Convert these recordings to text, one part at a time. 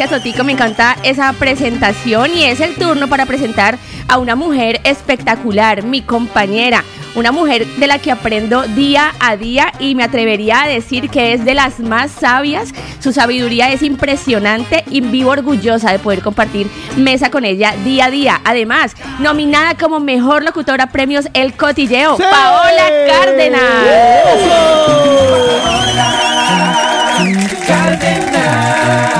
Gracias, Totico. Me encanta esa presentación y es el turno para presentar a una mujer espectacular, mi compañera. Una mujer de la que aprendo día a día y me atrevería a decir que es de las más sabias. Su sabiduría es impresionante y vivo orgullosa de poder compartir mesa con ella día a día. Además, nominada como mejor locutora premios El Cotilleo, Paola Cárdenas. Paola Cárdenas.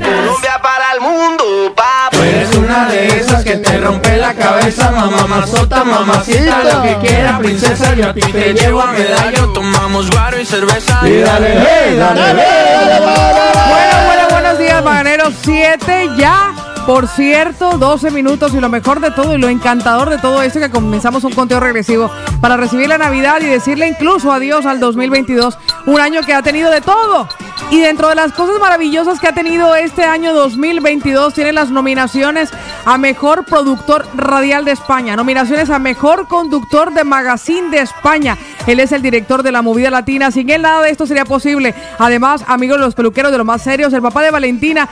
Colombia para el mundo, papá. Tú eres una de esas que te rompe la cabeza, mamá mazota, mamacita, lo que quiera, princesa. Yo a ti te llevo a medallo, tomamos guaro y cerveza. Y dale, hey, dale, dale, Bueno, bueno, buenos días, Maganeros. 7 ya. Por cierto, 12 minutos y lo mejor de todo y lo encantador de todo esto que comenzamos un conteo regresivo para recibir la Navidad y decirle incluso adiós al 2022, un año que ha tenido de todo. Y dentro de las cosas maravillosas que ha tenido este año 2022, tiene las nominaciones a Mejor Productor Radial de España, nominaciones a Mejor Conductor de Magazine de España. Él es el director de la movida latina. Sin él nada de esto sería posible. Además, amigos de los peluqueros de los más serios, el papá de Valentina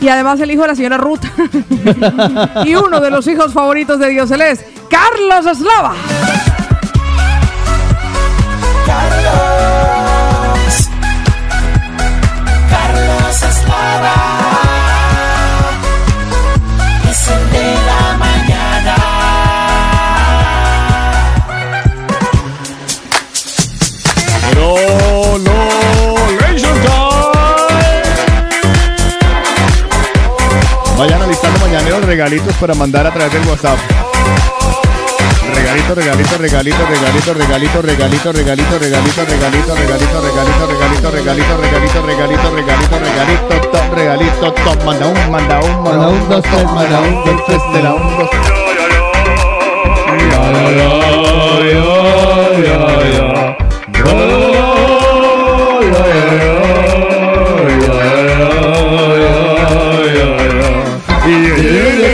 y además el hijo de la señora Ruth. y uno de los hijos favoritos de Dios, él es Carlos Eslava. Carlos. Carlos. Mañaneros regalitos para mandar a través del WhatsApp. Regalito, regalito, regalito, regalito, regalito, regalito, regalito, regalito, regalito, regalito, regalito, regalito, regalito, regalito, regalito, regalito, regalito, top, regalito, top, manda un, manda un, manda un, dos, tres, manda un, dos, tres, te la un, dos.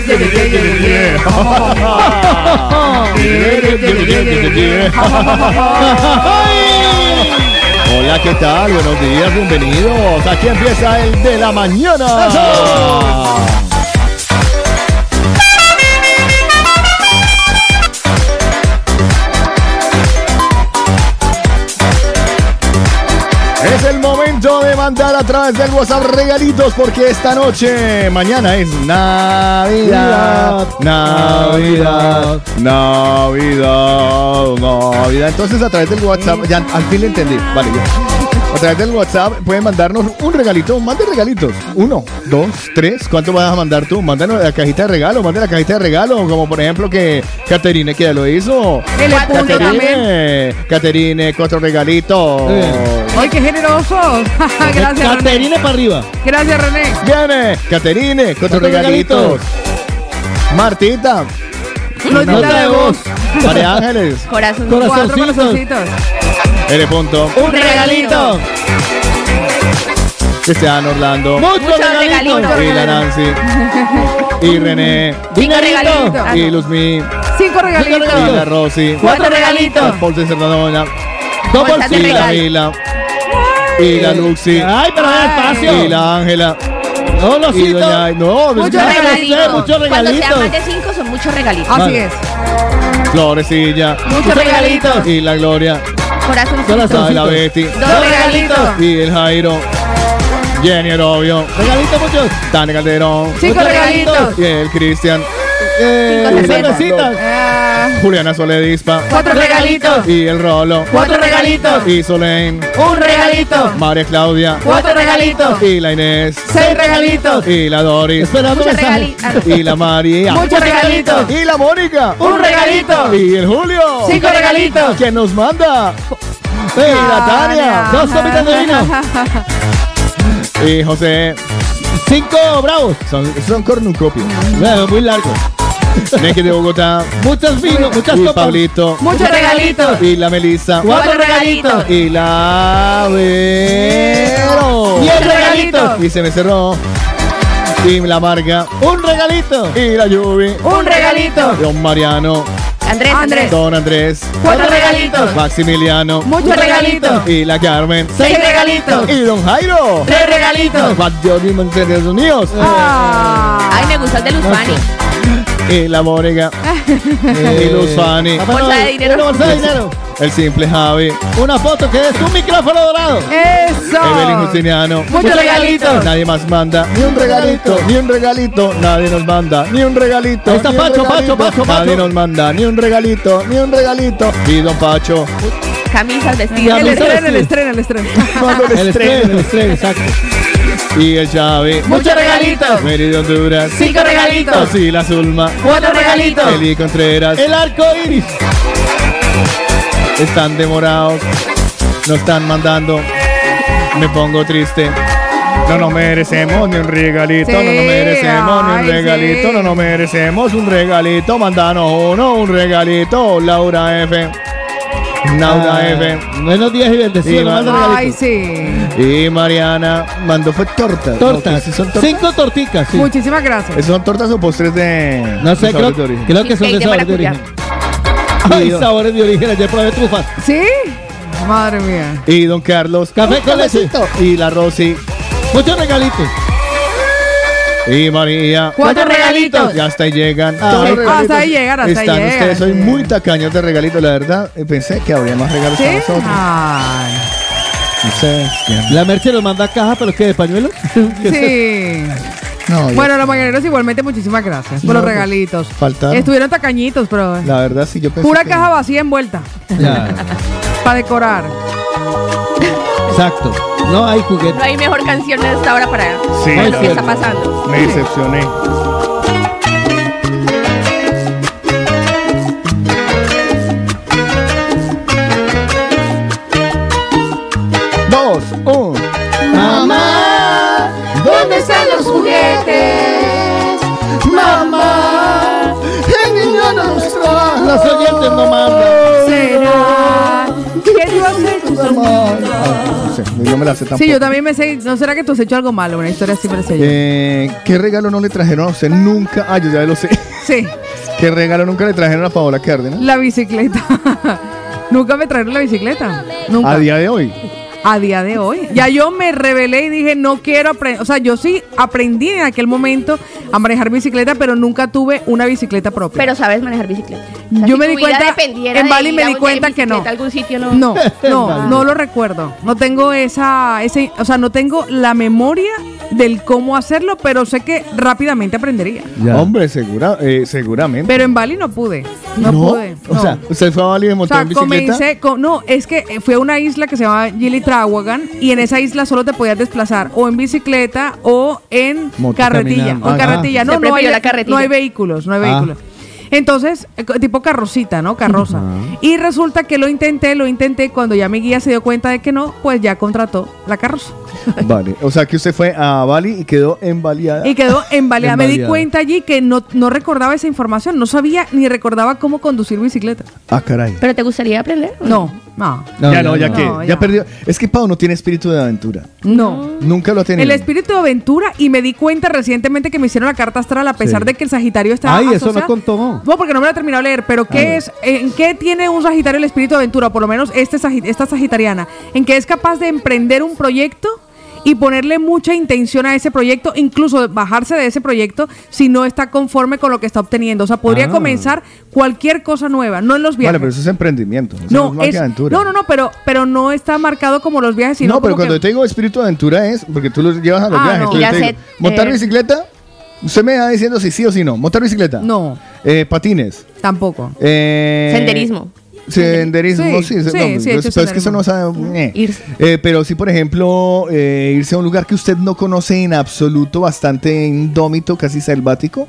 Hola, ¿qué tal? Buenos días, bienvenidos. Aquí empieza el de la mañana. Es el momento de mandar a través del WhatsApp regalitos porque esta noche, mañana es Navidad, Navidad, Navidad, Navidad. Entonces a través del WhatsApp, ya al fin le entendí, vale, ya. A través del WhatsApp pueden mandarnos un regalito, mande regalitos. Uno, dos, tres. ¿Cuánto vas a mandar tú? Mándanos la cajita de regalo, mande la cajita de regalo, como por ejemplo que Caterine que ya lo hizo. Caterine, Caterine, cuatro regalitos. ¡Ay, qué generosos! Gracias, René. Caterine para arriba. Gracias, René. Viene, Caterine, cuatro Cuatro regalitos. regalitos. Martita, Nota de voz. María Ángeles, Corazón. Cuatro Corazoncitos. L. Punto, Un regalito. Cristian Orlando, Muchos Muchos regalitos. regalitos. y la Nancy, y René, Cinco regalitos. Ah, y. Luzmi, Cinco regalitos. y la Rosy, Cuatro regalitos. Paul de Cerdadona, Dos Bolsas y la. Mila, y la Luxi, Ay, pero hay Ay. espacio. y la Ángela, No, los y doña... No, Muchos regalitos. muchos Cuando sean regalitos. más de cinco son muchos regalitos. Así Vale. es. Florecilla, Muchos regalitos. y la Gloria, Corazón. y la Betty, Dos regalitos. y el Jairo, Jenny Orobio, Regalitos muchos. Tania Calderón, Cinco regalitos. y el Cristian, Eh, Cinco cervecitas. Juliana Soledispa, cuatro regalitos. y el Rolo, Cuatro regalitos. y Solén, Un regalito. María Claudia, Cuatro regalitos. y la Inés, Seis regalitos. y la Doris, Esperando Muchos mensaje. regalitos. y la María, Muchos regalitos. y la Mónica, Un regalito. y el Julio, Cinco regalitos. que nos manda, y la Tania, Dos copitas de vino. y José, Cinco bravos. son, son cornucopios, muy largo. Neki de Bogotá, Muchos vinos, muchas y copas. Pablito, Muchos regalitos. y la Melissa, Cuatro regalitos. y la Vero, Diez regalitos. y se me cerró, y la Marga, Un regalito. y la Yubi, Un regalito. don Mariano, Andrés, Andrés. Don Andrés, Cuatro regalitos. Maximiliano Muchos regalitos. y la Carmen Seis regalitos. y Don Jairo. Tres regalitos. Juan Johnny Monteros Unidos Ah. Ay, me gusta el de Luz Fanny. Y la Mónica y Luz Fanny, Papá Bolsa de dinero. Una bolsa de dinero. el simple Javi, Una foto que es un micrófono dorado. Eso. Evelyn Justiniano. Muchos regalitos. Nadie más manda ni un regalito, ni un regalito, nadie nos manda ni un regalito. Ahí está Pacho, regalito, Pacho, Pacho, Nadie nos manda ni un regalito, ni un regalito. Y don Pacho, Camisas, El vestidos. Ya, estreno, el estreno, el estreno. el El estreno. estreno, el estreno, exacto. Y el Xavi, Muchos regalitos. De Honduras, Cinco regalitos. y la Zulma, Cuatro regalitos. Eli Contreras, El arco iris. están demorados, no están mandando. Me pongo triste. No nos merecemos ni un regalito, no nos Sí, merecemos ni un regalito, sí. no nos merecemos un regalito. Mandanos uno, un regalito. Laura F. Laura Ah, F. Buenos días y bendecidos. Y nos manda Ay, sí. Y Mariana mandó fue tortas. Tortas. No, ¿sí son tortas? Cinco torticas. Sí. Muchísimas gracias. ¿Esos son tortas o postres de.? No sé, creo, de origen? creo que son de sabores de origen. Ay, sabores de origen. Ayer probé trufas. ¿Sí? Madre mía. Y don Carlos. Café con leche. Y la Rosy. Muchos regalitos. Y María. Cuatro regalitos. Ya hasta ahí llegan. Ah, los hasta ahí llegan, hasta ahí Están llegan, ustedes, soy muy tacaños de regalitos, la verdad. Eh, Pensé que habría más regalos ¿Sí? para nosotros. Ay. No sé. La Merche nos manda caja, pero ¿qué? ¿De pañuelos? Sí. No, Bueno, los mañaneros igualmente muchísimas gracias por No, los pues, regalitos. faltaron. Estuvieron tacañitos, pero la verdad sí, yo pensé pura que- caja vacía envuelta para decorar. Exacto. No hay juguete. No hay mejor canción a esta hora para Sí, lo que está pasando. Me decepcioné. Los oyentes no mandan. ¿Será que Ah, no sé, yo me la sé tampoco. Sí, yo también me sé. ¿No será que tú has hecho algo malo? Una historia siempre sé yo. Eh, ¿Qué regalo no le trajeron a usted nunca? Ah, yo ya lo sé. Sí, ¿Qué regalo nunca le trajeron a Paola Cárdenas? la bicicleta. Nunca me trajeron la bicicleta. Nunca. A día de hoy. A día de hoy. Ya yo me rebelé y dije, no quiero aprender. O sea, yo sí aprendí en aquel momento a manejar bicicleta, pero nunca tuve una bicicleta propia. Pero sabes manejar bicicleta. O sea, Yo si me di cuenta- en Bali me a di cuenta en que no. algún sitio, no. no, no, no lo recuerdo. No tengo esa, ese, o sea, no tengo la memoria del cómo hacerlo, pero sé que rápidamente aprendería. Ya. Hombre, segura, eh, seguramente. Pero en Bali no pude. No, pude. O no. sea, usted fue a Bali y O montó sea, en bicicleta. comencé con, no, es que fue a una isla que se llama Gili Trawagan y en esa isla solo te podías desplazar o en bicicleta o en Moto, carretilla. caminando. O en Ah, carretilla. Se No, no hay, prefirió la carretilla. no hay vehículos, no hay Ah. vehículos. Entonces, eh, tipo carrocita, ¿no? Carroza. Y resulta que lo intenté, lo intenté. Cuando ya mi guía se dio cuenta de que no, pues ya contrató la carroza. Vale, o sea que usted fue a Bali y quedó embaleada. Y quedó embaleada. Me di cuenta allí que no, no recordaba esa información. No sabía ni recordaba cómo conducir bicicleta. Ah, caray. ¿Pero te gustaría aprender? No, no, ya no, ya, que, no, ya, ya. perdió. Es que Pau no tiene espíritu de aventura. no. Nunca lo ha tenido. El espíritu de aventura y me di cuenta recientemente que me hicieron la carta astral a pesar Sí. de que el Sagitario está Ay, eso no contó. No, porque no me lo he terminado de leer, pero ¿qué es en qué tiene un Sagitario el espíritu de aventura? Por lo menos este esta Sagitariana, en que es capaz de emprender un proyecto y ponerle mucha intención a ese proyecto, incluso bajarse de ese proyecto si no está conforme con lo que está obteniendo. O sea, podría Ah. comenzar cualquier cosa nueva, no en los viajes. Vale, pero eso es emprendimiento. Eso no, es más que es- aventura. no, no, no, pero, pero no está marcado como los viajes, sino no, pero como cuando que- te digo espíritu de aventura es porque tú lo llevas a los Ah, viajes. no. Entonces Ya te sé, digo, montar eh, bicicleta, usted me va diciendo si sí o si no. Montar bicicleta. No. Eh, patines. tampoco. Eh, Senderismo. Senderismo, sí. Sí, se- sí, no, sí, he pero es- es que eso no sabe. eh. Irse. Eh, pero sí, por ejemplo, eh, irse a un lugar que usted no conoce en absoluto, bastante indómito, casi selvático.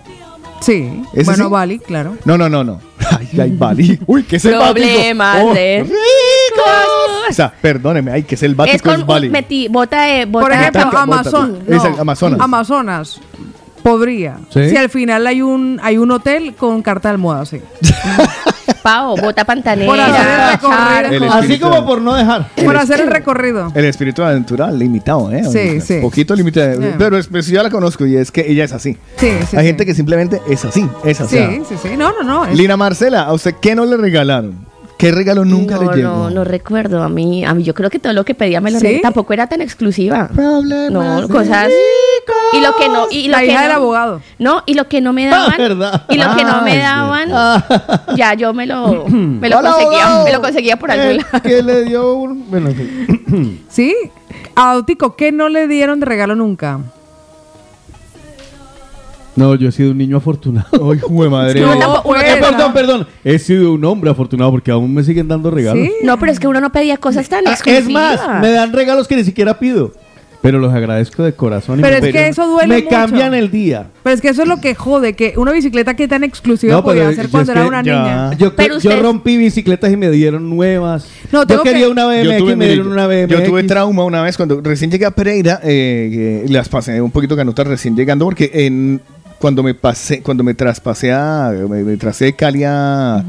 Sí. ¿Ese Bueno, sí? Bali, claro. No, no, no, no. Ay, ay, Bali. Uy, qué selvático. Problemas Oh, de ricos. O sea, perdóneme, ay, qué selvático Es es, con Bali. un meti, bota de bota Por ejemplo, Amazon, es no, Amazonas. Amazonas. Podría. ¿Sí? Si al final hay un hay un hotel con carta de almohada, sí. Pao, bota Por hacer pantanera, el recorrido. charco. El Así como por no dejar. Por hacer el recorrido. El espíritu de aventura limitado, ¿eh? Sí, sí. Poquito limitado. Pero es- pues, yo ya la conozco y es que ella es así. Sí, sí. Hay sí. gente que simplemente es así, es así. Sí, sí, sí. No, no, no. es- Lina Marcela, ¿a usted qué no le regalaron? ¿Qué regalo nunca no, le llegó? no, no recuerdo. A mí, a mí yo creo que todo lo que pedía me lo ¿Sí? Tampoco era tan exclusiva. Problemas No, cosas. Y lo que no, y lo La que hija no, del abogado. No, y lo que no me daban, ¿verdad? y lo que no me Ay, daban, ya yo me lo, me lo Hola, conseguía, abogado. me lo conseguía por algún Eh, lado. que le dio un... Bueno, en fin. Sí. A Autico, ¿qué no le dieron de regalo nunca? No, yo he sido un niño afortunado. Ay, jue madre. No, tampoco- pues, Eh, perdón, perdón. He sido un hombre afortunado porque aún me siguen dando regalos. Sí. No, pero es que uno no pedía cosas tan Ah, exclusivas. Es más, me dan regalos que ni siquiera pido. Pero los agradezco de corazón. y Pero me- es que eso duele Me mucho. cambian el día. Pero es que eso es lo que jode, que una bicicleta que tan exclusiva No, podía es cuando era que una ya- niña. Yo, Pero yo usted- rompí bicicletas y me dieron nuevas. No, yo tengo quería que- una BMX Yo tuve, y me mire, dieron una BMX. yo tuve trauma una vez cuando recién llegué a Pereira, eh, que las pasé un poquito canutas recién llegando porque en cuando me pasé, cuando me traspasé a, me, me trasé de Cali a-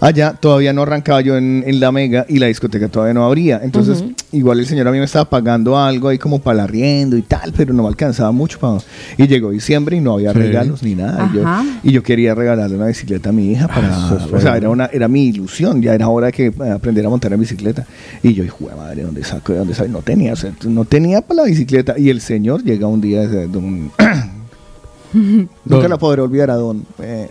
allá, todavía no arrancaba yo en, en la Mega y la discoteca todavía no abría. Entonces, igual el señor a mí me estaba pagando algo ahí como para el arriendo y tal, pero no me alcanzaba mucho. pa- y llegó diciembre y no había Sí. regalos ni nada. Y yo, Ajá. y yo quería regalarle una bicicleta a mi hija para, es o sea, era una, era mi ilusión, ya era hora de que eh, aprendiera a montar en bicicleta. Y yo, hijo de madre, ¿dónde saco? ¿De dónde saco? No tenía, o sea, no tenía para la bicicleta. Y el señor llega un día, de don, nunca Don. lo podré olvidar a don. eh.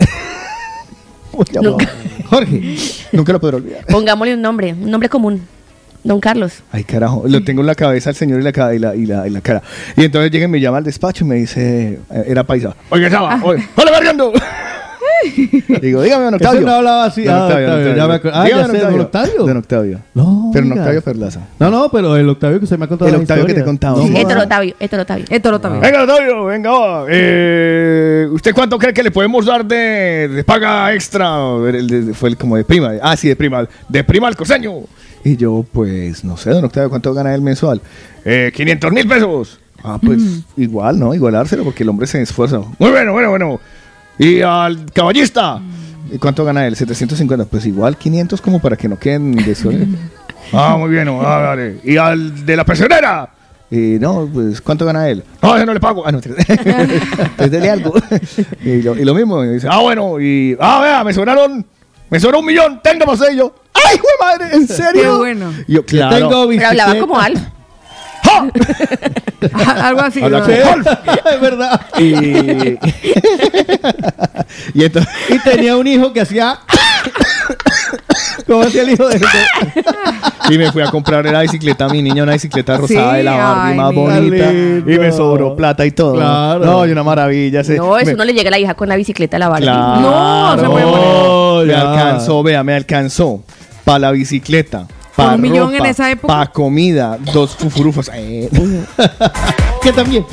Jorge. Nunca lo podré olvidar. Pongámosle un nombre, un nombre común. Don Carlos. Ay, carajo, lo tengo en la cabeza el señor y la, y la, y la, y la cara. Y entonces llega y me llama al despacho y me dice, eh, era paisa. Oiga, Saba, oye, ¡hola, Mariano! Digo, dígame, don Octavio. Ese no hablaba así. Don Ah, Octavio, don Octavio, ya me acuerdo. Ah, Dígame, ya sé, don Octavio. Don Octavio. No, Pero no oiga. Octavio Perlaza. No, no, pero el Octavio que usted me ha contado. El la Octavio que te he contado. Sí. joda. Héctor también. Venga, Octavio, venga. Eh, ¿Usted cuánto cree que le podemos dar de, de paga extra? Fue el como de prima. Ah, sí, de prima. De prima al coseño. Y yo, pues, no sé, don Octavio, ¿cuánto gana él mensual? Eh, 500 mil pesos. Ah, pues, igual, ¿no? Igualárselo porque el hombre se esfuerza. Muy bueno, bueno, bueno. ¿Y al caballista? ¿Y cuánto gana él? 750. Pues igual 500 como para que no queden de. Ah, muy bien. Ah, vale. ¿Y al de la pensionera? Y no, pues, ¿cuánto gana él? No, ese no le pago. Ah, no, entonces dele algo. y, lo, y lo mismo, y dice, ah, bueno, y, ah, vea, me sobraron, me sobró un millón, tenga más ello. ¡Ay, güey, madre! ¿En serio? Qué bueno. Y yo, Yo claro. tengo Pero hablaba como Al. Algo así. ¿no? es verdad. Y, y entonces, Y tenía un hijo que hacía. ¿Cómo hacía el hijo de.? y me fui a comprar la bicicleta a mi niña, una bicicleta rosada Sí, de la Barbie ay, más bonita. Lindo. Y me sobró plata y todo. Claro. No, y una maravilla. ese- No, eso me- no le llega a la hija con la bicicleta a la Barbie. Claro. No, se puede poner. Me alcanzó, vea, me alcanzó. Para la bicicleta. Un millón en esa época. Para comida. Dos fufurufas. Eh, que también.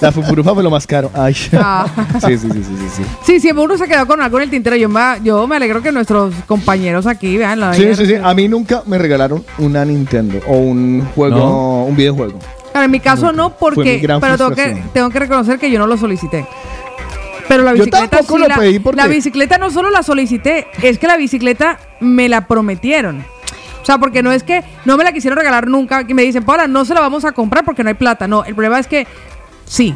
la fufurufa fue lo más caro. Ay. Ah. Sí, sí, sí, sí, sí, sí. Sí, siempre uno se quedó con algo en el tintero. Yo me, yo me alegro que nuestros compañeros aquí vean la Sí, sí, sí. A mí nunca me regalaron una Nintendo o un juego, No. un videojuego. Claro, en mi caso no, Fue porque. mi gran Pero tengo que, frustración. tengo que reconocer que yo no lo solicité. Pero la Yo bicicleta tampoco sí lo la, pedí porque- la bicicleta no solo la solicité, es que la bicicleta me la prometieron. O sea, porque no es que no me la quisieron regalar nunca. Y me dicen, Paula, no se la vamos a comprar porque no hay plata. No, el problema es que sí,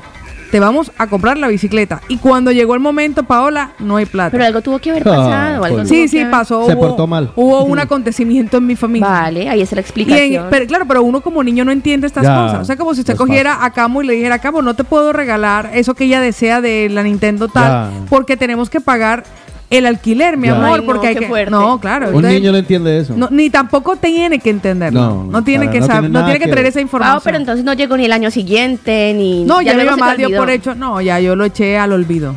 te vamos a comprar la bicicleta. Y cuando llegó el momento, Paola, no hay plata. Pero algo tuvo que haber Ah, pasado. algo pues. tuvo sí, que sí, haber- pasó. Se hubo- portó mal. Hubo un acontecimiento en mi familia. Vale, ahí está la Y en- explicación. pero, claro, pero uno como niño no entiende estas Ya, cosas. O sea, como si usted es cogiera a Camo y le dijera, Camo, no te puedo regalar eso que ella desea de la Nintendo tal, Ya. porque tenemos que pagar el alquiler, mi Ya. amor, Ay, no, porque hay qué que... fuerte. No, claro. Un entonces, niño no entiende eso. no, ni tampoco tiene que entenderlo. No, No, tiene que no saber, tiene no tiene que que traer esa información. Ah, pero entonces no llegó ni el año siguiente, ni. no, ya, mi luego se mamá dio por hecho. No, ya yo lo eché al olvido.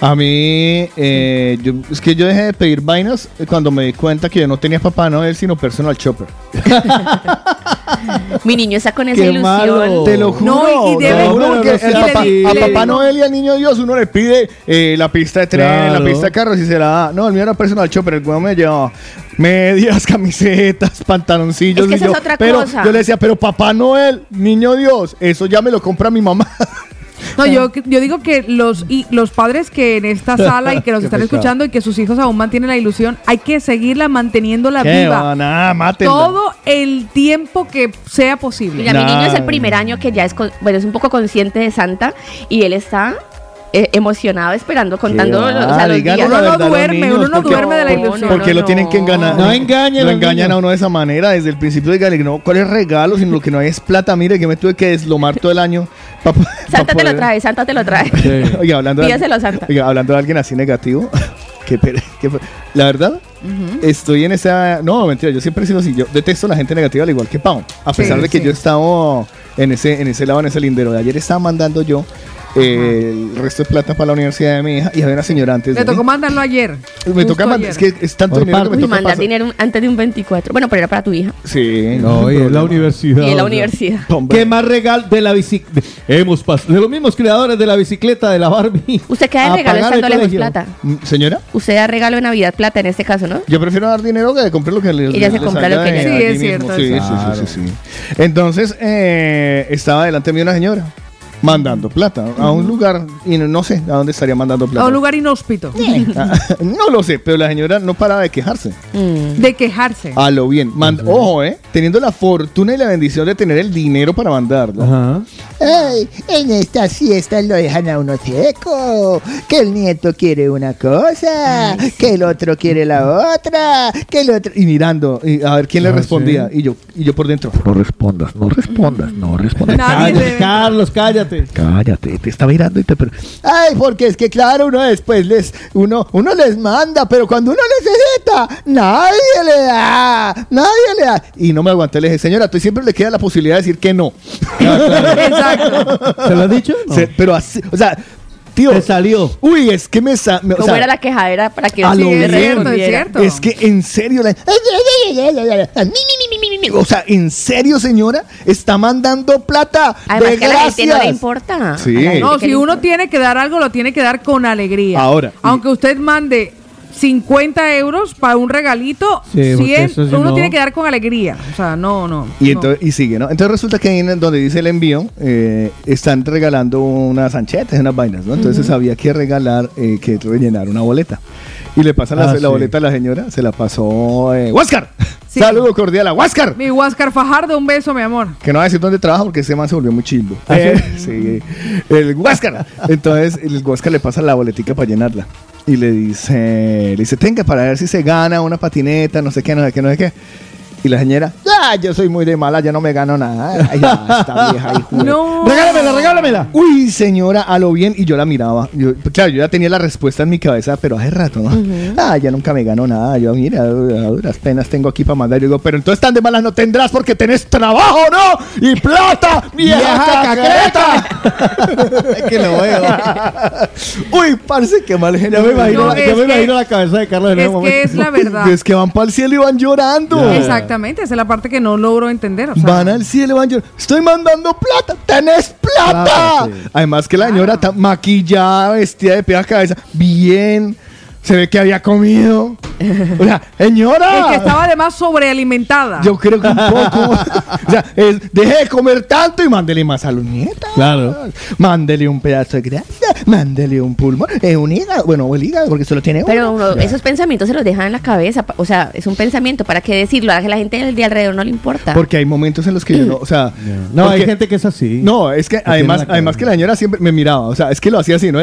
A mí, eh, yo- es que yo dejé de pedir vainas cuando me di cuenta que yo no tenía Papá Noel, sino Personal Chopper. Mi niño está con esa Qué ilusión. malo. Te lo juro. No, y- debe- lo juro porque el papá- a Le Papá Noel y al Niño Dios uno le pide eh, la pista de tren, Claro. la pista de carros y se la da. No, el mío era Personal Chopper, el huevo me llevaba medias, camisetas, pantaloncillos. Es que y esa yo, es otra pero cosa. yo le decía, pero Papá Noel, Niño Dios, eso ya me lo compra mi mamá. No, yo, yo digo que los, y los padres que en esta sala y que nos Qué están pecado. escuchando y que sus hijos aún mantienen la ilusión, hay que seguirla manteniéndola ¿Qué viva. mátenla. Todo el tiempo que sea posible. Mira, mi niño es el primer año que ya es, con- bueno, es un poco consciente de Santa y él está eh, emocionado esperando, contando va? los, o sea, los Díganos días. Uno no duerme, niños, uno no duerme de la No, ilusión. no, Porque lo tienen que enganar. No engañen Lo engañan niños. a uno de esa manera. Desde el principio, dígale que no, ¿cuál es regalo? Sino lo que no hay es plata. Mire, que me tuve que deslomar todo el año. pa- pa- Santa pa te lo trae, Santa te lo trae. Sí. Oiga, hablando de, Pídaselo Santa. oiga, hablando de alguien así negativo. que, la verdad, estoy en esa. No, mentira, yo siempre he sido así. Yo detesto a la gente negativa, al igual que Pau. A pesar Sí, de que sí. yo estaba en ese, en ese lado, en ese lindero. De ayer estaba mandando yo. Eh, el resto de plata para la universidad de mi hija y había una señora antes Le de mí. tocó mandarlo ayer. me toca mandar, es que es tanto Por dinero que me Uy, toca mandar pasar. dinero antes de un 24. Bueno, pero era para tu hija. Sí, No, y hay en la universidad. Y en la universidad. Hombre. ¿Qué más regalo de la bicicleta? Hemos pasado de los mismos creadores de la bicicleta de la Barbie. Usted queda de a regalo pagar el estando lejos colegio. plata. Mm, Señora, Usted da regalo de Navidad plata en este caso, ¿no? yo prefiero dar dinero que comprar lo que les Ella se compra lo que de ella- Sí, es mismo. cierto, Sí, es sí, sí, sí, sí. Entonces, eh, estaba delante mío una señora mandando plata a un lugar y no, no sé a dónde estaría mandando plata. A un lugar inhóspito. Ah, no lo sé, pero la señora no paraba de quejarse. Mm. De quejarse. A lo bien. Mand- Ojo, eh. Teniendo la fortuna y la bendición de tener el dinero para mandarlo. Ajá. Ay, en estas fiestas lo dejan a uno seco. Que el nieto quiere una cosa, que el otro quiere la otra, que el otro. Y mirando, y a ver quién le Ah, respondía. sí. Y yo, y yo por dentro. No respondas, no respondas, no respondas. Nadie Cállate, Carlos, cállate. Cállate, te está mirando y te... pero- Ay, porque es que claro, uno después les, uno, uno les manda, pero cuando uno necesita, nadie le da, nadie le da. Y no me aguanté. Le dije, señora, tú siempre le queda la posibilidad de decir que no. Exacto. ¿Se lo has dicho? No. Se- pero así, o sea, tío. Te salió. Uy, es que me. sa- me- o ¿Cómo sea, era la quejadera para que a lo bien. cierto, es cierto. Es que en serio, la- o sea, en serio, señora, está mandando plata. Además de que a la gente no le importa. Sí. No, si uno importa. tiene que dar algo, lo tiene que dar con alegría. Ahora, y- Aunque usted mande 50 euros para un regalito, Sí, porque 100, eso sí uno no. tiene que dar con alegría. O sea, no, no. Y, no. entonces, y sigue, ¿no? Entonces resulta que ahí en donde dice el envío, eh, están regalando unas anchetas, unas vainas, ¿no? Entonces había que regalar, eh, que rellenar una boleta. Y le pasan la, Ah, la sí. boleta a la señora, se la pasó eh, ¡Huáscar! Sí. Saludo cordial a Huáscar. Mi Huáscar Fajardo, un beso, mi amor. Que no va a decir dónde trabaja porque ese man se volvió muy chilbo. Eh, sí, el Huáscar. Entonces el Huáscar le pasa la boletica para llenarla. Y le dice, le dice, tenga para ver si se gana una patineta, no sé qué, no sé qué, no sé qué. Y la señora, ah, yo soy muy de mala, yo no me gano nada. Ay, ya, esta vieja, hijo de- No. Regálamela, regálamela. Uy, señora, a lo bien. Y yo la miraba. Yo- claro, yo ya tenía la respuesta en mi cabeza, pero hace rato, ¿no? Ah, ya nunca me gano nada. Yo, mira, a duras penas tengo aquí para mandar. Y digo, pero entonces tan de malas no tendrás porque tenés trabajo, ¿no? Y plata, vieja, Vieja caqueta. que lo veo. Uy, parce, qué mal Ya genio. me imagino, No, la, es ya me que- imagino la cabeza de Carlos en Es ese que momento. es la verdad. Es que van para el cielo y van llorando. Ya. Exactamente, esa es la parte que no logro entender. o sea, Van al cielo, van llorando. Estoy mandando plata. ¡Tenés plata! Sí. Además que la señora está maquillada, vestida de pie a cabeza. Bien. Se ve que había comido. O sea, señora. Es que estaba además sobrealimentada. Yo creo que un poco. o sea, es, deje de comer tanto y mándele más a los nietos. Claro. Mándele un pedazo de grasa. Mándele un pulmón. Eh, un hígado. Bueno, el hígado, porque solo tiene Pero uno. uno, esos pensamientos se los dejan en la cabeza. O sea, es un pensamiento. ¿Para qué decirlo? A la gente de alrededor no le importa. Porque hay momentos en los que yo no. O sea. No, hay gente que es así. No, es que además, además que la señora siempre me miraba, o sea, es que lo hacía así, ¿no?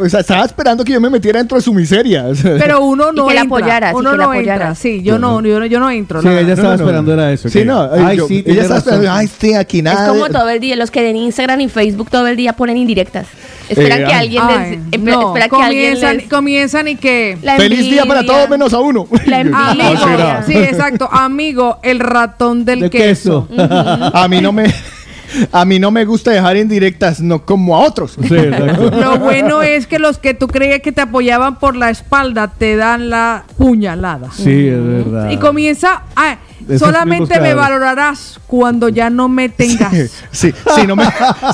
O sea, estaba esperando que yo me metiera dentro de su miseria. o sea. Pero uno no que la entra. Apoyara, sí, uno que la no entra. apoyara. Sí, yo no, yo no, yo no entro. Sí, la ella estaba No, no, esperando no. era eso. Sí, que- no, Ay, yo- sí, ella esperando, ay, estoy aquí es nada. como todo el día, los que en Instagram y Facebook todo el día ponen indirectas. Esperan Eh, que ay. alguien Ay, les, espe- no, espera que alguien comienzan, les... comienzan y que... La Feliz día para envidia. todos menos a uno. La envidia. Amigo, será? sí, exacto. Amigo, el ratón del De queso. queso. A mí no me a mí no me gusta dejar indirectas, no como a otros. Sí. Lo bueno es que los que tú creías que te apoyaban por la espalda te dan la puñalada. Sí, es verdad. Y comienza. esos Solamente me valorarás cuando ya no me tengas. Sí, si no, me,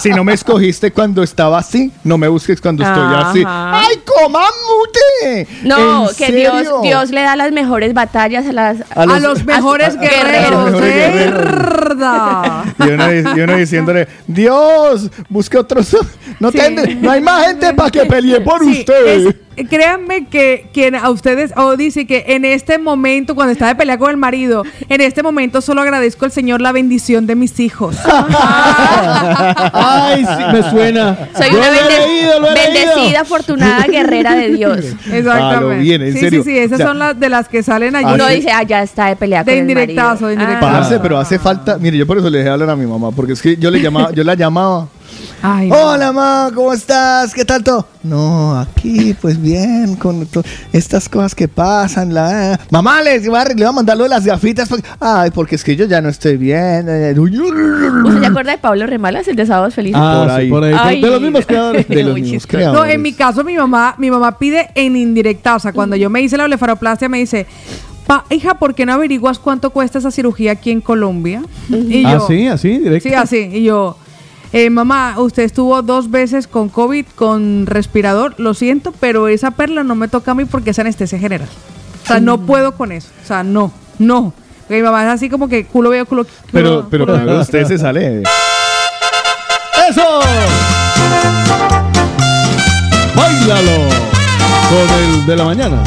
si no me escogiste cuando estaba así, no me busques cuando estoy así. Ajá. ¡Ay, comamute! No, ¿En que? Dios, Dios le da las mejores batallas a las A los, mejores a- guerreros. a los mejores ¡eh, guerreros. Y uno, y uno diciéndole, Dios, busque otros. No, Sí. tende- no hay más gente para que pelee por Sí, usted. es- créanme que quien a ustedes, o dice que en este momento, cuando estaba de pelea con el marido, en este momento solo agradezco al Señor la bendición de mis hijos. Ay, sí, me suena. Soy Yo una leído, bendecida, afortunada guerrera de Dios. Exactamente. Ah, bien, en sí, serio. sí, sí, esas O sea, son las de las que salen allí. Uno dice, ah, ya está de pelea De con el indirectazo, marido. de indirectazo. Ah. Parce, pero hace falta. Mire, yo por eso le dejé hablar a mi mamá, porque es que yo le llamaba, yo la llamaba. Ay, no. Hola, mamá, ¿cómo estás? ¿Qué tal todo? No, aquí, pues bien, con estas cosas que pasan. La... Mamá, le voy, a, le voy a mandar lo de las gafitas. porque- Ay, porque es que yo ya no estoy bien. eh, ¿Usted se acuerda de Pablo Remalas, el de Sábados Felices? Ah, Por sí, ahí. por ahí. Ay. De los mismos creadores. De los mismos creadores. No, en mi caso mi mamá, mi mamá pide en indirecta, o sea, cuando yo me hice la blefaroplastia me dice, "Pa, hija, ¿por qué no averiguas cuánto cuesta esa cirugía aquí en Colombia? Y Ah, yo, sí, así, directo. Sí, así. Y yo, eh, mamá, usted estuvo dos veces con COVID, con respirador, lo siento, pero esa perla no me toca a mí porque es anestesia general. O sea, no puedo con eso. O sea, no, no. Porque mi mamá es así como que culo veo, culo. Pero, culo- pero culo veo. primero usted se sale. ¡Eso! ¡Báilalo! Con el de la mañana.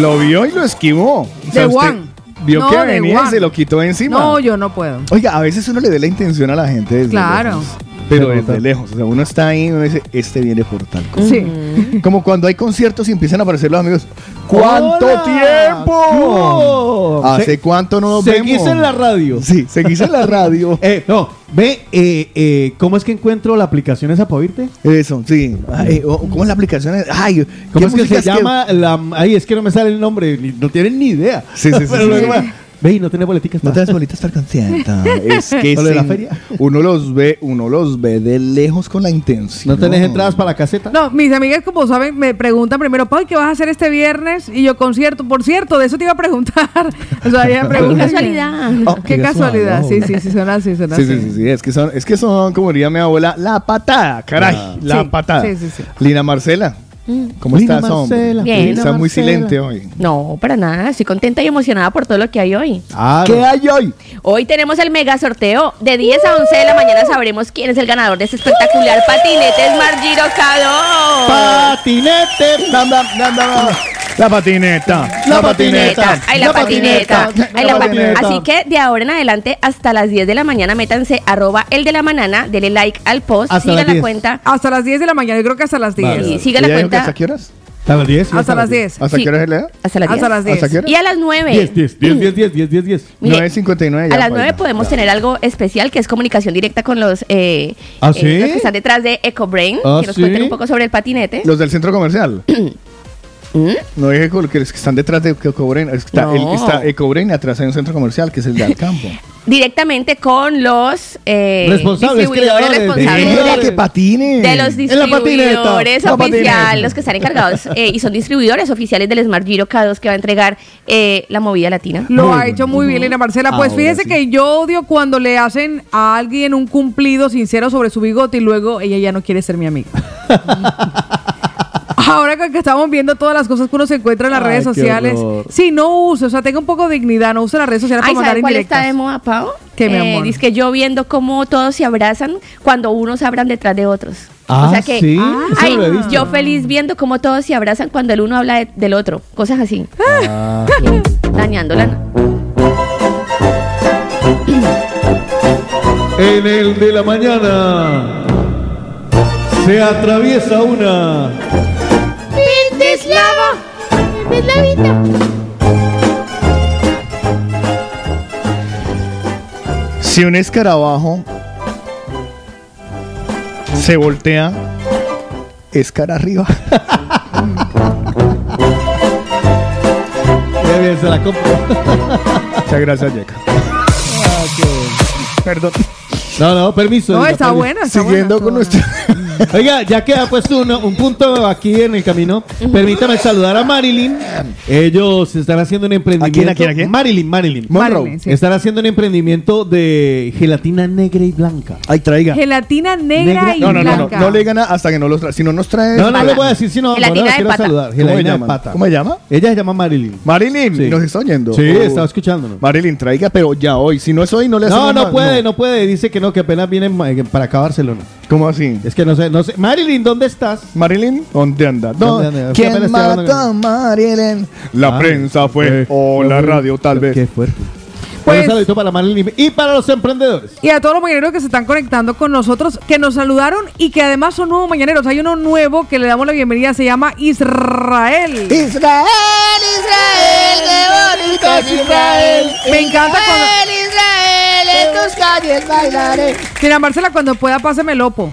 Lo vio y lo esquivó. O sea, De one. Vio No, que de venía y one. se lo quitó encima. No, yo no puedo. Oiga, a veces uno le ve la intención a la gente desde Claro. lejos. Pero desde lejos. O sea, uno está ahí y uno dice, este viene por tal cosa. Sí. Como cuando hay conciertos y empiezan a aparecer los amigos. ¿Cuánto ¡Hola! tiempo? ¡Oh! ¿Hace cuánto no nos Seguís vemos? en la radio. Sí, seguís en la radio. Eh, no, ve, eh, eh, ¿cómo es que encuentro la aplicación esa para oírte? Eso, sí. Ay, o- ¿Cómo es la aplicación? Ay, ¿Cómo ¿qué es que se llama? La, ay, es que no me sale el nombre, no tienen ni idea. Sí, sí, sí, Pero sí, luego sí. Ve, y no tiene boleticas. No pa. te das bolitas para el concierto. Es que ¿Lo de la feria? uno los ve, uno los ve de lejos con la intención. ¿No tenés entradas para la caseta? No, mis amigas, como saben, me preguntan primero, Pau, ¿qué vas a hacer este viernes? Y yo, concierto. Por cierto, de eso te iba a preguntar. O sea, ella Qué pregunta. casualidad. Oh, Qué casualidad. Sí, sí, sí, suena así, suena Sí, así. sí, sí, sí, es que son, es que son, como diría mi abuela, la patada, caray, Ah. la Sí, patada. sí, sí, sí. Lina Marcela, ¿cómo Lina estás, hombre? Marcela. Bien. Está Lina muy Marcela. silente hoy. No, para nada. Estoy contenta y emocionada por todo lo que hay hoy. Ah, ¿Qué no. hay hoy? Hoy tenemos el mega sorteo. De 10 a 11 de la mañana sabremos quién es el ganador de este espectacular patinete Smart Giro K2. Patinete, dam, dam, dam, dam. la patineta, la patineta, Ay, la patineta. Ay, la la pa- patineta. Así que de ahora en adelante hasta las 10 de la mañana métanse arroba el de la manana, denle like al post, Hasta sigan las la 10. cuenta Hasta las 10 de la mañana, yo creo que hasta las 10. Vale, y sigan la ¿Ella dijo que cuenta ¿Hasta qué horas? ¿Hasta las 10? sí, Hasta las 10. ¿Hasta qué horas se le da? hasta las 10. Hasta las 10. ¿Hasta qué hora? Y a las 9. 10, 10, 10, 10, 10, 10, 10, 10. Mire, 9.59 ya, a las pues, 9 ya. podemos tener algo especial que es comunicación directa con los, eh, ¿Ah, eh, sí? los que están detrás de EcoBrain, ¿Ah, que nos sí? cuenten un poco sobre el patinete. Los del centro comercial. ¿Mm? No dije que los que están detrás de Ecobrain. Está, No. el, está Ecobrain y atrás hay un centro comercial que es el de Alcampo. Directamente con los eh, Responsables, distribuidores responsables ¡Mira de, que patine! de los distribuidores oficiales, los que están encargados eh, y son distribuidores oficiales del Smart Giro K2 que va a entregar eh, la movida latina. Lo ha hecho muy bien, Lina Marcela. Pues Ahora fíjese sí. que yo odio cuando le hacen a alguien un cumplido sincero sobre su bigote y luego ella ya no quiere ser mi amiga. Ahora que que estamos viendo todas las cosas que uno se encuentra en las Ay, redes sociales, horror. sí, no use, o sea, tenga un poco de dignidad, no use las redes sociales Ay, para mandar ¿sabe cuál indirectas. está de moda, Pau? ¿Qué, mi amor? Dice que yo viendo cómo todos se abrazan cuando unos se abran detrás de otros. Ah, o sea que, ¿sí? Ah, ay, yo feliz viendo cómo todos se abrazan cuando el uno habla de- del otro. Cosas así. Ah. Dañándola. En el de la mañana se atraviesa una. Si un escarabajo se voltea, es cara arriba. Ya bien, se la compro. Muchas gracias, Yeka. Perdón. No, no, permiso. No, diga, está buena, está Siguiendo buena, con nuestro... Oiga, ya que ha puesto uno- un punto aquí en el camino, permítame saludar a Marilyn. Ellos están haciendo un emprendimiento. ¿A quién, a quién, a quién? Marilyn, Marilyn. Monroe. Marilyn, sí. Están haciendo un emprendimiento de gelatina negra y blanca. Ay, traiga. Gelatina negra, Negra- y No, no, no, no, no le digan hasta que no los trae. Si no nos trae... No, no le voy a decir, sino Gelatina ahora la de quiero pata. saludar. ¿Cómo se Gelatina de llama? pata. ¿Cómo se llama? Ella se llama Marilyn. Marilyn, Sí. nos está oyendo. Sí, Oh. estaba escuchándonos. Marilyn, traiga, pero ya hoy. Si no es hoy, no le No, no puede, no puede. Dice que no, que apenas viene eh, para acá a Barcelona. ¿Cómo así? Es que no sé, no sé. Marilyn, ¿dónde estás? Marilyn, ¿dónde anda? No, ¿Dónde anda? ¿Quién mató a Marilyn? La Ah, prensa fue, eh, o la eh, radio tal Qué vez. fuerte. Pues- un saludito para Marilyn y para los emprendedores. Y a todos los mañaneros que se están conectando con nosotros, que nos saludaron y que además son nuevos mañaneros. Hay uno nuevo que le damos la bienvenida, se llama Israel. Israel, Israel, qué bonito es Israel. Me encanta cuando... En tus calles bailaré. Mira, Marcela, cuando pueda, páseme el opo.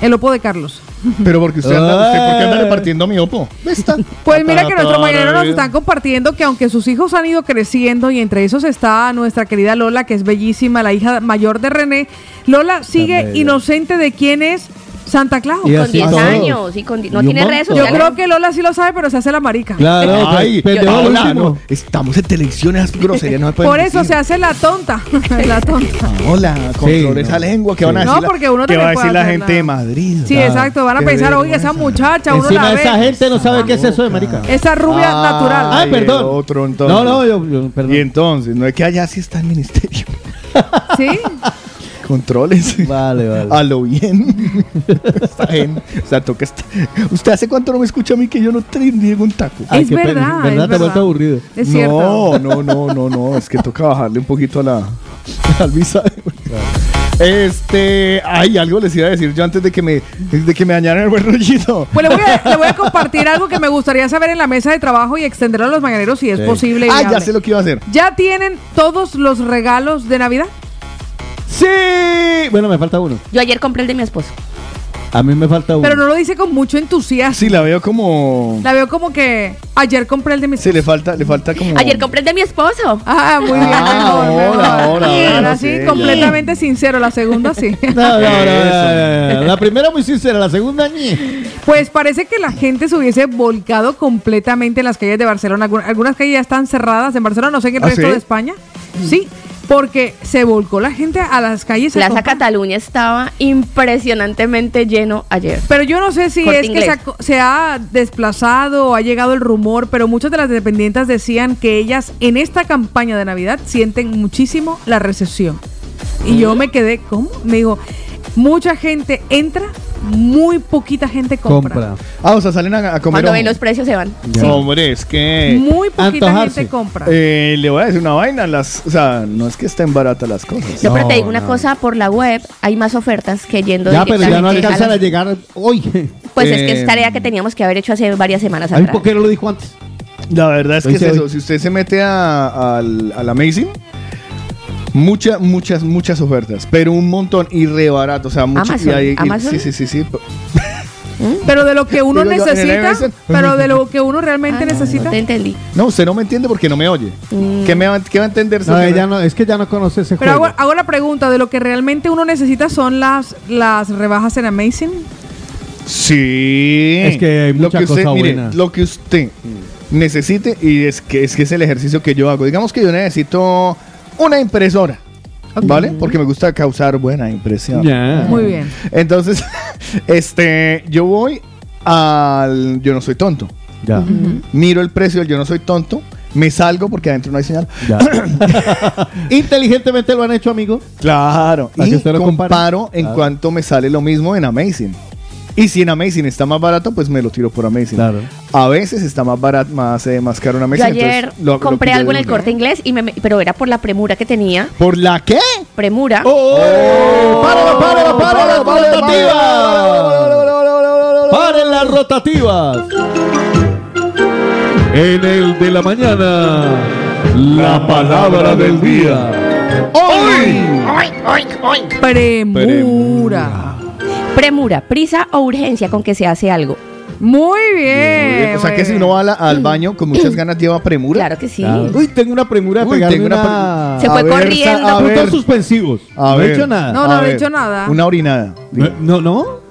El opo de Carlos. Pero porque usted anda, usted, ¿por qué anda Ay. repartiendo mi opo? ¿Está? Pues mira que nuestros mañaneros nos están compartiendo que aunque sus hijos han ido creciendo y entre esos está nuestra querida Lola, que es bellísima, la hija mayor de René, Lola sigue inocente de quién es Santa Claus. Y Con así 10 todos. años y con no Y tiene redes. Yo creo que Lola sí lo sabe, pero se hace la marica. Claro, Ay, último. no, estamos en televisión, esas groserías no me pueden Por eso decir. se hace la tonta. la tonta. Hola, control Sí, esa no. lengua que van a decir. No, la- porque uno que va a decir la gente la- de Madrid. Sí, Ah, exacto. Van a pensar, oye, esa muchacha, uno Encima la esa gente no sabe qué es eso de marica. Esa rubia natural. Ay, perdón. Otro entonces. No, no, yo, yo- perdón. Y entonces, no es que allá sí está el ministerio. ¿Sí? Controles. Vale, vale. A lo bien. está bien. O sea, toca estar. ¿Usted hace cuánto no me escucha a mí que yo no te niego un taco? Ay, es qué pena. verdad. ¿Verdad? es Te verdad. aburrido. Es cierto. No, no, no, no, no. Es que toca bajarle un poquito a la. al visaje. Este. Ay, algo les iba a decir yo antes de que me, de que me dañaran el buen rollito. Pues le voy, a, le voy a compartir algo que me gustaría saber en la mesa de trabajo y extenderlo a los mañaneros si es Sí. posible. Ah, ya sé lo que iba a hacer. ¿Ya tienen todos los regalos de Navidad? Sí. Bueno, me falta uno. Yo ayer compré el de mi esposo. A mí me falta uno. Pero no lo dice con mucho entusiasmo. Sí, la veo como. La veo como que ayer compré el de mis Sí, le falta, le falta como. Ayer compré el de mi esposo. Ah, muy bien. Ah, mejor, ahora, mejor. ahora, ahora, sí, sí, completamente sincero. La segunda sí. No, no, no, no, no, no. La primera muy sincera, la segunda ñe. Pues parece que la gente se hubiese volcado completamente en las calles de Barcelona. Algun- Algunas calles ya están cerradas en Barcelona, no sé en el ¿Ah, resto sí? de España. Sí, porque se volcó la gente a las calles. Plaza. Cataluña estaba impresionantemente lleno ayer. Pero yo no sé si Corte es que Inglés. se ha desplazado o ha llegado el rumor, pero muchas de las dependientes decían que ellas en esta campaña de Navidad sienten muchísimo la recesión. Y yo me quedé, ¿cómo? Me digo, mucha gente entra, muy poquita gente compra. Compra. Ah, o sea, salen a, a comer. Cuando ojo. ven los precios se van. Ya. Hombre, es que. Muy poquita Antojarse. gente compra. Eh, le voy a decir una vaina, las, o sea, no es que estén baratas las cosas. No, pero te No, digo una cosa, por la web hay más ofertas que yendo Ya, pero ya no alcanzan a llegar hoy. Pues es que Eh, es tarea que teníamos que haber hecho hace varias semanas A atrás. ¿por qué no lo dijo antes? La verdad es que es eso. Si usted se mete a, al, al Amazing, muchas, muchas, muchas ofertas, pero un montón y re barato. O sea, mucho. Amazon, y hay- y- Amazon. Sí, sí, sí, sí. Pero de lo que uno necesita, Amazon. pero de lo que uno realmente Ah, no, necesita. No te entendí. No, usted no me entiende porque no me oye. Mm. ¿Qué, me va, ¿Qué va a entender? No, ella no, es que ya no conoce ese Pero hago, juego. hago la pregunta, de lo que realmente uno necesita son las, las rebajas en Amazing. Sí. Es que hay lo que usted, cosa mire. Lo que usted necesite y es que, es que es el ejercicio que yo hago. Digamos que yo necesito una impresora. ¿Vale? Porque me gusta causar buena impresión. Muy bien. Entonces, este, yo voy al Yo no soy tonto. Ya. Miro el precio del Yo no soy tonto. Me salgo porque adentro no hay señal. Ya. Inteligentemente lo han hecho, amigo. Claro. Y usted lo compare. comparo en Claro. cuanto me sale lo mismo en Amazing. Y si en Amazing está más barato, pues me lo tiro por Amazing. Claro. A veces está más barato, más, eh, más caro Amazing. Yo ayer lo- compré algo en el una. corte inglés, y me, pero era por la premura que tenía. ¿Por la qué? Premura. ¡Oh! ¡Párala, párala, párala, rotativa! ¡Paren las rotativas! En el de la mañana, la palabra del día. Premura. Premura, prisa o urgencia con que se hace algo. Muy bien. O sea muy que si uno va la- al baño con muchas ganas lleva premura. Claro que sí. Claro. Uy, tengo una premura de Uy, pegarme tengo una una... Se fue A corriendo. a ver. suspensivos. A no he hecho nada. No, no, no he hecho nada. Una orinada. No, no, no.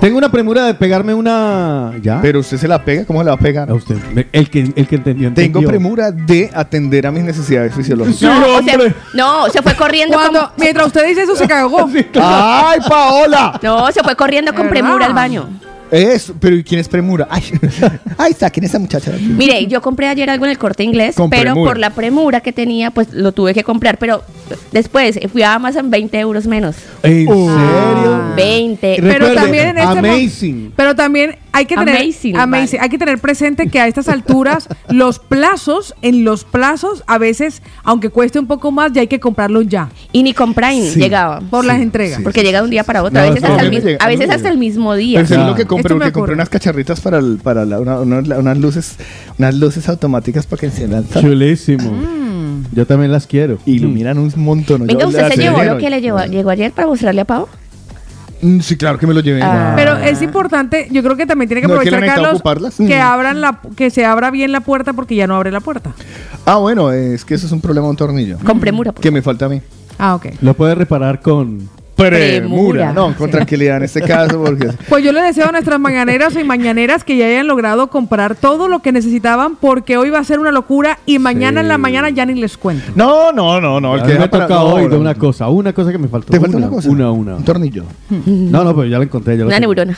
Tengo una premura de pegarme una... ¿Ya? Pero usted se la pega, ¿cómo se la va a pegar? A usted. El que, el que entendió, entendió. Tengo premura de atender a mis necesidades fisiológicas. Sí, No, o hombre. sea, no, se fue corriendo Cuando, como- mientras usted dice eso, se cagó. ¡Ay, Paola! No, se fue corriendo con premura al baño. Eso, pero ¿y quién es premura? Ay, ahí está, ¿quién es esa muchacha? Mire, yo compré ayer algo en el corte inglés, Con pero premura. por la premura que tenía, pues lo tuve que comprar. Pero después fui a Amazon 20 euros menos. ¿En Ah. serio? 20. Pero Recuerde, también en este Amazing. Pero también hay que tener Amazing, amazing, vale. hay que tener presente que a estas alturas los plazos, en los plazos, a veces, aunque cueste un poco más, ya hay que comprarlos ya Y ni con Prime Sí. llegaba. por las entregas. Porque llega de un día para otro. No, a veces, sí, hasta, a el, a veces hasta el mismo día. Pero lo que compré, porque compré unas cacharritas para, el- para la- una- una- unas luces unas luces automáticas para que enciendan Chulísimo. Mm. Yo también las quiero. iluminan un montón. Venga, Yo ¿usted las se llevó lo que le llevó, llegó ayer para mostrarle a Pau? Mm, Sí, claro que me lo llevé. Ah. Pero es importante, yo creo que también tiene que No, es que aprovechar, le Carlos, ocuparlas. que Mm. abran la, que se abra bien la puerta porque ya no abre la puerta. Ah, bueno, es que eso es un problema de un tornillo. Con premura. pues. Que me falta a mí. Ah, ok. Lo puede reparar con... Premura. No, con tranquilidad en este caso, porque Pues yo le deseo a nuestras mañaneras y mañaneras que ya hayan logrado comprar todo lo que necesitaban porque hoy va a ser una locura y mañana en la mañana ya ni les cuento. No, no, no, no. El que me deja para- toca no, hoy de una cosa. Una cosa que me faltó. ¿Te falta una cosa? Una, una. Un tornillo. No, no, pero ya la encontré. Ya la Una tengo. neurona.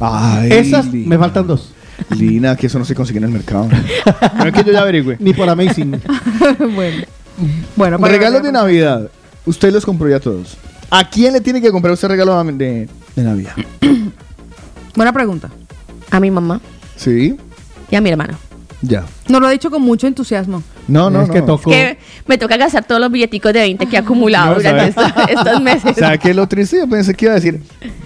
Ay, Esas Li- me faltan dos. Lina, que eso no se consigue en el mercado. No es que yo ya averigüe. Ni por Amazing. bueno. Bueno, para- Regalos de Navidad. Usted los compró ya todos. ¿A quién le tiene que comprar usted regalo de, de Navidad? Buena pregunta. A mi mamá Sí, y a mi hermano. ya. Nos lo ha dicho con mucho entusiasmo. No, no, es no. que tocó. Que me toca gastar todos los billeticos de 20 que he acumulado No, durante estos, estos meses. ¿Sabe qué es lo triste? Yo pensé que iba a decir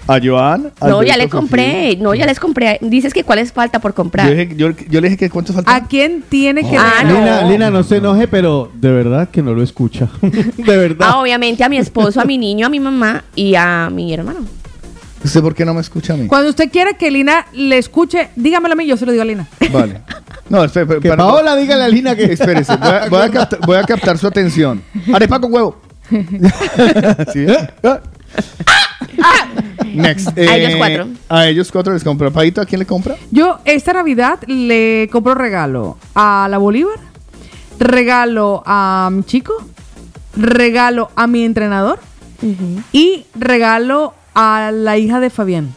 a Joan. No, ya le compré. No, ya les compré. Dices que cuáles falta por comprar. Yo, dije- yo- yo le dije que cuántos ¿A faltan. quién tiene que Ah? Lina, no. Lina, no se enoje, pero de verdad que no lo escucha. de verdad. Ah, obviamente a mi esposo, a mi niño, a mi mamá y a mi hermano. ¿Usted por qué no me escucha a mí? Cuando usted quiera que Lina le escuche, dígamelo a mí, yo se lo digo a Lina. Vale. No, espere, espere, que para- Paola dígale a Lina que... Espérese, voy a, voy a captar, voy a captar su atención. Arepa con huevo. ¿Sí? Next. A ellos cuatro. A ellos cuatro les compra. ¿Paito a quién le compra? Yo esta Navidad le compro regalo a la Bolívar, regalo a mi chico, regalo a mi entrenador y regalo a la hija de Fabián.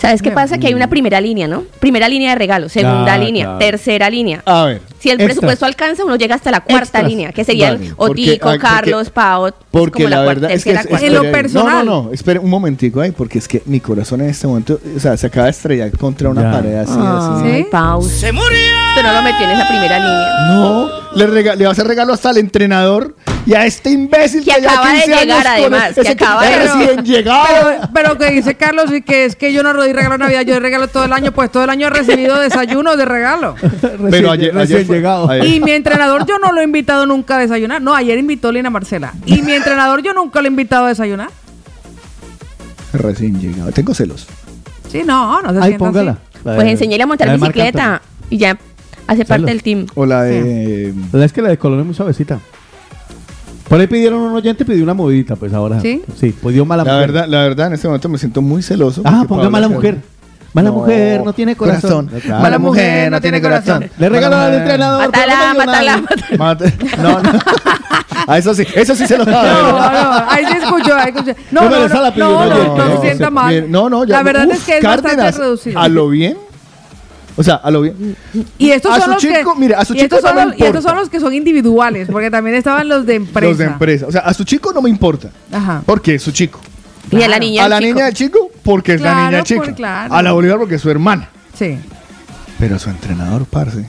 ¿Sabes qué pasa? Que hay una primera línea, ¿no? Primera línea de regalo, segunda Ah, línea, claro. tercera línea. A ver. Si el Extras. presupuesto alcanza, uno llega hasta la cuarta Extras. línea, que serían Vale, Otico, ah, porque- Carlos, Pau, Porque como la, la, cuarta, verdad es que... es-. En lo personal. No, no, no. Espere un momentico ahí, porque es que mi corazón en este momento, o sea, se acaba de estrellar contra una Ya. pared así, Ay, así. ¿Sí? Pau. ¡Se murió! Usted no lo metió en esa primera línea. No, le, rega- le va a hacer regalo hasta al entrenador y a este imbécil Que que, acaba de 15 años llegar, además, que acaba de- recién llegado. Pero, pero que dice Carlos y que es que yo no doy regalo de Navidad, yo doy regalo todo el año, pues todo el año he recibido desayuno de regalo. Pero ayer, recién ayer fue- llegado. ayer- Y mi entrenador yo no lo he invitado nunca a desayunar. No, ayer invitó Lina Marcela. Y mi entrenador yo nunca lo he invitado a desayunar. Recién llegado. Tengo celos. Sí, no, no se Ay, póngala. así. Pues enseñéle a montar bicicleta y ya hace parte del team. O la de. La verdad es que la de Colón es muy suavecita. Por ahí pidieron un oyente, pidió una movidita, pues ahora. ¿Sí? Sí, pidió mala La mujer. verdad, la verdad, en este momento me siento muy celoso. Ah, ponga mala mujer. Mala No, mujer, no tiene corazón. corazón. Claro. Mala mujer, no tiene corazón. Le regaló al entrenador. No dio nada. mátala. Mate- No, no. Ah, eso sí, eso sí se lo sabe. No, no, ahí se escuchó, ahí escuchó. No, No, no, no, no, no, no no, se sienta se- mal. Bien, No, no, ya. La verdad Uf, es que es Cárdenas, bastante reducido. A lo bien. O sea, a lo bien. Y estos A son su los chico, que, mire, a su y estos chico no son los, y estos son los que son individuales, porque también estaban los de empresa. Los de empresa. O sea, a su chico no me importa. Ajá. Porque es su chico. Y a la niña. a la chico. niña del chico, porque es la niña chica. por- claro. A la Bolívar, porque es su hermana. Sí. Pero a su entrenador, parce.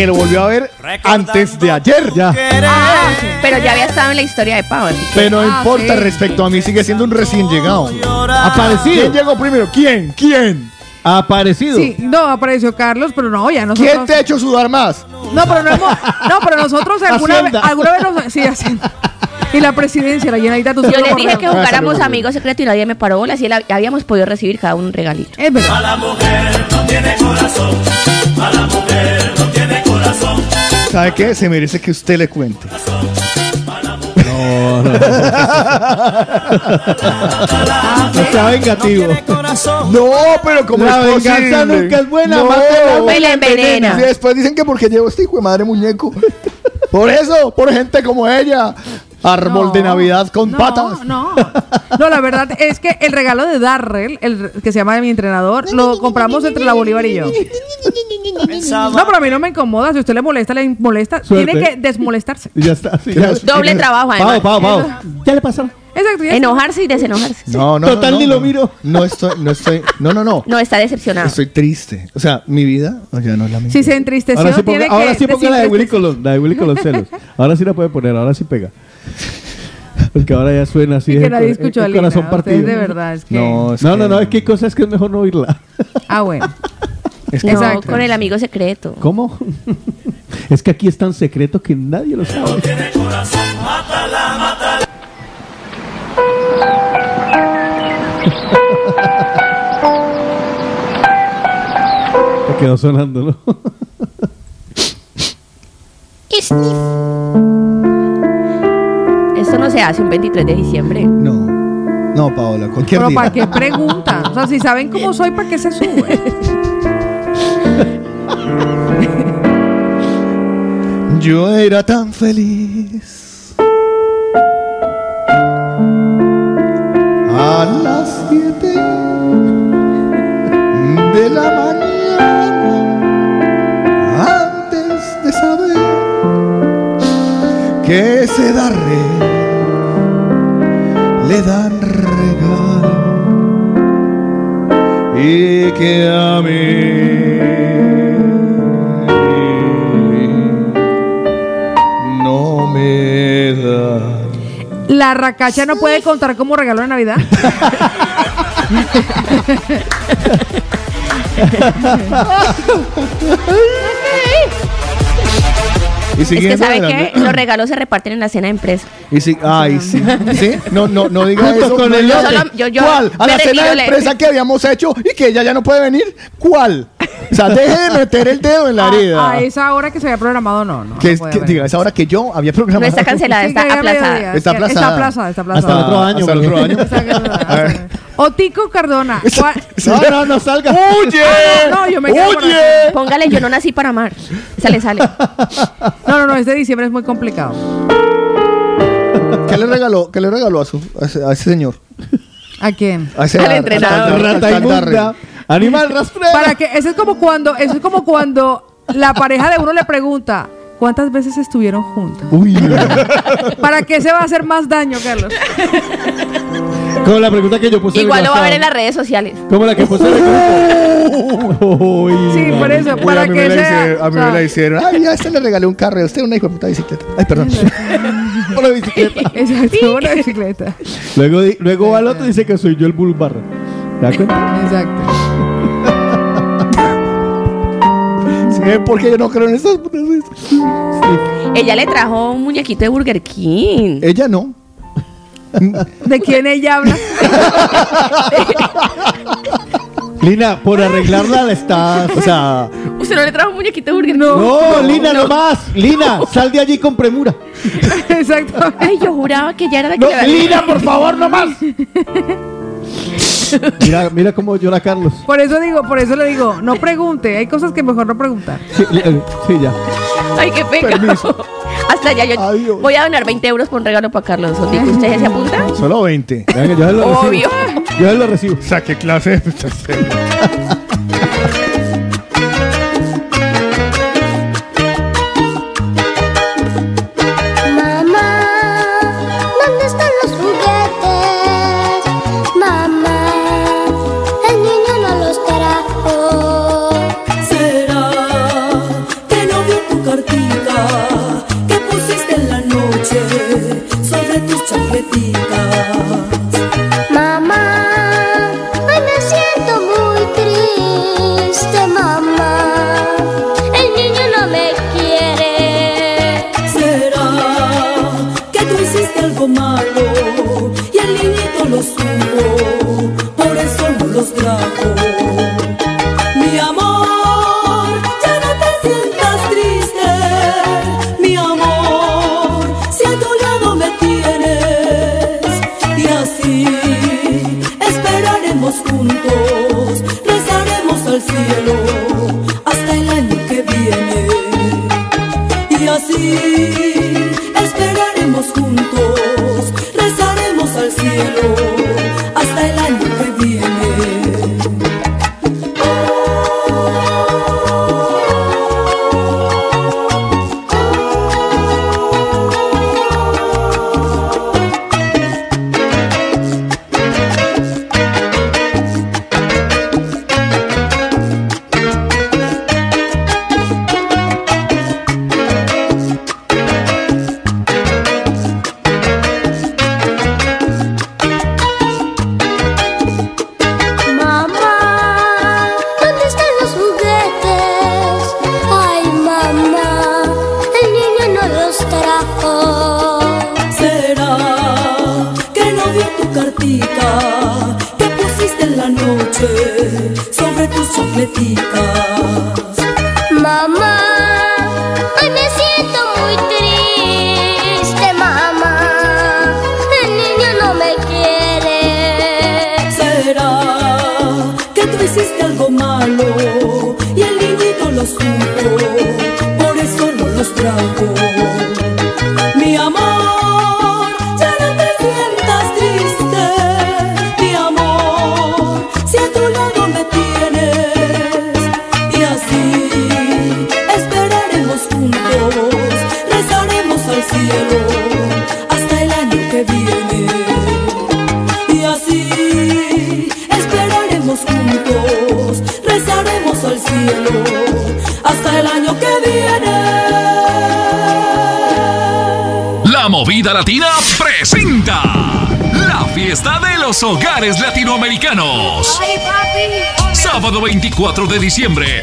Que lo volvió a ver antes de ayer. Ya. Ah, pero ya había estado en la historia de Pau. así que- Pero no Ah, importa, sí. respecto a mí sigue siendo un recién llegado. ¿Quién Aparecido. llegó primero? ¿Quién? ¿Quién? Aparecido. Sí, no, apareció Carlos, pero no, ya ¿Quién nosotros. te ha hecho sudar más? No, pero no hemos. No, pero nosotros alguna vez, Hacienda. alguna vez nos. Sí, Hacienda. Y la presidencia, la llenadita Yo les dije que ver. jugáramos amigos secretos y nadie me paró bolas y él- habíamos podido recibir cada uno un regalito. Es verdad. ¿Sabe qué? Se merece que usted le cuente. No, no. No sea vengativo. No, pero como La es venganza posible? nunca es buena, No. la envenena. Y después dicen que porque llevo este hijo de madre muñeco. Por eso, por gente como ella. Árbol No, de Navidad con no, patas. No, no, la verdad es que el regalo de Darrell, el que se llama mi entrenador, lo compramos entre la Bolívar y yo. No, pero a mí no me incomoda. Si a usted le molesta, le molesta. Suerte. Tiene que desmolestarse. Ya está. sí, ya. Doble trabajo, Pau, además. Pau, Pau. Ya le pasó. Exacto. Enojarse y desenojarse. No, no. Total, no, ni no, lo miro. No estoy, no estoy. No, no, no. No, está decepcionado. Estoy triste. O sea, mi vida no, ya no es la misma. Si se entristeció, Ahora sí ponga, tiene ahora que sí ponga la de Willy Colón, la de Willy Colón celos. Ahora sí la puede poner, ahora sí pega. Porque ahora ya suena así. Y que nadie escuchó a Lina. corazón Ustedes partido. de verdad. Es que... No, es No, que- no, no, es que hay cosas que es mejor no oírla. Ah, bueno. Es que No, con el amigo secreto. ¿Cómo? es que aquí es tan secreto que nadie lo sabe. Te quedó sonando, ¿no? Esto no se hace un 23 de diciembre. No. No, Paola, cualquier Pero día. ¿para qué preguntan? O sea, si saben cómo soy, ¿para qué se sube? Yo era tan feliz. A las siete de la mañana, antes de saber que ese darre le dan regalo y que a mí no me da. ¿La racacha no puede contar como regalo de Navidad? Y Es que, ¿sabe adelante- qué? Los regalos se reparten en la cena de empresa. Y si, ay, sí. ¿Sí? No, no, no diga eso. con no el. Yo solo- yo- yo ¿Cuál? A la cena de empresa que habíamos hecho y que ella ya no puede venir. ¿Cuál? O sea, deje de meter el dedo en la herida. A, a esa hora que se había programado, no. no, que no es, que, diga, esa hora que yo había programado. No está cancelada, está aplazada. Está aplazada. Está aplazada, Hasta el otro año, Hasta el otro año. Otico Cardona. ¿cuál- No, no, no salga. ¡Oye! No, yo me quedo ¡Oye! Póngale, yo no nací para amar. Sale, sale. No, no, no, este diciembre es muy complicado. ¿Qué le regaló, qué le regaló a, su, a, ese, a ese señor? ¿A quién? A ese Al entrenador. al- Animal rastrero. Para que, eso es como cuando, eso es como cuando la pareja de uno le pregunta, ¿cuántas veces estuvieron juntos? Uy. ¿Para qué se va a hacer más daño, Carlos? Como la pregunta que yo puse Igual lo va a ver en las redes sociales. Como la que puse. Uy, Sí, por eso, Uy, para a mí que me la sea. hicieron, a mí me la hicieron. Ay, a este le regalé un carro, a usted una hijo de puta bicicleta. Ay, perdón. Una bicicleta. Exacto, una bicicleta. Luego, luego va al otro y dice que soy yo el bull barra. ¿Te das cuenta? Exacto. ¿Sí? Porque yo no creo en estas putas. Ella le trajo un muñequito de Burger King. Ella no. ¿De quién ella habla? Lina, por arreglarla la estás. O sea, ¿Usted no le trajo un muñequito de Burger King? No, Lina, no más. Lina, sal de allí con premura. Exacto. Ay, yo juraba que ya era la que No, Lina, por favor, no más. Mira, mira cómo llora Carlos. Por eso digo, por eso le digo, no pregunte. Hay cosas que mejor no preguntar. Sí, eh, sí, ya. Ay, qué pecado. Hasta ya yo Adiós. voy a donar 20 euros por un regalo para Carlos. Otico, ¿Usted se apunta? solo 20. Venga, yo se lo Obvio. recibo. Yo se lo recibo. O sea, ¿qué clase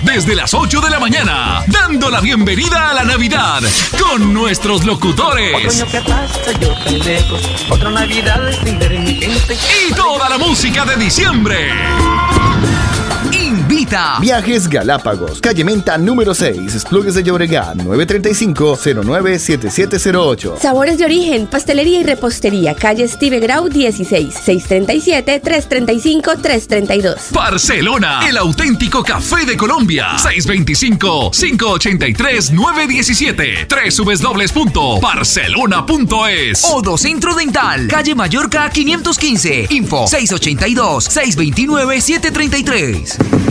desde las 8 de la mañana, dando la bienvenida a la Navidad con nuestros locutores. Y toda la música de diciembre visita. Viajes Galápagos, calle Menta número 6, Esplugues de Llobregat, 935-097708. Sabores de origen, pastelería y repostería, calle Steve Grau 16, 637-335-332. Barcelona, el auténtico café de Colombia, 625-583-917, 3 barcelona.es. Odo Centro Dental, calle Mallorca 515, info 682-629-733.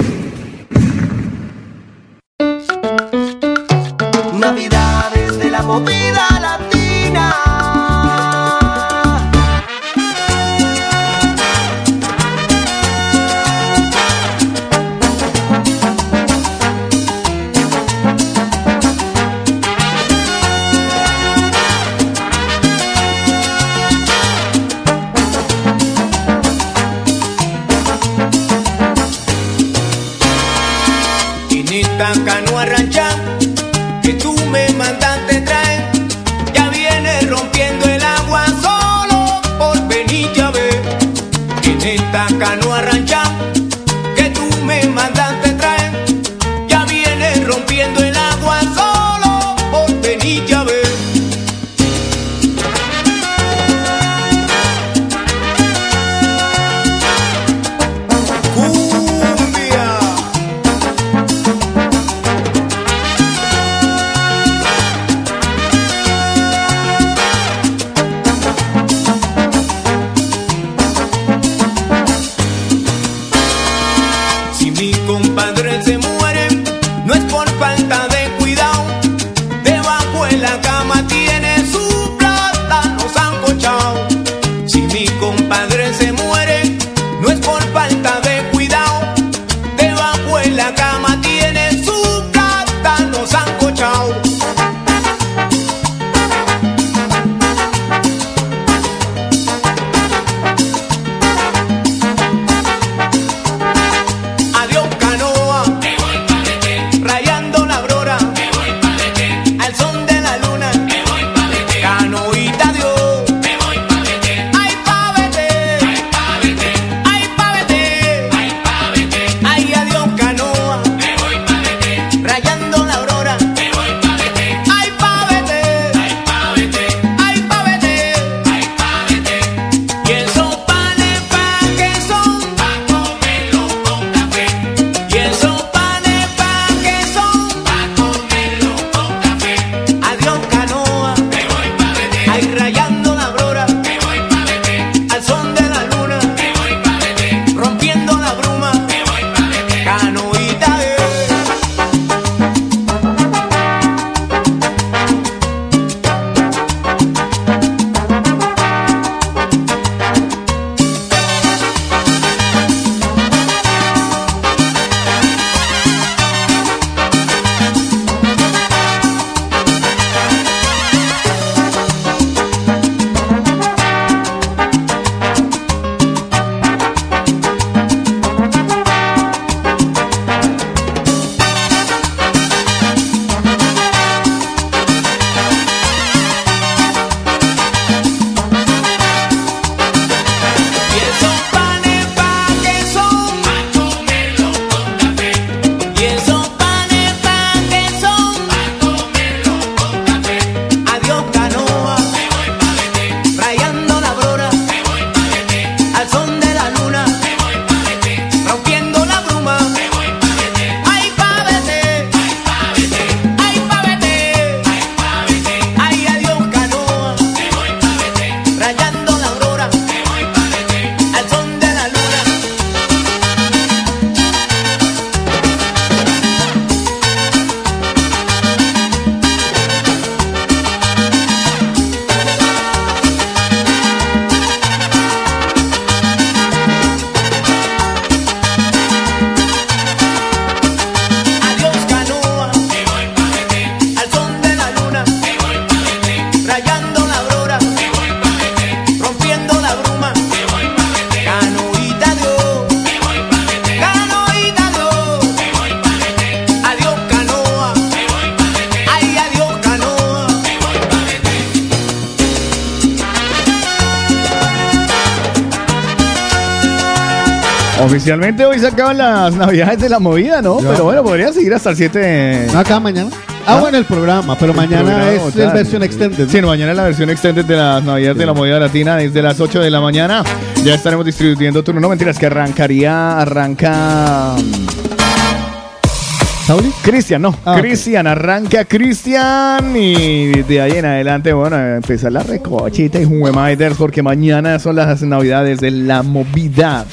Las navidades de la movida, ¿no? Pero bueno, podría seguir hasta el 7. No, acá mañana. Ah, bueno, el programa, pero mañana programa, es tal. la versión extended. Sí, no, mañana es la versión extended de las navidades de la movida latina desde las 8 de la mañana. Ya estaremos distribuyendo turno. No mentiras, que arrancaría, arranca. ¿Sauli? Cristian, no. Ah. Cristian, arranca Cristian. Y de ahí en adelante, bueno, empezar la recochita y juemaders porque mañana son las navidades de la movida.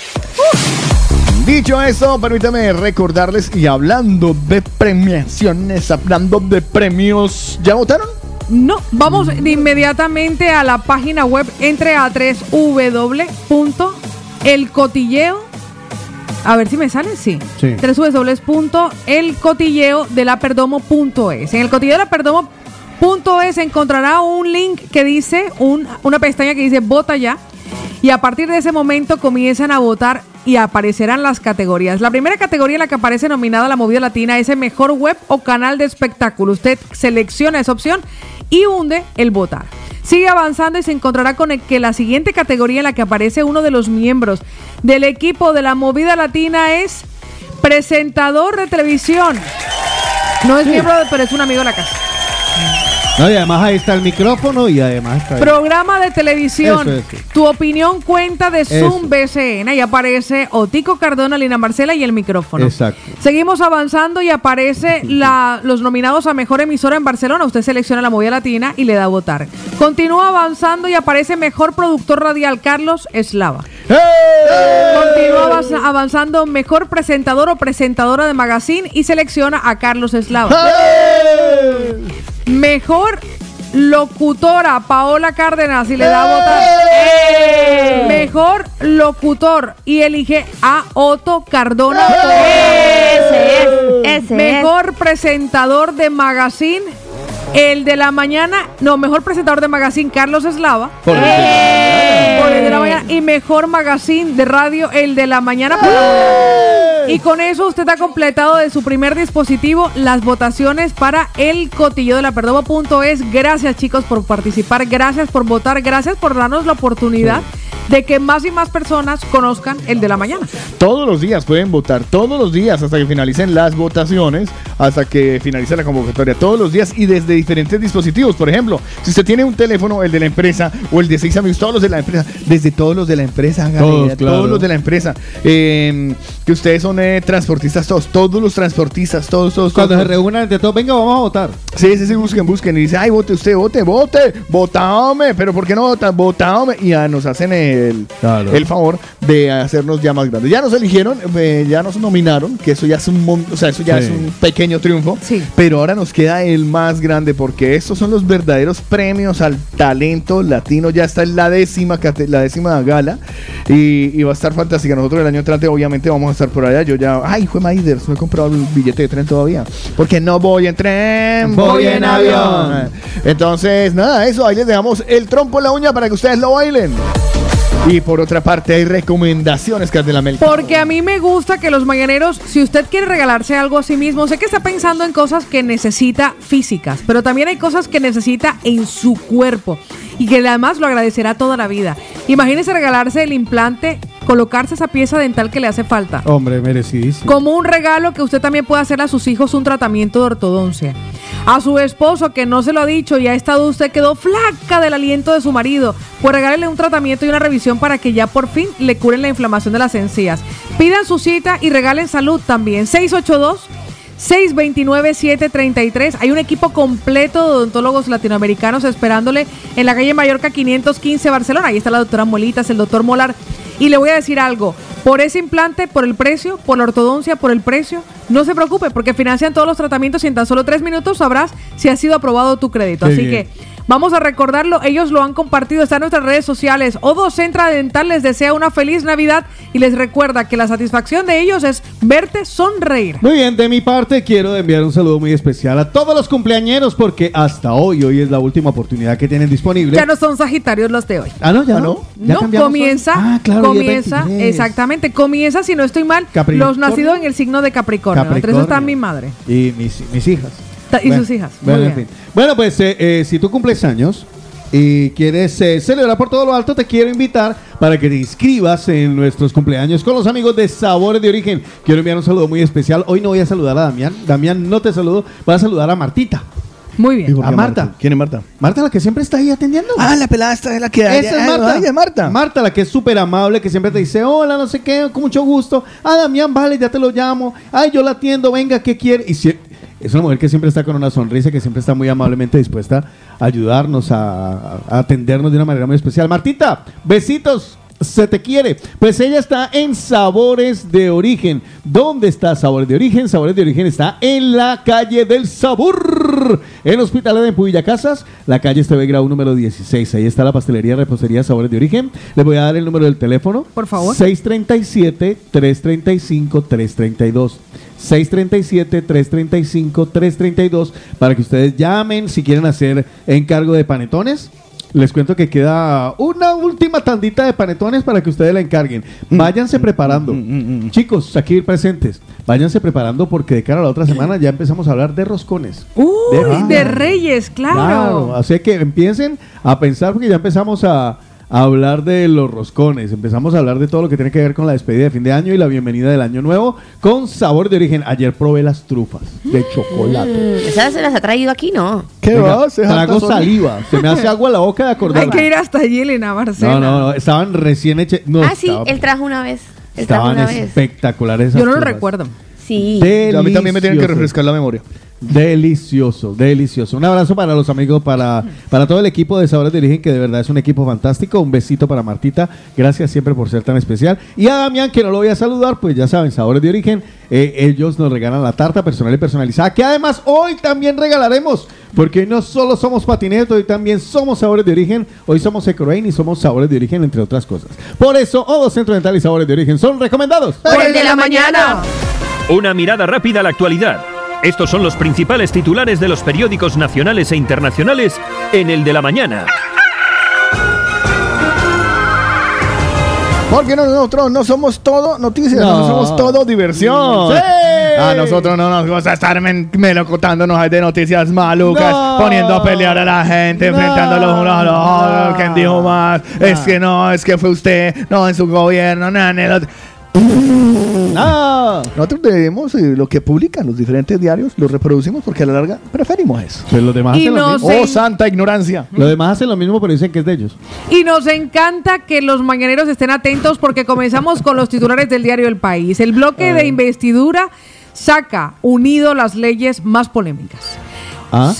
Dicho eso, permítame recordarles y hablando de premiaciones, hablando de premios, ¿ya votaron? No, vamos de inmediatamente a la página web. Entre a 3w.elcotilleo. A ver si me sale, sí. Sí. www.elcotilleo de la perdomo.es. En el cotilleo de la perdomo.es encontrará un link que dice, un- una pestaña que dice vota ya. Y a partir de ese momento comienzan a votar y aparecerán las categorías. La primera categoría en la que aparece nominada la movida latina es el mejor web o canal de espectáculo. Usted selecciona esa opción y hunde el votar. Sigue avanzando y se encontrará con el que la siguiente categoría en la que aparece uno de los miembros del equipo de la movida latina es presentador de televisión. No es miembro, pero es un amigo de la casa. No, y además ahí está el micrófono y además está ahí. Programa de televisión. Eso, eso. Tu opinión cuenta de Zoom Eso. BCN y aparece Otico Cardona, Lina Marcela y el micrófono. Exacto. Seguimos avanzando y aparece la- los nominados a mejor emisora en Barcelona. Usted selecciona la movida latina y le da a votar. Continúa avanzando y aparece mejor productor radial Carlos Eslava. Continúa avanza- avanzando mejor presentador o presentadora de magazine y selecciona a Carlos Eslava. Mejor locutora Paola Cárdenas y le da a votar. Mejor locutor y elige a Otto Cardona. Ese es, ese Mejor presentador de magazine. El de la mañana, no, mejor presentador de magazine, Carlos Eslava. Por el- Por el de la mañana. Y mejor magazine de radio, el de la mañana por la mañana. Y con eso usted ha completado de su primer dispositivo las votaciones para el cotillo de la Perdomo.es. Gracias chicos por participar, gracias por votar, gracias por darnos la oportunidad de que más y más personas conozcan el de la mañana. Todos los días pueden votar, todos los días hasta que finalicen las votaciones, hasta que finalice la convocatoria, todos los días y desde diferentes dispositivos. Por ejemplo, si usted tiene un teléfono, el de la empresa o el de seis amigos, todos los de la empresa, desde todos los de la empresa, Todos, idea, claro. todos los de la empresa, eh, que ustedes son eh, transportistas, todos, todos los transportistas, todos, todos. Cuando todos. se reúnan entre todos, venga, vamos a votar. Sí, sí, sí, busquen, busquen. Y dice, ay, vote usted, vote, vote, votame. Pero ¿por qué no vota? Votame. Y ya nos hacen el, Claro. el favor de hacernos ya más grandes. Ya nos eligieron, eh, ya nos nominaron, que eso ya es un mon- o sea, eso ya Sí. es un pequeño triunfo. Sí. Pero ahora nos queda el más grande, porque estos son los verdaderos premios al talento latino. Ya está en la décima, la décima gala. Y, y va a estar fantástica. Nosotros el año entrante, obviamente, vamos a estar por allá. Yo ya, ay, fue Maiders, no he comprado el billete de tren todavía. Porque no voy en tren, Voy en avión. Entonces, nada, eso, ahí les dejamos el trompo en la uña para que ustedes lo bailen. Y por otra parte, hay recomendaciones, Candela Mel. Porque a mí me gusta que los mañaneros, si usted quiere regalarse algo a sí mismo, sé que está pensando en cosas que necesita físicas, pero también hay cosas que necesita en su cuerpo y que además lo agradecerá toda la vida. Imagínese regalarse el implante, colocarse esa pieza dental que le hace falta. Hombre, merecidísimo. Como un regalo que usted también puede hacer a sus hijos un tratamiento de ortodoncia. A su esposo que no se lo ha dicho y ha estado usted quedó flaca del aliento de su marido, pues regálele un tratamiento y una revisión para que ya por fin le curen la inflamación de las encías. Pidan su cita y regalen salud también. 682 629-733. Hay un equipo completo de odontólogos latinoamericanos esperándole en la calle Mallorca 515 Barcelona. Ahí está la doctora Molitas, el doctor Molar. Y le voy a decir algo, por ese implante, por el precio, por la ortodoncia, por el precio, no se preocupe porque financian todos los tratamientos y en tan solo tres minutos sabrás si ha sido aprobado tu crédito. Qué Así bien. que vamos a recordarlo, ellos lo han compartido, está en nuestras redes sociales. Odo Centra Dental les desea una feliz Navidad y les recuerda que la satisfacción de ellos es verte sonreír. Muy bien, de mi parte quiero enviar un saludo muy especial a todos los cumpleañeros porque hasta hoy, hoy es la última oportunidad que tienen disponible. Ya no son Sagitarios los de hoy. Ah, no, ya Ah, no. ¿no? ¿Ya No, cambiamos comienza? Ah, claro, comienza, 23. exactamente, comienza, si no estoy mal, los nacidos en el signo de Capricornio. Entre Capricornio. eso está mi madre. Y mis, mis hijas. Y sus hijas. Muy Bueno, en bien. fin. Bueno, pues eh, eh, si tú cumples años, y quieres eh, celebrar por todo lo alto, te quiero invitar para que te inscribas en nuestros cumpleaños con los amigos de Sabores de Origen. Quiero enviar un saludo muy especial. Hoy no voy a saludar a Damián. Damián, no te saludo. Voy a saludar a Martita. Muy bien. A Marta. ¿Quién es Marta? Marta, la que siempre está ahí atendiendo. Ah, la pelada esta es la que... Esa es Ay, Marta. ay, es Marta. Marta, la que es súper amable, que siempre te dice, hola, no sé qué, con mucho gusto. Ah, Damián, vale, ya te lo llamo. Ay, yo la atiendo, venga, ¿qué quiere? Y si- es una mujer que siempre está con una sonrisa, que siempre está muy amablemente dispuesta a ayudarnos, a, a atendernos de una manera muy especial. Martita, besitos. Se te quiere. Pues ella está en Sabores de Origen. ¿Dónde está Sabores de Origen? Sabores de Origen está en la calle del Sabor. En Hospital de Pubilla Casas, la calle Esteve Grau número 16. Ahí está la pastelería, repostería Sabores de Origen. Les voy a dar el número del teléfono. Por favor. 637-335-332. 637-335-332 para que ustedes llamen si quieren hacer encargo de panetones. Les cuento que queda una última tandita de panetones para que ustedes la encarguen. Váyanse preparando. Chicos, aquí presentes, váyanse preparando porque de cara a la otra semana ya empezamos a hablar de roscones. Uy, De- de Reyes, claro. Claro, así que empiecen a pensar porque ya empezamos a, a hablar de los roscones, empezamos a hablar de todo lo que tiene que ver con la despedida de fin de año y la bienvenida del año nuevo con sabor de origen. Ayer probé las trufas de chocolate. Mm, ¿Esas se las ha traído aquí? No. ¿Qué Venga, va? Se trago saliva, se me hace agua la boca de Hay acordarme. que ir hasta allí, Elena Marcela. No, no, no, estaban recién hechas. No, ah, sí, estaba- él trajo una vez. Él estaban una vez. espectaculares. esas Yo no lo trufas. recuerdo. Sí. A mí también me tienen que refrescar la memoria. Delicioso, delicioso. Un abrazo para los amigos, para, para todo el equipo de Sabores de Origen, que de verdad es un equipo fantástico. Un besito para Martita. Gracias siempre por ser tan especial. Y a Damián, que no lo voy a saludar, pues ya saben, Sabores de Origen, eh, ellos nos regalan la tarta personal y personalizada, que además hoy también regalaremos. Porque hoy no solo somos patinetos, hoy también somos Sabores de Origen. Hoy somos Ecorain y somos Sabores de Origen, entre otras cosas. Por eso, Odo Centro Dental y Sabores de Origen son recomendados. Por el de la mañana. Una mirada rápida a la actualidad. Estos son los principales titulares de los periódicos nacionales e internacionales en el de la mañana. Porque no, nosotros no somos todo noticias, No. no, somos todo diversión. ¡Sí! A nosotros no nos gusta estar melocotándonos de noticias malucas, No. poniendo a pelear a la gente, No. enfrentando los unos a los otros. No. ¿Quién dijo más? Es que no, es que fue usted, no en su gobierno, no en el otro. ¡No! Nosotros debemos, eh, lo que publican los diferentes diarios, lo reproducimos porque a la larga preferimos eso. Pues los demás Y hacen lo no mismo. sé. Oh, santa ignorancia. Los demás hacen lo mismo, pero dicen que es de ellos. Y nos encanta que los mañaneros estén atentos porque comenzamos con los titulares del diario El País. El bloque de investidura saca unido las leyes más polémicas. ¿Ah?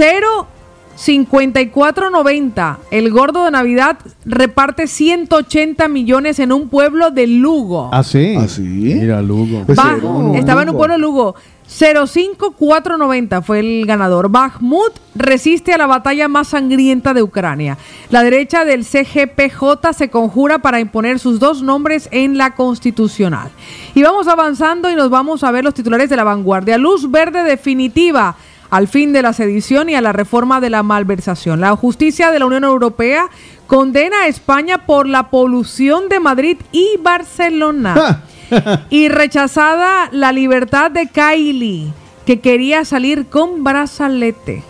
05490. El gordo de Navidad reparte 180 millones en un pueblo de Lugo. ¿Ah, sí? ¿Ah, sí? Mira, Lugo. Pues, estaba en un Lugo. pueblo Lugo. 05490 fue el ganador. Bakhmut resiste a la batalla más sangrienta de Ucrania. La derecha del CGPJ se conjura para imponer sus dos nombres en la constitucional. Y vamos avanzando y nos vamos a ver los titulares de la vanguardia. Luz verde definitiva al fin de la sedición y a la reforma de la malversación. La justicia de la Unión Europea condena a España por la polución de Madrid y Barcelona. y rechazada la libertad de Kylie, que quería salir con brazalete.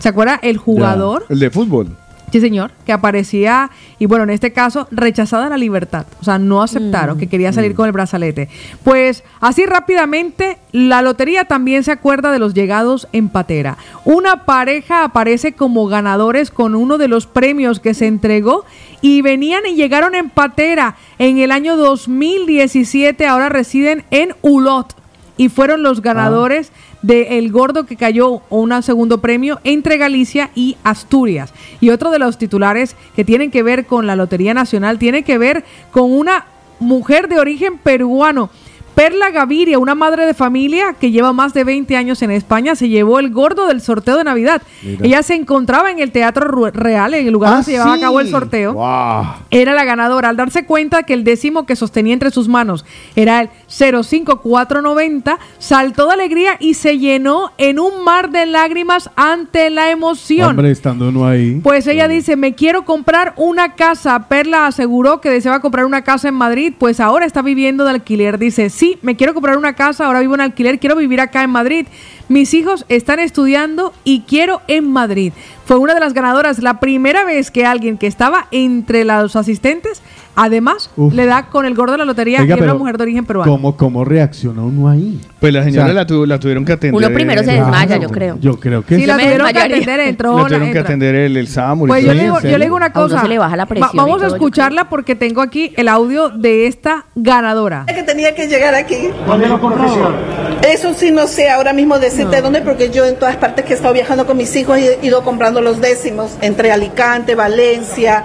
¿Se acuerda? El jugador. El de fútbol. Sí, señor, que aparecía, y bueno, en este caso, rechazada la libertad. O sea, no aceptaron que quería salir con el brazalete. Pues así rápidamente, la lotería también se acuerda de los llegados en patera. Una pareja aparece como ganadores con uno de los premios que se entregó y venían y llegaron en patera en el año 2017. Ahora residen en Ulot y fueron los ganadores de El Gordo que cayó un segundo premio entre Galicia y Asturias. Y otro de los titulares que tienen que ver con la Lotería Nacional tiene que ver con una mujer de origen peruano. Perla Gaviria, una madre de familia que lleva más de 20 años en España, se llevó el gordo del sorteo de Navidad. Mira. Ella se encontraba en el Teatro Real, en el lugar Ah, donde se llevaba a cabo el sorteo Wow. era la ganadora. Al darse cuenta que el décimo que sostenía entre sus manos era el 05490, saltó de alegría y se llenó en un mar de lágrimas ante la emoción. Hombre, estando uno ahí. Pues ella dice, me quiero comprar una casa. Perla aseguró que deseaba comprar una casa en Madrid, pues ahora está viviendo de alquiler. Dice, sí me quiero comprar una casa, ahora vivo en alquiler, quiero vivir acá en Madrid. Mis hijos están estudiando y quiero en Madrid. Fue una de las ganadoras, la primera vez que alguien que estaba entre los asistentes, además, Uf. le da con el gordo de la lotería Oiga, y era una pero mujer de origen peruano. ¿Cómo, cómo reacciona uno ahí? Pues la señora O sea, la, tu- la tuvieron que atender. Uno primero se desmaya, yo creo. Yo creo que Sí, sí. la me tuvieron que desmayaría. atender, entró. La la- tuvieron que entra. atender el, el y Pues yo le, ¿en digo, yo serio? le digo una A uno cosa. se le baja la presión y vamos a todo, yo escucharla porque tengo aquí el audio de esta ganadora. que tenía que llegar aquí. Eso sí no sé ahora mismo decirte dónde, porque yo en todas partes que he estado viajando con mis hijos he ido comprando los décimos entre Alicante, Valencia,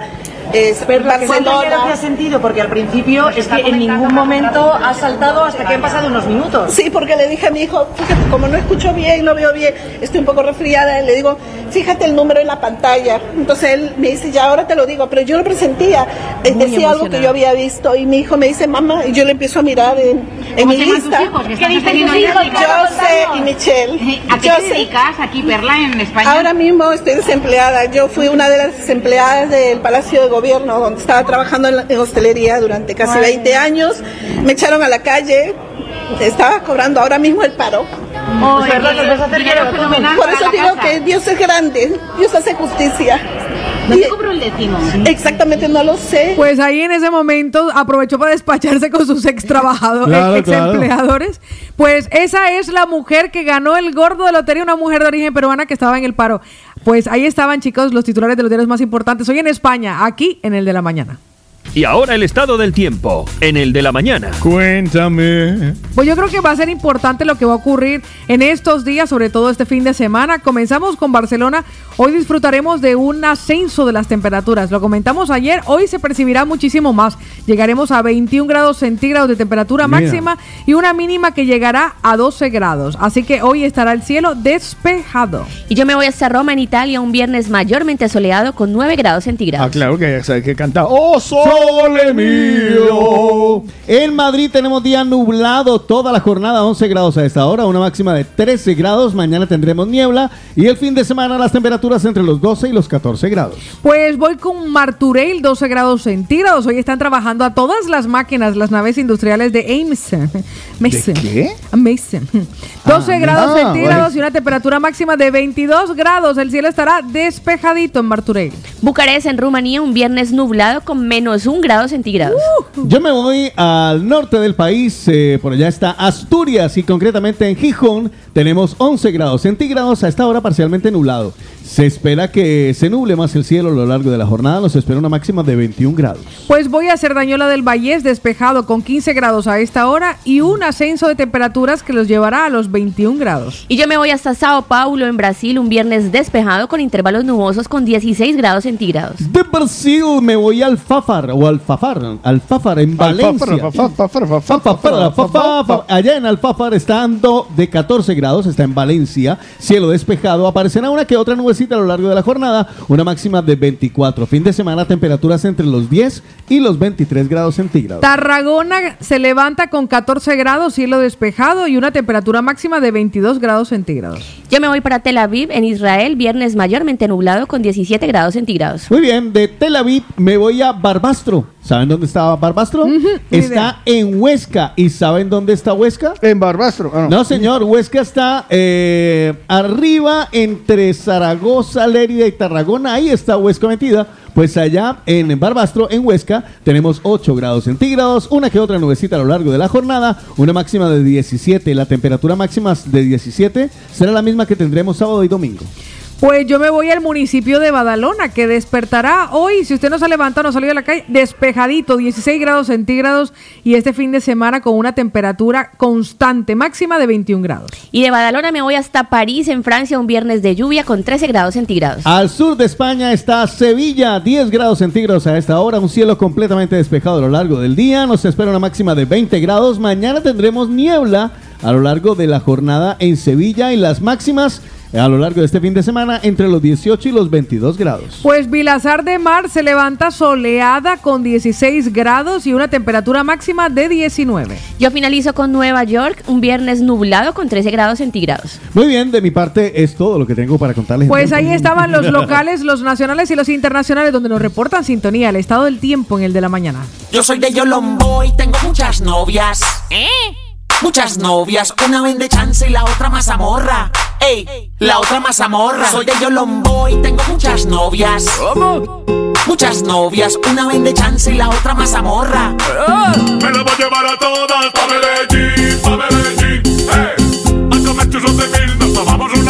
eh, ¿Cuánto miedo te Barcelona. has sentido? Porque al principio es que en ningún momento has saltado hasta que han pasado unos minutos. Sí, porque le dije a mi hijo, fíjate, como no escucho bien, no veo bien, estoy un poco resfriada, le digo, fíjate el número en la pantalla. Entonces él me dice, ya ahora te lo digo, pero yo lo presentía, eh, Muy decía algo que yo había visto y mi hijo me dice, mamá, y yo le empiezo a mirar en, en mi lista. ¿Qué dicen tus hijos? Jose y Michelle. ¿A qué te Jose. dedicas aquí, Perla, en España? Ahora mismo estoy desempleada. Yo fui una de las desempleadas del Palacio de Gobierno, donde estaba trabajando en, la- en hostelería durante casi 20 años. Me echaron a la calle. Estaba cobrando ahora mismo el paro. Oh, Por eso digo que Dios es grande. Dios hace justicia. ¿No Y- te cobró el décimo? exactamente, no lo sé. Pues ahí en ese momento aprovechó para despacharse con sus ex trabajadores, Claro, ex claro. empleadores. Pues esa es la mujer que ganó el gordo de lotería, una mujer de origen peruana que estaba en el paro. Pues ahí estaban, chicos, los titulares de los diarios más importantes. Hoy en España, aquí en el de la mañana. Y ahora el estado del tiempo, en el de la mañana. Cuéntame. Pues yo creo que va a ser importante lo que va a ocurrir en estos días, sobre todo este fin de semana. Comenzamos con Barcelona. Hoy disfrutaremos de un ascenso de las temperaturas. Lo comentamos ayer. Hoy se percibirá muchísimo más. Llegaremos a 21 grados centígrados de temperatura Mira. máxima y una mínima que llegará a 12 grados. Así que hoy estará el cielo despejado. Y yo me voy hasta Roma, en Italia, un viernes mayormente soleado con 9 grados centígrados. Ah, claro que que canta. ¡Oh, Sole mío. En Madrid tenemos día nublado toda la jornada, 11 grados a esta hora, una máxima de 13 grados. Mañana tendremos niebla y el fin de semana las temperaturas entre los 12 y los 14 grados. Pues voy con Martureil, 12 grados centígrados. Hoy están trabajando a todas las máquinas, las naves industriales de Amazon. Mason. qué? Amazon. 12 Ah, grados ah, centígrados y una temperatura máxima de 22 grados. El cielo estará despejadito en Martureil. Bucarest, en Rumanía, un viernes nublado con menos 1 grado centígrados. Yo me voy al norte del país, eh, por allá está Asturias y concretamente en Gijón tenemos 11 grados centígrados, a esta hora parcialmente nublado. Se espera que se nuble más el cielo a lo largo de la jornada, nos espera una máxima de 21 grados. Pues voy a Cerdañola del Vallés, despejado con 15 grados a esta hora y un ascenso de temperaturas que los llevará a los 21 grados. Y yo me voy hasta Sao Paulo, en Brasil, un viernes despejado con intervalos nubosos con 16 grados centígrados. De Brasil me voy al Fafar o al Fafar, al Fafar en Valencia. Allá en Alfafar está dando de 14 grados, está en Valencia, cielo despejado, aparecerá una que otra nubecita a lo largo de la jornada, una máxima de 24. Fin de semana temperaturas entre los 10 y los 23 grados centígrados. Tarragona se levanta con 14 grados, cielo despejado y una temperatura máxima de 22 grados centígrados. Yo me voy para Tel Aviv, en Israel, viernes mayormente nublado con 17 grados centígrados. Muy bien, de Tel Aviv me voy a Barbastro. ¿Saben dónde está Barbastro? está en Huesca. ¿Y saben dónde está Huesca? En Barbastro. Ah, No, señor, Huesca está eh, arriba entre Zaragoza, Lérida y Tarragona. Ahí está Huesca metida. Pues allá en Barbastro, en Huesca, tenemos 8 grados centígrados, una que otra nubecita a lo largo de la jornada, una máxima de 17. La temperatura máxima de 17 será la misma que tendremos sábado y domingo. Pues yo me voy al municipio de Badalona, que despertará hoy, si usted no se levanta, no salió de la calle, despejadito, 16 grados centígrados y este fin de semana con una temperatura constante, máxima de 21 grados. Y de Badalona me voy hasta París, en Francia, un viernes de lluvia con 13 grados centígrados. Al sur de España está Sevilla, 10 grados centígrados a esta hora, un cielo completamente despejado a lo largo del día, nos espera una máxima de 20 grados, mañana tendremos niebla a lo largo de la jornada en Sevilla y las máximas a lo largo de este fin de semana entre los 18 y los 22 grados. Pues Vilazar de Mar se levanta soleada con 16 grados y una temperatura máxima de 19. Yo finalizo con Nueva York, un viernes nublado con 13 grados centígrados. Muy bien, de mi parte es todo lo que tengo para contarles. Pues ahí estaban los locales, los nacionales y los internacionales donde nos reportan sintonía, el estado del tiempo en el de la mañana. Yo soy de Yolombo y tengo muchas novias. ¿Eh? Muchas novias, una vende chance y la otra mazamorra. Ey, la otra mazamorra. Soy de Yolombo y tengo muchas novias. ¿Cómo? Muchas novias, una vende chance y la otra mazamorra. Me la voy a llevar a todas pa' Medellín, pa' Medellín, eh. A comer churros de mil, nos tomamos una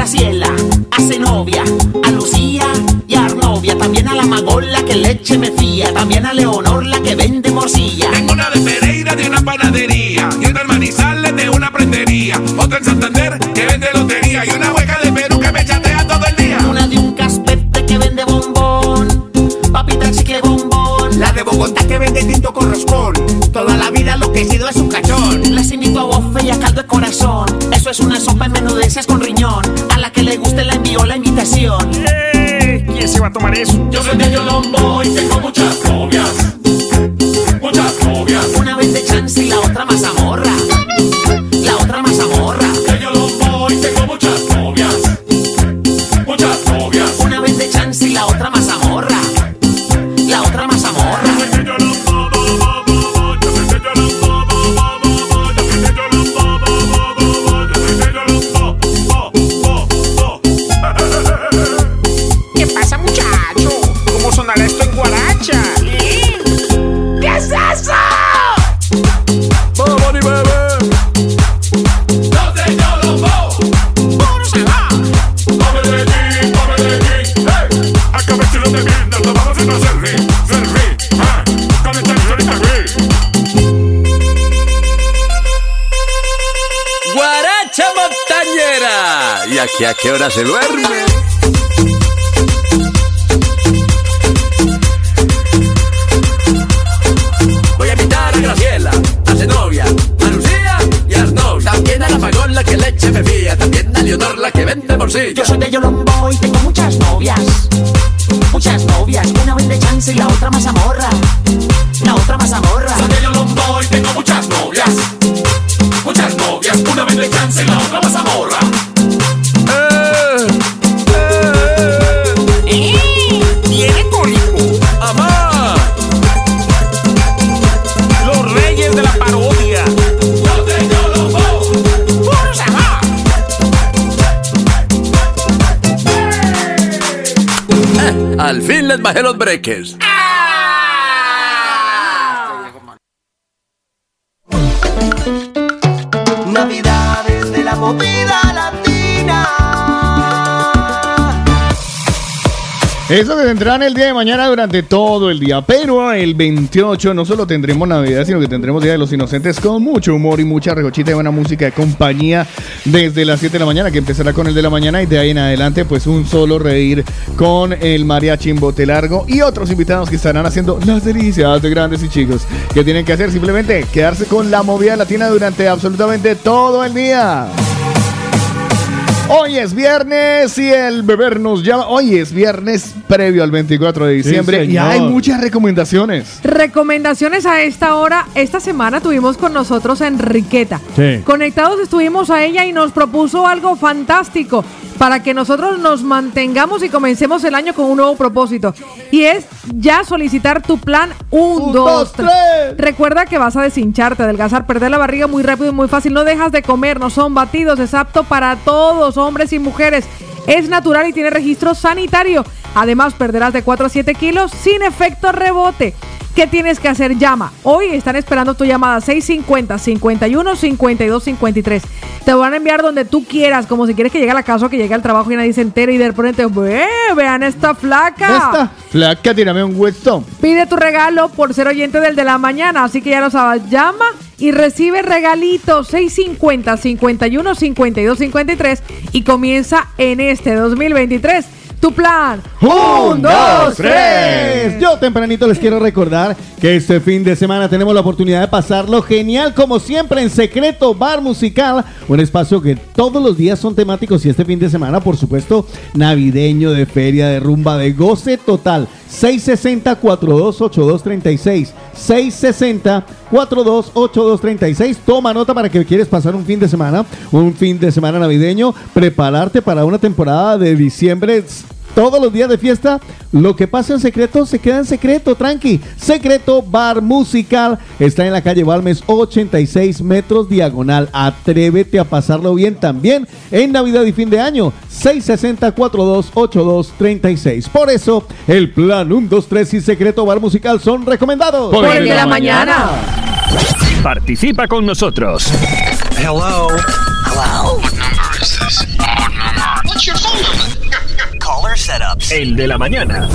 Graciela, a Zenobia, a Lucía y a Arnovia. También a la Magola que leche me fía. También a Leonor la que vende morcilla. Tengo una de Pereira de una panadería y otra en Manizales de una prendería. Otra en Santander que vende lotería y una hueca de Perú que me chatea todo el día. Una de un caspete que vende bombón. Papita chicle bombón. La de Bogotá que vende tinto con roscón. Toda la vida lo que he sido es un cachón. Les invito a bofe y a caldo de corazón. Eso es una sopa en menudencias con riñón. A la que le guste le envío la invitación. ¿Quién se va a tomar eso? Yo soy de Yolombo y tengo muchas novias. A les Eso que tendrán el día de mañana durante todo el día. Pero el 28 no solo tendremos Navidad, sino que tendremos Día de los Inocentes con mucho humor y mucha recochita y buena música de compañía desde las 7 de la mañana, que empezará con el de la mañana y de ahí en adelante, pues un solo reír con el mariachi en largo y otros invitados que estarán haciendo las delicias de grandes y chicos. Que tienen que hacer simplemente quedarse con la movida latina durante absolutamente todo el día. Hoy es viernes y el beber nos llama. Hoy es viernes previo al 24 de diciembre y señor. hay muchas recomendaciones. Recomendaciones a esta hora. Esta semana tuvimos con nosotros a Enriqueta. Sí. Conectados estuvimos a ella y nos propuso algo fantástico para que nosotros nos mantengamos y comencemos el año con un nuevo propósito. Y es ya solicitar tu plan 1, 2, 3. Recuerda que vas a deshincharte, adelgazar, perder la barriga muy rápido y muy fácil. No dejas de comer, no son batidos, es apto para todos, hombres y mujeres. Es natural y tiene registro sanitario. Además, perderás de 4 a 7 kilos sin efecto rebote. ¿Qué tienes que hacer? Llama. Hoy están esperando tu llamada 650 51 52 53. Te van a enviar donde tú quieras, como si quieres que llegue a la casa o que llegue al trabajo y nadie se entere y de repente, "Ve, vean esta flaca. Esta flaca, tírame un hueso. Pide tu regalo por ser oyente del de la mañana, así que ya lo sabes, llama y recibe regalitos 650 51 52 53 y comienza en este 2023 tu plan. Un, dos, tres. Yo tempranito les quiero recordar que este fin de semana tenemos la oportunidad de pasarlo genial como siempre en Secreto Bar Musical, un espacio que todos los días son temáticos y este fin de semana, por supuesto, navideño, de feria, de rumba, de goce total. 660-428236. 660-428236. Toma nota para que quieres pasar un fin de semana, un fin de semana navideño, prepararte para una temporada de diciembre. Todos los días de fiesta, lo que pasa en secreto se queda en secreto, tranqui. Secreto Bar Musical está en la calle Balmes 86 metros diagonal. Atrévete a pasarlo bien también en Navidad y fin de año. 660-428236. Por eso, el plan 1, 2, 3 y Secreto Bar Musical son recomendados. Por el de la mañana. Participa con nosotros. Hello. Hello. What number is this? El de la mañana.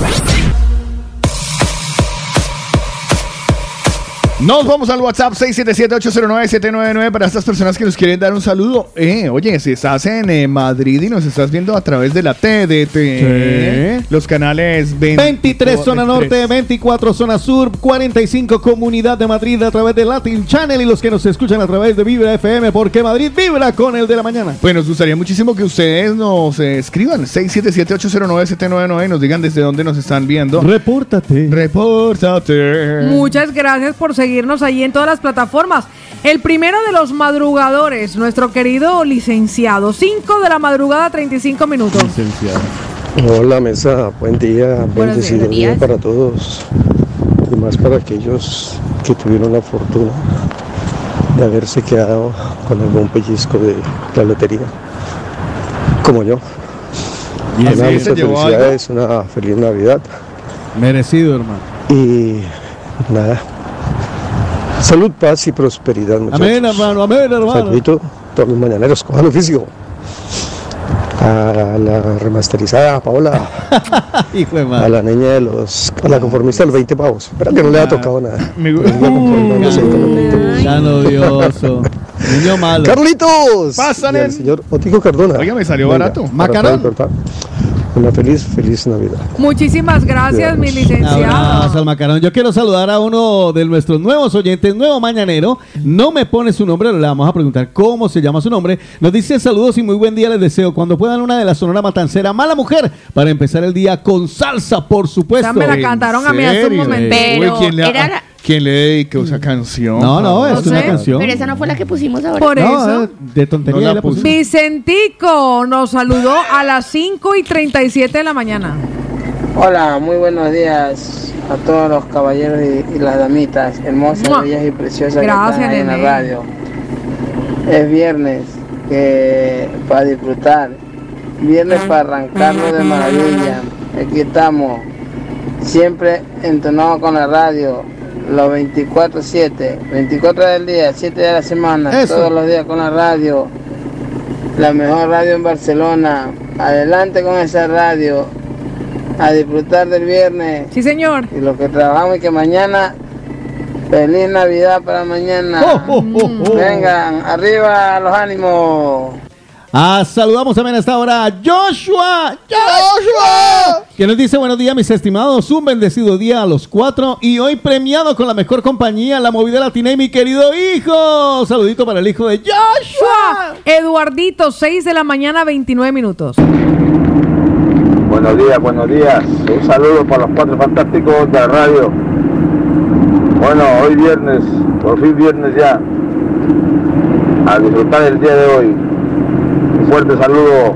Nos vamos al WhatsApp 677-809-799 para estas personas que nos quieren dar un saludo. Eh, oye, si estás en eh, Madrid y nos estás viendo a través de la TDT, los canales 20 23 zona norte, 24 zona sur, 45 comunidad de Madrid a través de Latin Channel y los que nos escuchan a través de Vibra FM porque Madrid vibra con el de la mañana. Pues nos gustaría muchísimo que ustedes nos eh, escriban 677-809-799 y nos digan desde dónde nos están viendo. Repórtate. Repórtate. Muchas gracias por seguirnos allí en todas las plataformas. El primero de los madrugadores, nuestro querido licenciado. 5 de la madrugada, 35 minutos. Hola mesa, buen día, bendecido día días. para todos y más para aquellos que tuvieron la fortuna de haberse quedado con algún pellizco de la lotería, como yo. Y se muchas felicidades, una feliz Navidad Merecido, hermano. y nada, salud, paz y prosperidad. Muchachos. Amén, hermano, amén, hermano. Saludito, todos los mañaneros, cojan oficio. A la remasterizada Paola. Hijo de A madre. la niña de los. A la conformista de los 20 pavos. Espera que no le ha tocado nada. Me Tan odioso. Niño malo. ¡Carlitos! Pásale. Y al señor Otico Cardona. Oiga, me salió Venga, barato. Macarón. Una feliz, feliz Navidad. Muchísimas gracias, mi licenciado. Abrazo al macarón. Yo quiero saludar a uno de nuestros nuevos oyentes, nuevo mañanero. No me pone su nombre, le vamos a preguntar cómo se llama su nombre. Nos dice saludos y muy buen día les deseo. Cuando puedan una de la Sonora Matancera, Mala Mujer, para empezar el día con salsa, por supuesto. Ya me la cantaron a mí hace un momento. Pero Uy, ¿quién le, era la- ¿quién le dedicó esa canción? No, no, No es una sé, canción. Pero esa no fue la que pusimos ahora. Por No, eso. eh, de tontería No la la puse. Vicentico nos saludó a las 5 y 37 de la mañana. Hola, muy buenos días a todos los caballeros y, y las damitas hermosas, Mua. bellas y preciosas Gracias, que están ahí en la nene. radio. Es viernes que para disfrutar, viernes para arrancarlo de maravilla. Aquí estamos, siempre entonados con la radio, los 24-7, 24 del día, 7 de la semana, Eso. todos los días con la radio. La mejor radio en Barcelona. Adelante con esa radio. A disfrutar del viernes. Sí, señor. Y lo que trabajamos y que mañana. Feliz Navidad para mañana. Oh, oh, oh, oh. Vengan, arriba los ánimos. Ah, saludamos también a esta hora a Joshua. Joshua. Que nos dice buenos días, mis estimados. Un bendecido día a los cuatro. Y hoy premiado con la mejor compañía, la movida latina y mi querido hijo. Saludito para el hijo de Joshua. Eduardito, 6 de la mañana, 29 minutos. Buenos días, buenos días. Un saludo para los cuatro fantásticos de la radio. Bueno, hoy viernes, por fin viernes ya. A disfrutar el día de hoy. Fuerte saludo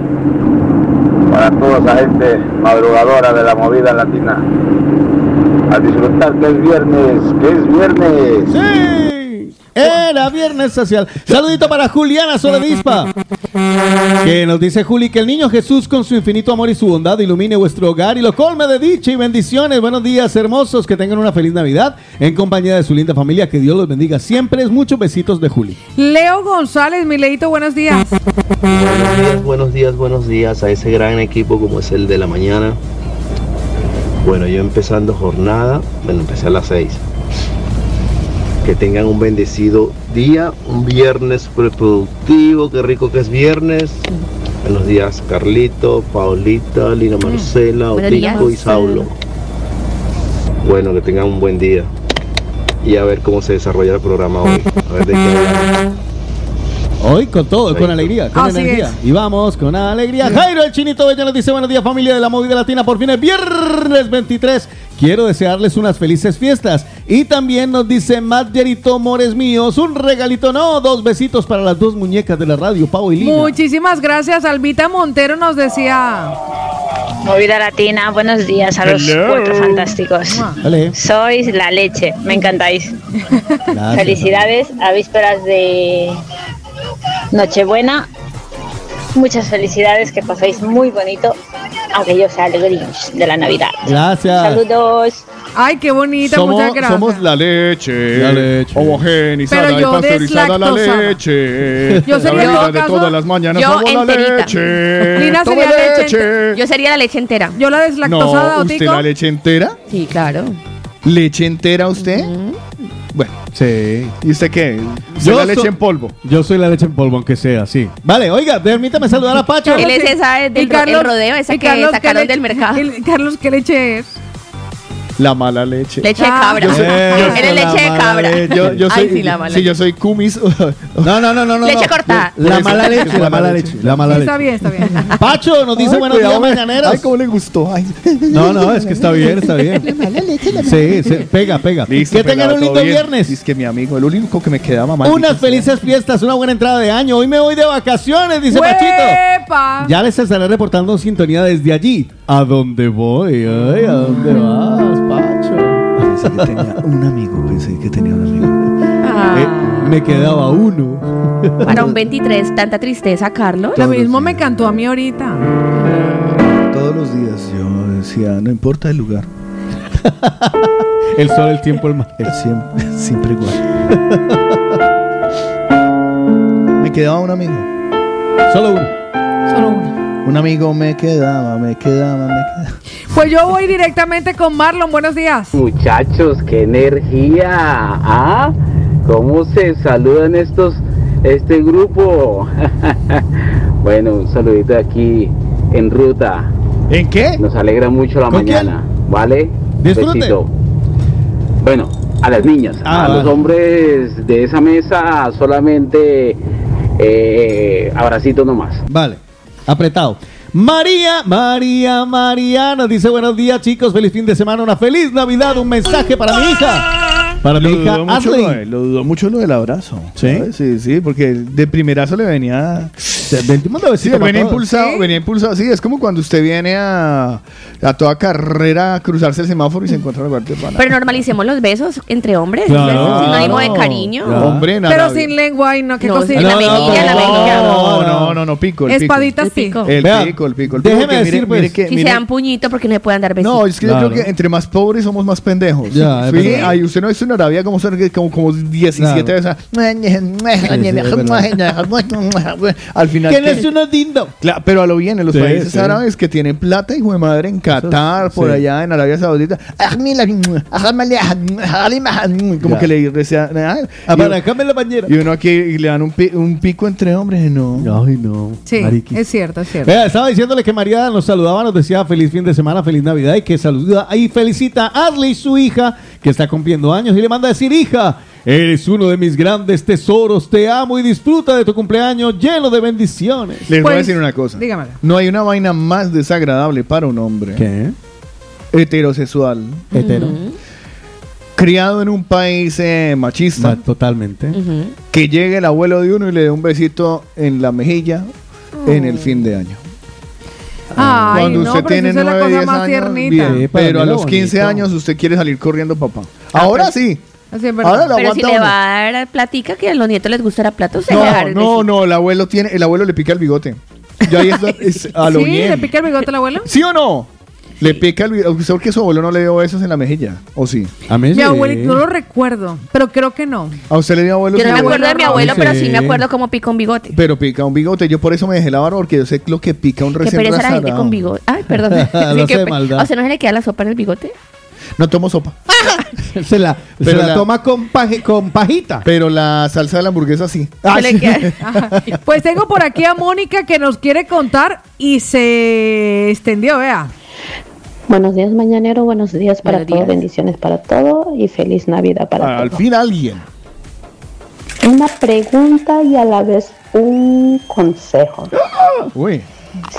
para toda esa gente madrugadora de la movida latina. A disfrutar que es viernes, que es viernes. Era viernes social. Saludito para Juliana Soledispa. Que nos dice Juli que el niño Jesús con su infinito amor y su bondad ilumine vuestro hogar y lo colme de dicha y bendiciones. Buenos días, hermosos. Que tengan una feliz Navidad en compañía de su linda familia. Que Dios los bendiga siempre. Es muchos besitos de Juli. Leo González, mi leito, buenos días. Buenos días, buenos días, buenos días a ese gran equipo como es el de la mañana. Bueno, yo empezando jornada, bueno, empecé a las 6. Que tengan un bendecido día, un viernes productivo, qué rico que es viernes. Buenos días, Carlito, Paulita, Lina Marcela, Buenos días. Otico y Saulo. Bueno, que tengan un buen día. Y a ver cómo se desarrolla el programa hoy. A ver de qué hablamos. Hoy con todo, con alegría, con Así energía. es. Y vamos con alegría. Jairo, el chinito bello nos dice buenos días familia de la movida latina. Por fin es viernes 23. Quiero desearles unas felices fiestas. Y también nos dice Margerito Mores Míos, un regalito, no, dos besitos para las dos muñecas de la radio, Pau y Lina. Muchísimas gracias. Albita Montero nos decía. Movida Latina, buenos días a los Hello. cuatro fantásticos. Sois la leche, me encantáis. Felicidades a vísperas de Nochebuena. Muchas felicidades, que paséis muy bonito, aunque yo sea el Grinch de la Navidad. Gracias. Saludos. Ay, qué bonita, Somos, muchas gracias. somos la leche, La leche. homogenizada y pasteurizada la leche. Yo sería la de caso- todas las mañanas yo somos la leche. Lina sería leche leche. Yo sería la leche entera. Yo la deslactosada, No. ¿usted la leche entera? Sí, claro. ¿Leche entera usted? Bueno, Sí. ¿y usted qué? ¿Usted Yo la leche so- en polvo? Yo soy la leche en polvo, aunque sea, sí. Vale, oiga, permítame saludar a Pacho. Él es esa del Y ro- el rodeo, esa que Carlos, sacaron ¿qué del mercado. Carlos, ¿qué leche es? La mala leche. Leche de Ah. cabra. Yo soy- yo- Él es la leche de mala cabra. leche. Yo, yo soy, Ay, sí, la mala. sí, yo soy kumis. No, no, no, no. no Leche no. cortada. La mala leche, la mala leche. La mala Está leche. bien, está bien. Pacho nos dice Ay, buenos cuidado, días, mañaneros. Ay, cómo le gustó. Ay. No, no, es que está bien, está bien. Sí, sí, pega, pega. Listo, que tengan un lindo viernes. Es que mi amigo, el único que me quedaba mal. Unas felices fiestas, una buena entrada de año. Hoy me voy de vacaciones, dice Pachito. Ya les estaré reportando sintonía desde allí. ¿A dónde voy? Ay, ¿a dónde vas? Pensé que tenía un amigo, pensé que tenía un amigo. Ah, Eh, me quedaba uno. Para un 23, tanta tristeza, Carlos. Lo mismo me cantó a mí ahorita. Todos los días yo decía, no importa el lugar, El sol, el tiempo, el mar. él siempre, siempre igual. me quedaba un amigo. Solo uno. Solo uno. Un amigo me quedaba, me quedaba, me quedaba. Pues yo voy directamente con Marlon. Buenos días. Muchachos, qué energía, ¿ah? ¿Cómo se saludan estos, este grupo? bueno, un saludito aquí en ruta. ¿En qué? Nos alegra mucho la mañana, ¿vale? Disfrute. Bueno, a las niñas, Ah, a los hombres de esa mesa solamente eh, abracito nomás. Vale, apretado. María, María, María nos dice buenos días chicos, feliz fin de semana, una feliz Navidad, un mensaje para mi hija, para mi hija dudó, mucho lo, de- Ashley. lo dudó mucho lo del abrazo. ¿Sí? ¿sabes? Sí, sí, porque de primerazo le venía. De Sí, venía impulsado, venía impulsado. Sí, es como cuando usted viene a, a toda carrera cruzarse el semáforo y se encuentra parte de pana. Pero normalicemos los besos entre hombres. Claro. Es sinónimo de cariño. Claro. Hombre, nada. Pero sin lengua y no, qué No, cosita. la mejilla, la mejilla. No, no, no, no, pico. El pico. El sí. pico. El Vea, pico, el pico. El pico déjeme decir, pues, que, Si mire- se dan puñito, porque no le puedan dar besitos. No, es que yo Claro. creo que entre más pobres somos más pendejos. Ya, es sí, verdad. ay, usted no es en Arabia como, como, como 17 Claro. veces. Al final. ¿Quién es uno lindo? Claro, pero a lo bien, en los Sí, países sí. árabes que tienen plata, hijo de madre, en Qatar, por sí. allá, en Arabia Saudita, como Ya. que le desean. Ah, para acá me la bañera. Y uno aquí y le dan un, pi- un pico entre hombres, no. Ay, no. Sí, es cierto, es cierto. Estaba diciéndole que María nos saludaba, nos decía feliz fin de semana, feliz Navidad y que saluda y felicita a Arley, su hija, que está cumpliendo años y le manda a decir, hija, eres uno de mis grandes tesoros, te amo y disfruta de tu cumpleaños lleno de bendiciones. Les voy a Pues, decir una cosa. dígamela. No hay una vaina más desagradable para un hombre ¿Qué? heterosexual, Hetero. criado en un país eh, machista, Ma- Totalmente. Ujú. que llegue el abuelo de uno y le dé un besito en la mejilla en el fin de año. Ay, Cuando no, usted pero tiene esa es la 9, cosa 10 más años, tiernita. bien, Sí, para pero mí a lo los 15 bonito. años usted quiere salir corriendo, papá. Ahora sí. Ahora lo Pero si le va a dar platica que a los nietos les gustará plato, se le va a dar No, no, no, el abuelo tiene, el abuelo le pica el bigote. Ya ahí es, es a lo ¿Sí? bien. ¿Le pica el bigote al abuelo? ¿Sí o no? Le pica el bigote. ¿Usted que su abuelo no le dio besos en la mejilla? ¿O sí? A mí Mi sí. abuelito, no lo recuerdo, pero creo que no. ¿A usted le dio abuelo? Yo no me acuerdo de mi abuelo, pero sí me acuerdo cómo pica un bigote. Pero pica un bigote. Yo por eso me dejé la barba porque yo sé lo que pica un recién pereza la gente con bigote. Ay, perdón. Lo Sí, hace qué de pe- maldad. ¿A usted no se le queda la sopa en el bigote? No tomo sopa. Se la, se la la- toma con, paje- con pajita. Pero la salsa de la hamburguesa sí. Queda- Pues tengo por aquí a Mónica que nos quiere contar y se extendió, vea. Buenos días, mañanero. Buenos días para Buenos todos. días. Bendiciones para todo y feliz Navidad para Ah, Al todos. fin alguien. Una pregunta y a la vez un consejo. Uy.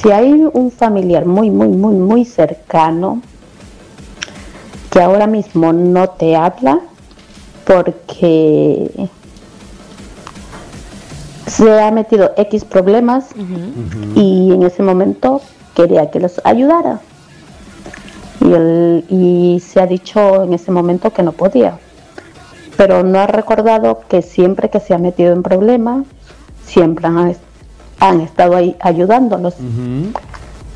Si hay un familiar muy, muy, muy, muy cercano que ahora mismo no te habla porque se ha metido X problemas y en ese momento quería que los ayudara. Y, él- y se ha dicho en ese momento que no podía. Pero no ha recordado que siempre que se ha metido en problemas, siempre han, han estado ahí ayudándolos.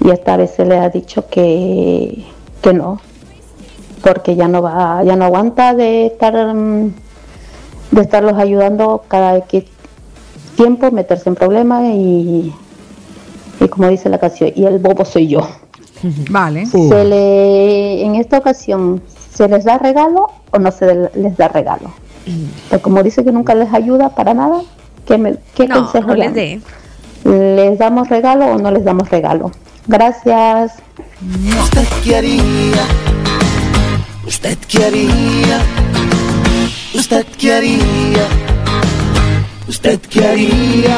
Y esta vez se le ha dicho que, que no, porque ya no va, ya no aguanta de estar mm, de estarlos ayudando cada X tiempo, meterse en problemas y, y como dice la canción, y el bobo soy yo. Vale. Se le, en esta ocasión, ¿se les da regalo o no se les da regalo? Pues como dice que nunca les ayuda para nada, ¿qué, me, qué No, consejo no le les dé. ¿Les damos regalo o no les damos regalo? Gracias. ¿Usted qué haría? ¿Usted qué haría? ¿Usted qué haría? ¿Usted qué haría?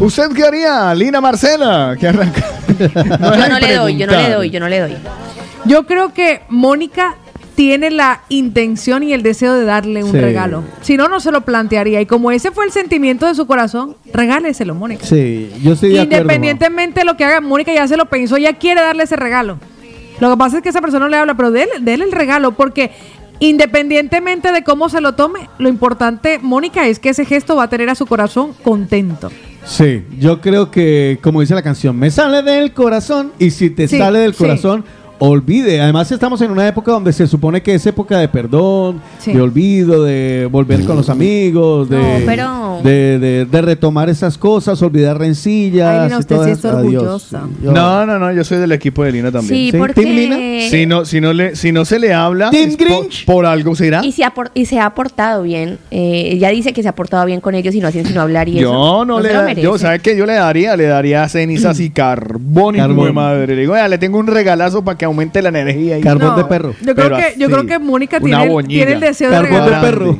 ¿Usted qué haría, Lina Marcela? Que arranca. Yo no le doy, yo no le doy, yo no le doy. Yo creo que Mónica tiene la intención y el deseo de darle un Sí. regalo. Si no, no se lo plantearía. Y como ese fue el sentimiento de su corazón, regáleselo, Mónica. Sí, yo estoy de acuerdo. Independientemente de lo que haga, Mónica ya se lo pensó, ya quiere darle ese regalo. Lo que pasa es que esa persona no le habla, pero déle, déle el regalo, porque independientemente de cómo se lo tome, lo importante, Mónica, es que ese gesto va a tener a su corazón contento. Sí, yo creo que, como dice la canción, me sale del corazón y si te Sí, sale del sí. Olvide. Además estamos en una época donde se supone que es época de perdón, Sí. de olvido, de volver con los amigos, de, No, pero- de, de- de retomar esas cosas, olvidar rencillas. Ay, y usted todas sí es orgullosa. Yo- No, no, no, yo soy del equipo de Lina también. Sí, ¿Sí? porque... ¿Team Lina? Si no, si no le, si no se le habla, por, algo será. Y se, ha por- y se ha portado bien. Eh, ella dice que se ha portado bien con ellos y no hacen sino hablar y eso. Yo no, le da- yo, ¿sabes qué? Yo le daría, le daría cenizas y carbón y Carbón. de madre. Le digo, "Vea, le tengo un regalazo para que aumente la energía. y- Carbón No, de perro. Yo creo, Pero que, yo creo que Mónica tiene, tiene el deseo de Carbón de regalar. perro.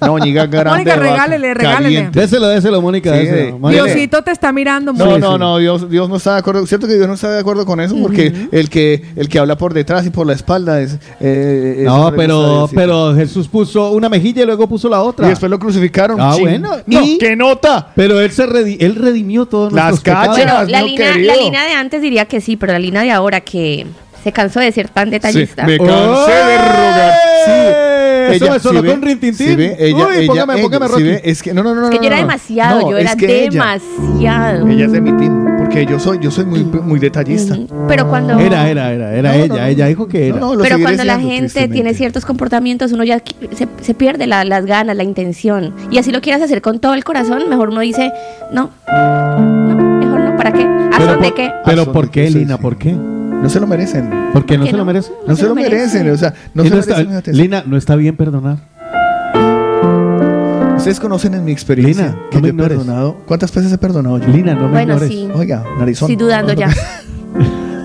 Una boñiga grande. Mónica, regálele, regálele. Déselo, déselo, Mónica. Sí, déselo. Mónica. Diosito te está mirando, No, Mónica. no, no, Dios, Dios no está de acuerdo. Cierto que Dios no está de acuerdo con eso, porque el que el que habla por detrás y por la espalda es. eh, No, pero, pero Jesús puso una mejilla y luego puso la otra. Y después lo crucificaron. Ah, bueno. No, ¿Y? ¿Qué nota? Pero él se redi- él redimió todos Las nuestros pecados. cachas. Bueno, la, no, lina, la lina de antes diría que sí, pero la lina de ahora que se cansó de ser tan Sí, detallista. me cansé de rogar. Sí. Eso me sonó ¿sí con? Rintintín. ¿Sí ve? Ella, Uy, ella- póngame, ella- póngame, ¿sí Rocky. ve? Es que no, no, no, es que no, yo era demasiado, No, yo es era que ella- demasiado. Ella es de mi team, porque yo soy, yo soy muy, muy detallista. Pero cuando... Era, era, era, era No, ella. no, ella dijo que era. No, no, lo Pero cuando la gente tiene ciertos comportamientos, uno ya se, se pierde la- las ganas, la intención. Y así lo quieras hacer con todo el corazón, mejor uno dice, no, no, mejor no, ¿para qué? ¿A de por, qué? pero ¿por qué, Lina? sí. ¿Por qué? No se lo merecen. ¿Por qué no ¿Qué se lo no? merece? No, se, lo merecen. O sea, no se no está- merecen. atención. Lina, no está bien perdonar. Ustedes conocen en mi experiencia Lina, que no me yo he perdonado. ¿Cuántas veces he perdonado yo? Lina, no me Bueno, ignores. sí. Oiga, narizón. Estoy dudando ya.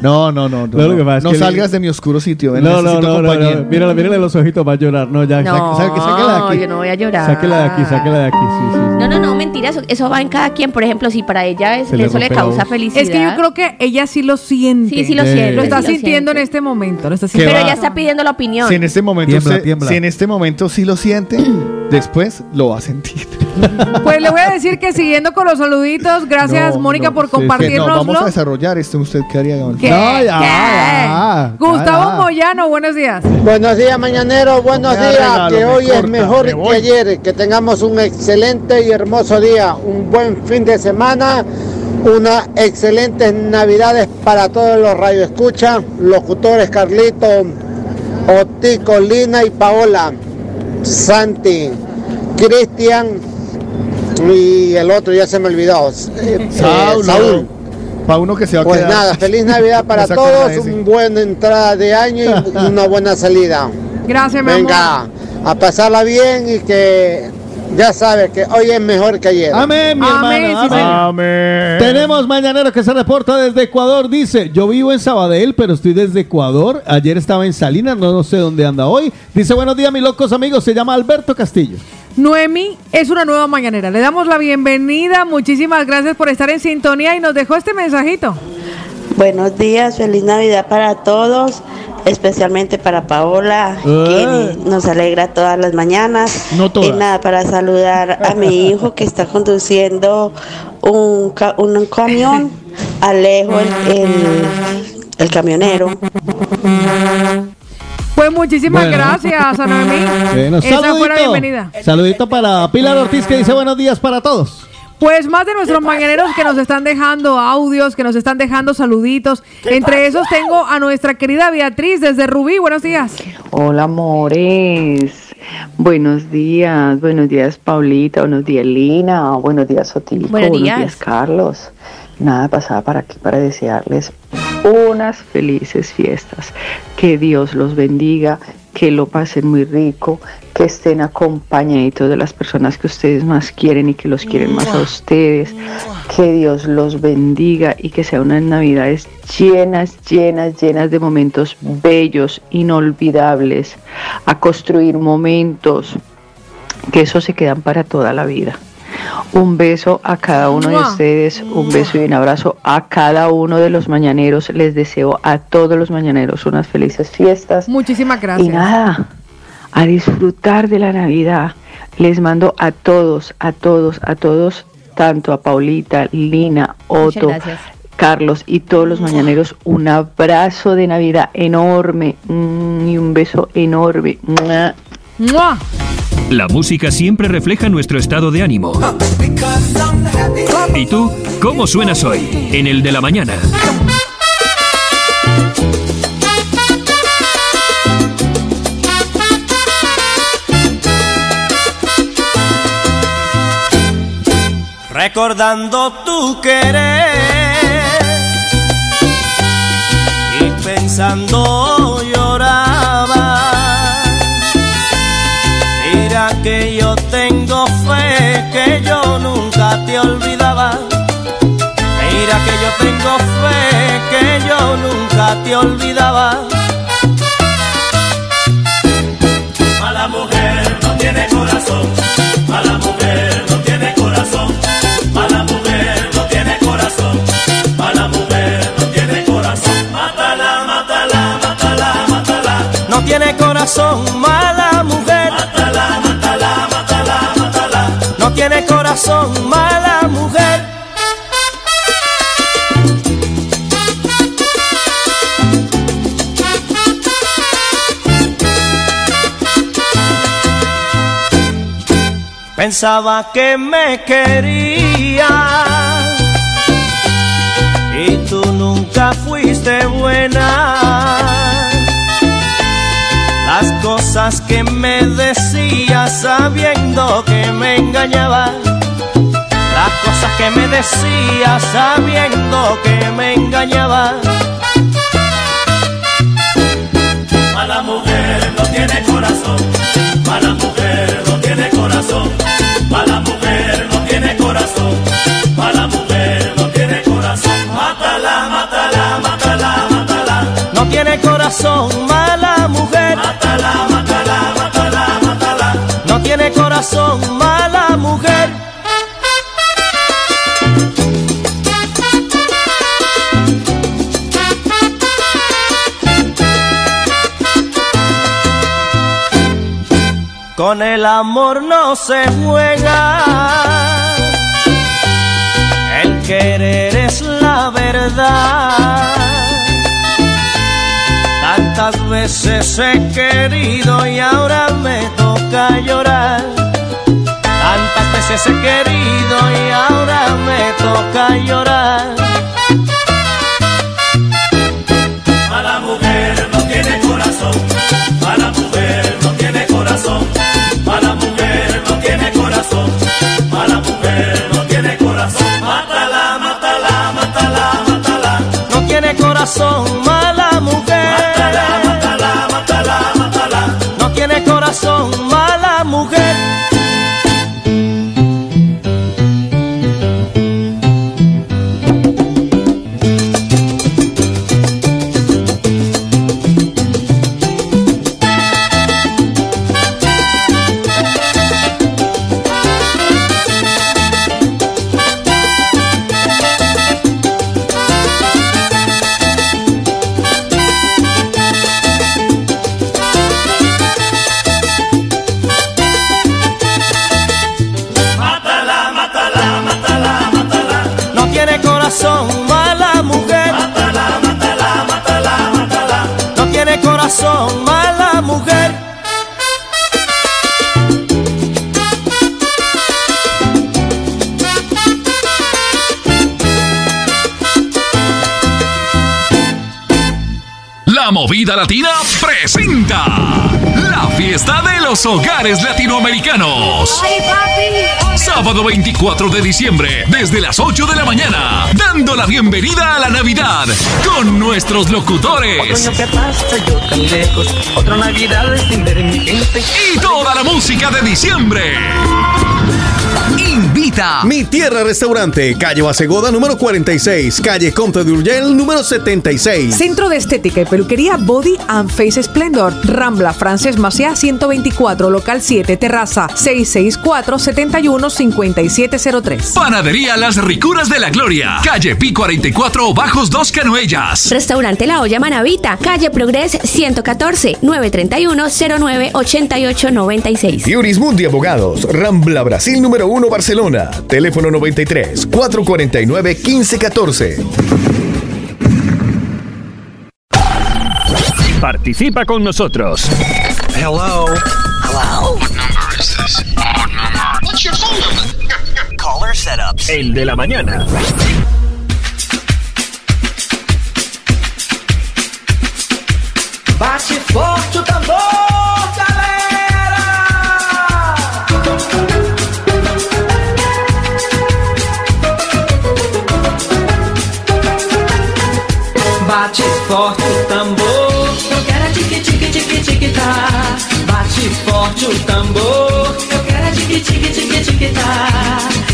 No, no, no. No, No, lo que pasa es No que salgas de mi oscuro sitio. ven, No, no, no, no, no. Mírale, mírale los ojitos, va a llorar. No, ya, No, sa- sa- sáquela de aquí. yo no voy a llorar. Sáquela de aquí, sáquela de aquí, sí, sí. sí. No, no, no, mentira, eso, eso va en cada quien. Por ejemplo, si para ella es- le eso le causa felicidad. Es que yo creo que ella sí lo siente. Sí, sí lo Eh, siente. Lo está sí lo sintiendo en este momento. Lo está ¿Qué sintiendo. Pero va? ella está pidiendo la opinión. Si en este momento Tiembla, se- tiembla. si en este momento sí lo siente, después lo va a sentir. Pues le voy a decir que siguiendo con los saluditos, gracias No, Mónica no, por compartirnoslo. No, vamos a desarrollar esto. ¿Usted qué haría? ¿Qué? No, ya, ¿Qué? ya, Gustavo ya. Moyano, buenos días. Buenos días, mañaneros. Buenos días. regalo, que hoy es mejor me que ayer. Que tengamos un excelente y hermoso día. Un buen fin de semana. Unas excelentes navidades para todos los radioescuchas. Locutores Carlito, Otico, Lina y Paola. Santi, Cristian y el otro ya se me olvidó. eh, eh, Saulo. Saúl. Para uno que se va a Pues quedar. nada, feliz Navidad para todos, una buena entrada de año y una buena salida. Gracias, mi Venga, amor. a pasarla bien y que ya sabes que hoy es mejor que ayer. Amén, mi Amén, hermano. sí, amén. señor. Amén. Tenemos mañanero que se reporta desde Ecuador. Dice, yo vivo en Sabadell, pero estoy desde Ecuador. Ayer estaba en Salinas, no, no sé dónde anda hoy. Dice, buenos días, mis locos amigos. Se llama Alberto Castillo. Noemi es una nueva mañanera. Le damos la bienvenida. Muchísimas gracias por estar en sintonía y nos dejó este mensajito. Buenos días, feliz Navidad para todos, especialmente para Paola, que nos alegra todas las mañanas. No todas. Y nada, para saludar a mi hijo que está conduciendo un, ca- un camión, Alejo, el, el- el camionero. Pues muchísimas Bueno. gracias a Noemí. Bueno, Esa fue la saludito. bienvenida. Saludito para Pilar Ortiz que dice buenos días para todos. Pues más de nuestros mañaneros que nos están dejando audios, que nos están dejando saluditos. Entre esos tengo a nuestra querida Beatriz desde Rubí. Buenos días. Hola, amores. Buenos días, buenos días, Paulita, buenos días, Lina, buenos días, Otilio, Buenos buenos días. días, Carlos. Nada, pasaba para aquí para desearles unas felices fiestas. Que Dios los bendiga, que lo pasen muy rico, que estén acompañaditos de las personas que ustedes más quieren y que los quieren más a ustedes. Que Dios los bendiga y que sean unas navidades llenas, llenas, llenas de momentos bellos, inolvidables, a construir momentos que eso se quedan para toda la vida. Un beso a cada uno de ustedes, un beso y un abrazo a cada uno de los mañaneros. Les deseo a todos los mañaneros unas felices fiestas. Muchísimas gracias. Y nada, a disfrutar de la Navidad. Les mando a todos, a todos, a todos, tanto a Paulita, Lina, Otto. Carlos y todos los mañaneros, un abrazo de Navidad enorme mm, y un beso enorme. La música siempre refleja nuestro estado de ánimo. ¿Y tú? ¿Cómo suenas hoy? En el de la mañana. recordando tu querer y pensando yo nunca te olvidaba. Mira que yo tengo fe que yo nunca te olvidaba. Mala mujer no tiene corazón, mala mujer no tiene corazón, mala mujer no tiene corazón, mala mujer no tiene corazón. Mátala, mátala, mátala, mátala. No tiene corazón, mala mujer. Tiene corazón, mala mujer. Pensaba que me quería y tú nunca fuiste buena. Las cosas que me decías sabiendo que me engañabas. Las cosas que me decías sabiendo que me engañabas. Mala mujer no tiene corazón. Mala mujer no tiene corazón. Tiene corazón, mala mujer. Mátala, mátala, mátala, mátala. No tiene corazón, mala mujer. Con el amor no se juega. El querer es la verdad. Tantas veces he querido y ahora me toca llorar. Tantas veces he querido y ahora me toca llorar. Mala mujer no tiene corazón. Mala mujer no tiene corazón. Mala mujer no tiene corazón. Mala mujer no tiene corazón. Mátala, mátala, mátala, mátala. No tiene corazón, Movida Latina presenta la fiesta de los hogares latinoamericanos. Sábado 24 de diciembre, desde las 8 de la mañana, dando la bienvenida a la Navidad con nuestros locutores. Otoño que pasa, yo tan lejos. Otra Navidad sin ver mi gente. Y toda la música de diciembre. Mi Tierra Restaurante, calle Basegoda número 46, calle Comte de Urgel número 76. Centro de Estética y Peluquería Body and Face Splendor. Rambla Frances Maciá 124, local 7, terraza 664-715703. Panadería Las Ricuras de la Gloria, calle P44, Bajos Dos Canoellas. Restaurante La Olla Manavita, calle Progres 114, 931-098896. Jurismundi Abogados, Rambla Brasil número 1, Barcelona. Teléfono 93 449 1514. Participa con nosotros. Hello. Hello. What number is this? What number? What's your phone number? Caller setups. El de la mañana. Bate forte o tambor, Forte o tambor, eu quero é tique tique tique tique tá.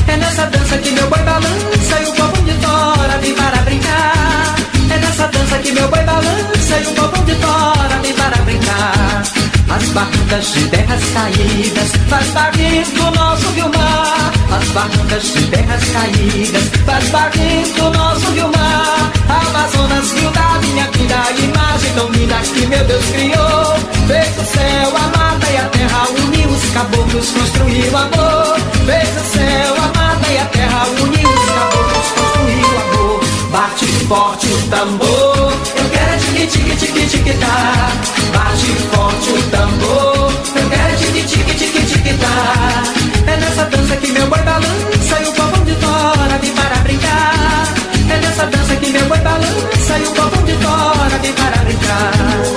É nessa dança que meu boi balança e o povo de fora vem para brincar. É nessa dança que meu boi balança e o povo de fora vem para brincar. As barrancas de terras caídas faz barril do nosso Vilmar. As barrancas de terras caídas faz barril do nosso Vilmar. Amazonas, rio da minha vida, imagem tão linda que meu Deus criou. Fez o céu, a mata e a terra, uniu os caboclos, construiu amor. Fez o céu, a mata e a terra, uniu os caboclos, construiu amor. Bate forte o tambor, eu quero tique tique tique tique tá. Bate forte o tambor, eu quero tique tique tique tique tá. É nessa dança que meu boi balança e o povo de fora vem para brincar. É nessa dança que meu boi balança e o povo de fora vem para brincar.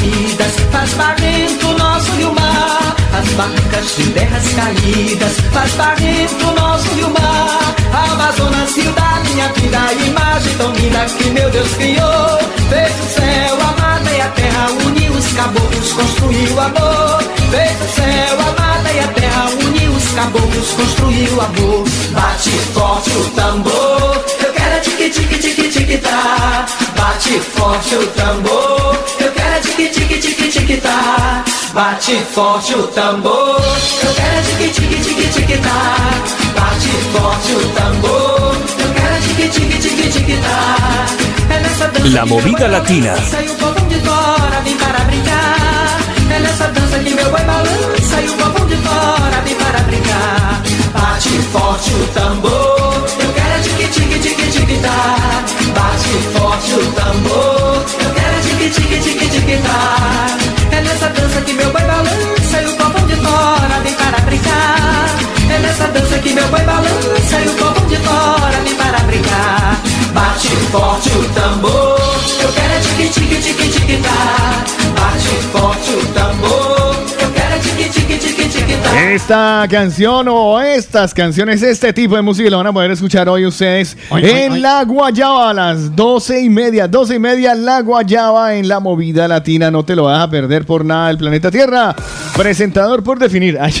Caídas faz barrento o nosso rio mar. As barrancas de terras caídas faz barrento o nosso rio mar. Amazonas, rio da minha vida, imagem tão linda que meu Deus criou. Fez o céu, a mata e a terra, uniu os caboclos, construiu amor. Fez o céu, a mata e a terra, uniu os caboclos, construiu amor. Bate forte o tambor, eu quero é tique tique tique tique tá. Bate forte o tambor, eu quero tique tique tique tique tá. Bate forte o tambor, eu quero é tique tique tique tique tá. Bate forte o tambor, eu quero é tique tique tique tique tá. É nessa dança La movida latina. E o de fora vem para brincar. É nessa dança que meu boi balança e o de fora vem para brincar. Bate forte o tambor, eu quero é tique tique tique tique tá. Bate forte o tambor, eu quero é tique tique tique tique tá. É nessa dança que meu boi balança e o povo de fora vem para brincar. É nessa dança que meu boi balança e o povo de fora vem para brincar. Bate forte o tambor, eu quero é tique tique tique tique tá. Bate forte o tambor, Esta canción o estas canciones, este tipo de música lo van a poder escuchar hoy ustedes Ay, en ay, ay. La Guayaba a las doce y media. Doce y media, La Guayaba en la movida latina. No te lo vas a perder por nada del planeta Tierra. Presentador por definir. Ay.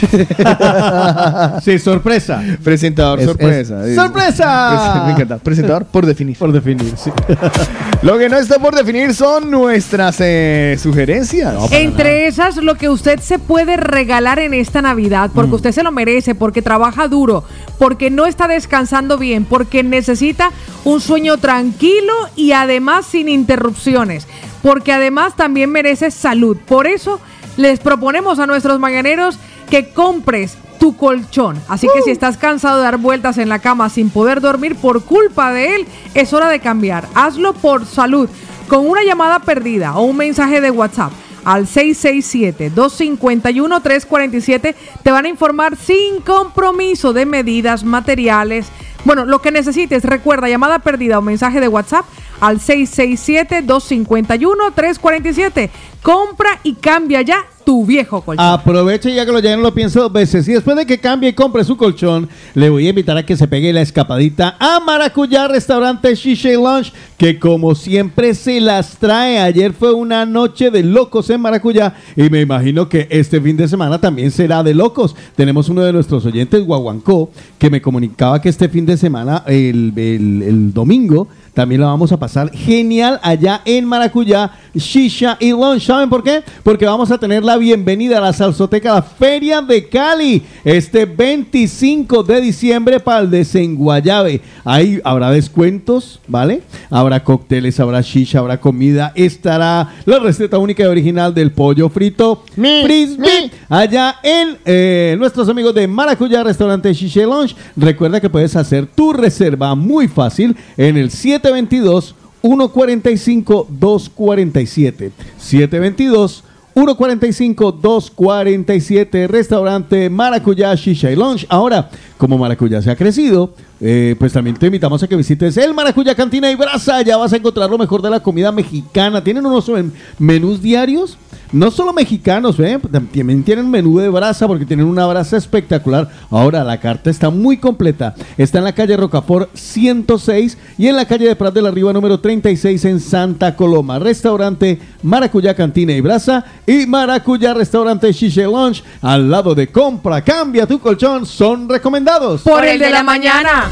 Sí, sorpresa. Presentador Es- sorpresa. es- ¡Sorpresa! Me encanta. Presentador por definir. Por definir, sí. Lo que no está por definir son nuestras eh, sugerencias. Entre esas, lo que usted se puede regalar en esta Navidad, porque usted se lo merece, porque trabaja duro, porque no está descansando bien, porque necesita un sueño tranquilo y además sin interrupciones, porque además también merece salud. Por eso les proponemos a nuestros mañaneros que compres tu colchón. Así que si estás cansado de dar vueltas en la cama sin poder dormir por culpa de él, es hora de cambiar. Hazlo por salud, con una llamada perdida o un mensaje de WhatsApp al 667-251-347 te van a informar sin compromiso de medidas materiales. Bueno, lo que necesites, recuerda, llamada perdida o mensaje de WhatsApp al 667-251-347. Compra y cambia ya tu viejo colchón. Aproveche ya que lo ya no lo pienso dos veces. Y después de que cambie y compre su colchón, le voy a invitar a que se pegue la escapadita a Maracuyá Restaurante Shisha Lunch, que como siempre se las trae. Ayer fue una noche de locos en Maracuyá y me imagino que este fin de semana también será de locos. Tenemos uno de nuestros oyentes, Guaguancó, que me comunicaba que este fin de semana, el- el domingo, también la vamos a pasar genial allá en Maracuyá, Shisha y Lunch. ¿Saben por qué? Porque vamos a tener la bienvenida a la Salsoteca, la Feria de Cali, este 25 de diciembre para el desenguayabe. Ahí habrá descuentos, ¿vale? Habrá cócteles, habrá shisha, habrá comida. Estará la receta única y original del pollo frito frisbee allá en eh, nuestros amigos de Maracuyá Restaurante Shisha y Lunch. Recuerda que puedes hacer tu reserva muy fácil en el 722 145 247 722 145 247 Restaurante Maracuyá Shisha y Lunch. Ahora, como Maracuyá se ha crecido, eh, pues también te invitamos a que visites el Maracuyá Cantina y Brasa. Ya vas a encontrar lo mejor de la comida mexicana. Tienen unos men- menús diarios. No solo mexicanos, ¿eh? también tienen menú de brasa porque tienen una brasa espectacular. Ahora la carta está muy completa. Está en la calle Rocafort 106 y en la calle de Prat de la Riva número 36 en Santa Coloma. Restaurante Maracuyá Cantina y Brasa y Maracuyá Restaurante Shisha Lunch al lado de Compra, Cambia tu colchón son recomendados. Por el de la mañana.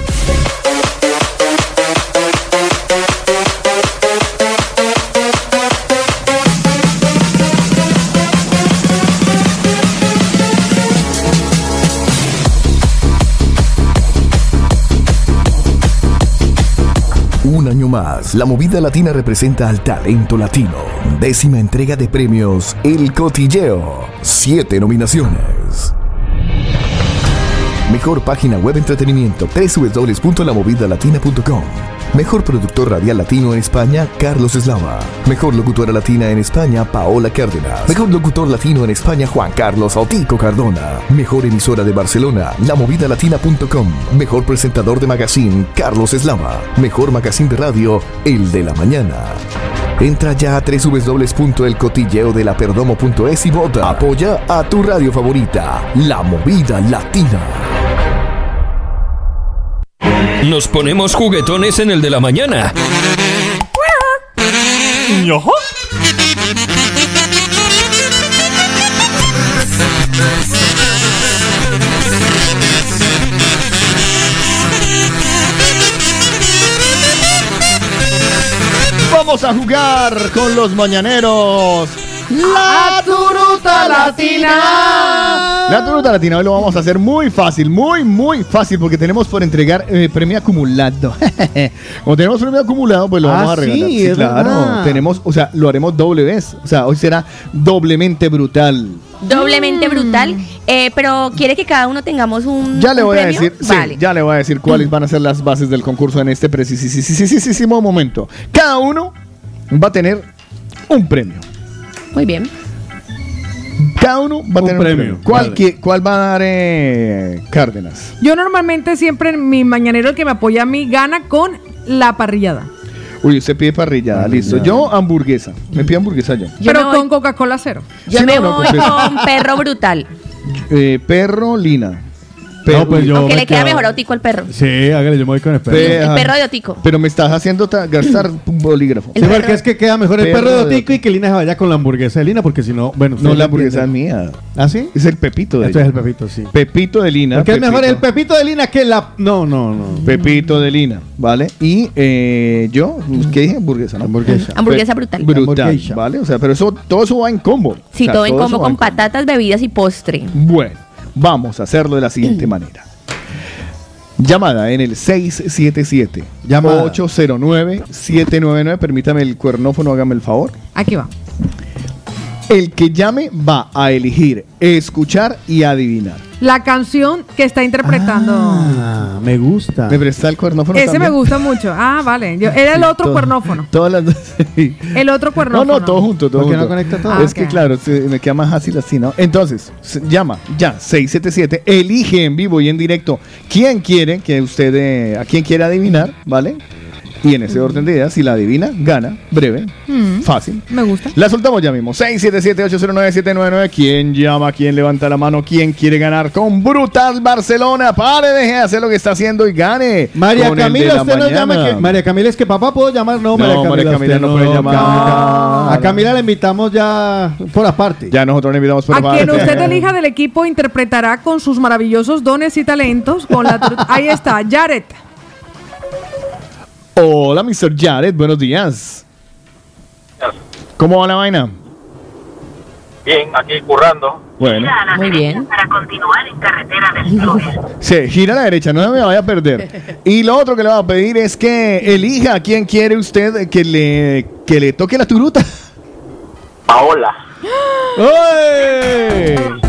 Un año más, la movida latina representa al talento latino. Décima entrega de premios El Cotilleo. Siete nominaciones. Mejor página web entretenimiento www.lamovidalatina.com. Mejor productor radial latino en España, Carlos Eslava. Mejor locutora latina en España, Paola Cárdenas. Mejor locutor latino en España, Juan Carlos Otico Cardona. Mejor emisora de Barcelona, lamovidalatina.com. Mejor presentador de magazine, Carlos Eslava. Mejor magazine de radio, El de la Mañana. Entra ya a www.elcotilleodelaperdomo.es y vota. Apoya a tu radio favorita, La Movida Latina. Nos ponemos juguetones en el de la mañana. Vamos a jugar con los mañaneros. La turuta latina. La turuta latina hoy lo vamos a hacer muy fácil, muy, muy fácil, porque tenemos por entregar eh, premio acumulado. Como tenemos premio acumulado, pues lo Ah, vamos a regalar. sí, es claro. verdad. Tenemos, o sea, lo haremos doble vez. O sea, hoy será doblemente brutal. Doblemente brutal. eh, pero quiere que cada uno tengamos un. Ya le voy a premio? decir, sí, Vale. ya le voy a decir cuáles van a ser las bases del concurso en este precisísimo momento. Cada uno va a tener un premio. Muy bien. Cada uno va a tener un premio. ¿Cuál, vale. cuál va a dar eh, Cárdenas? Yo normalmente siempre en mi mañanero el que me apoya a mí gana con la parrillada. Uy, usted pide parrillada, listo. Yo hamburguesa. Me pido hamburguesa yo. Yo pero con Coca-Cola cero. Yo Sí, me no, voy con perro brutal. Eh, perro, Lina. No, pues yo Aunque me le queda quedo- mejor a Otico el perro. Sí, hágale, yo me voy con el perro. Pe- El perro de Otico. Pero me estás haciendo ta- gastar un bolígrafo. Sí, porque es que queda mejor el perro, Perro de de Otico y que Lina se vaya con la hamburguesa de Lina, porque si no, bueno. No, ustedes la hamburguesa es entienden. mía. ¿Ah, sí? Es el Pepito de Esto es el Pepito, sí. Pepito de Lina. Porque es mejor el Pepito. Pepito de Lina que la. No, no, no. Pepito de Lina, ¿vale? Y eh, yo, ¿qué dije? Hamburguesa, ¿no? Hamburguesa. Hamburguesa brutal. Brutal, Hamburguesa. ¿vale? O sea, pero eso, todo eso va en combo. Sí, O sea, todo en eso combo va con patatas, bebidas y postre. Bueno, vamos a hacerlo de la siguiente manera. Llamada en el 677 Llamada. 809 799. Permítame el cuernófono, hágame el favor. Aquí va. El que llame va a elegir escuchar y adivinar. La canción que está interpretando. Ah, me gusta. ¿Me presta el cuernófono? Ese también? me gusta mucho. Ah, vale. Yo- era el otro todo- cuernófono. Todas las dos. sí. El otro No, cuernófono. no, todo junto, todo ¿Por qué junto. no conecta todo? Es Ah, que ok. claro, se- me queda más fácil así, ¿no? Entonces, se- llama ya 677, elige en vivo y en directo quién quiere que usted, eh, a quién quiere adivinar, ¿vale? Y en ese orden de ideas, si la adivina, gana, breve, Mm, fácil. me gusta. La soltamos ya mismo. 677-809-799. ¿Quién llama? ¿Quién levanta la mano? ¿Quién quiere ganar con Brutal Barcelona? Pare, deje de hacer lo que está haciendo y gane. María Camila, la usted nos llama. Que, María Camila, es que papá puedo llamar. No, No, María Camila. María Camila no puede llamar. Camila. A Camila la invitamos ya por aparte. Ya nosotros le invitamos por A quien aparte. usted elija del equipo interpretará con sus maravillosos dones y talentos. Con la Ahí está, Jared. Hola, Mr. Jared, buenos días. ¿Cómo va la vaina? Bien, aquí currando. Bueno, Muy bien. Para continuar en carretera del sur. se gira a la derecha, no me vaya a perder. Y lo otro que le voy a pedir es que elija a quién quiere usted que le, que le toque la turuta. Paola. ¡Ay!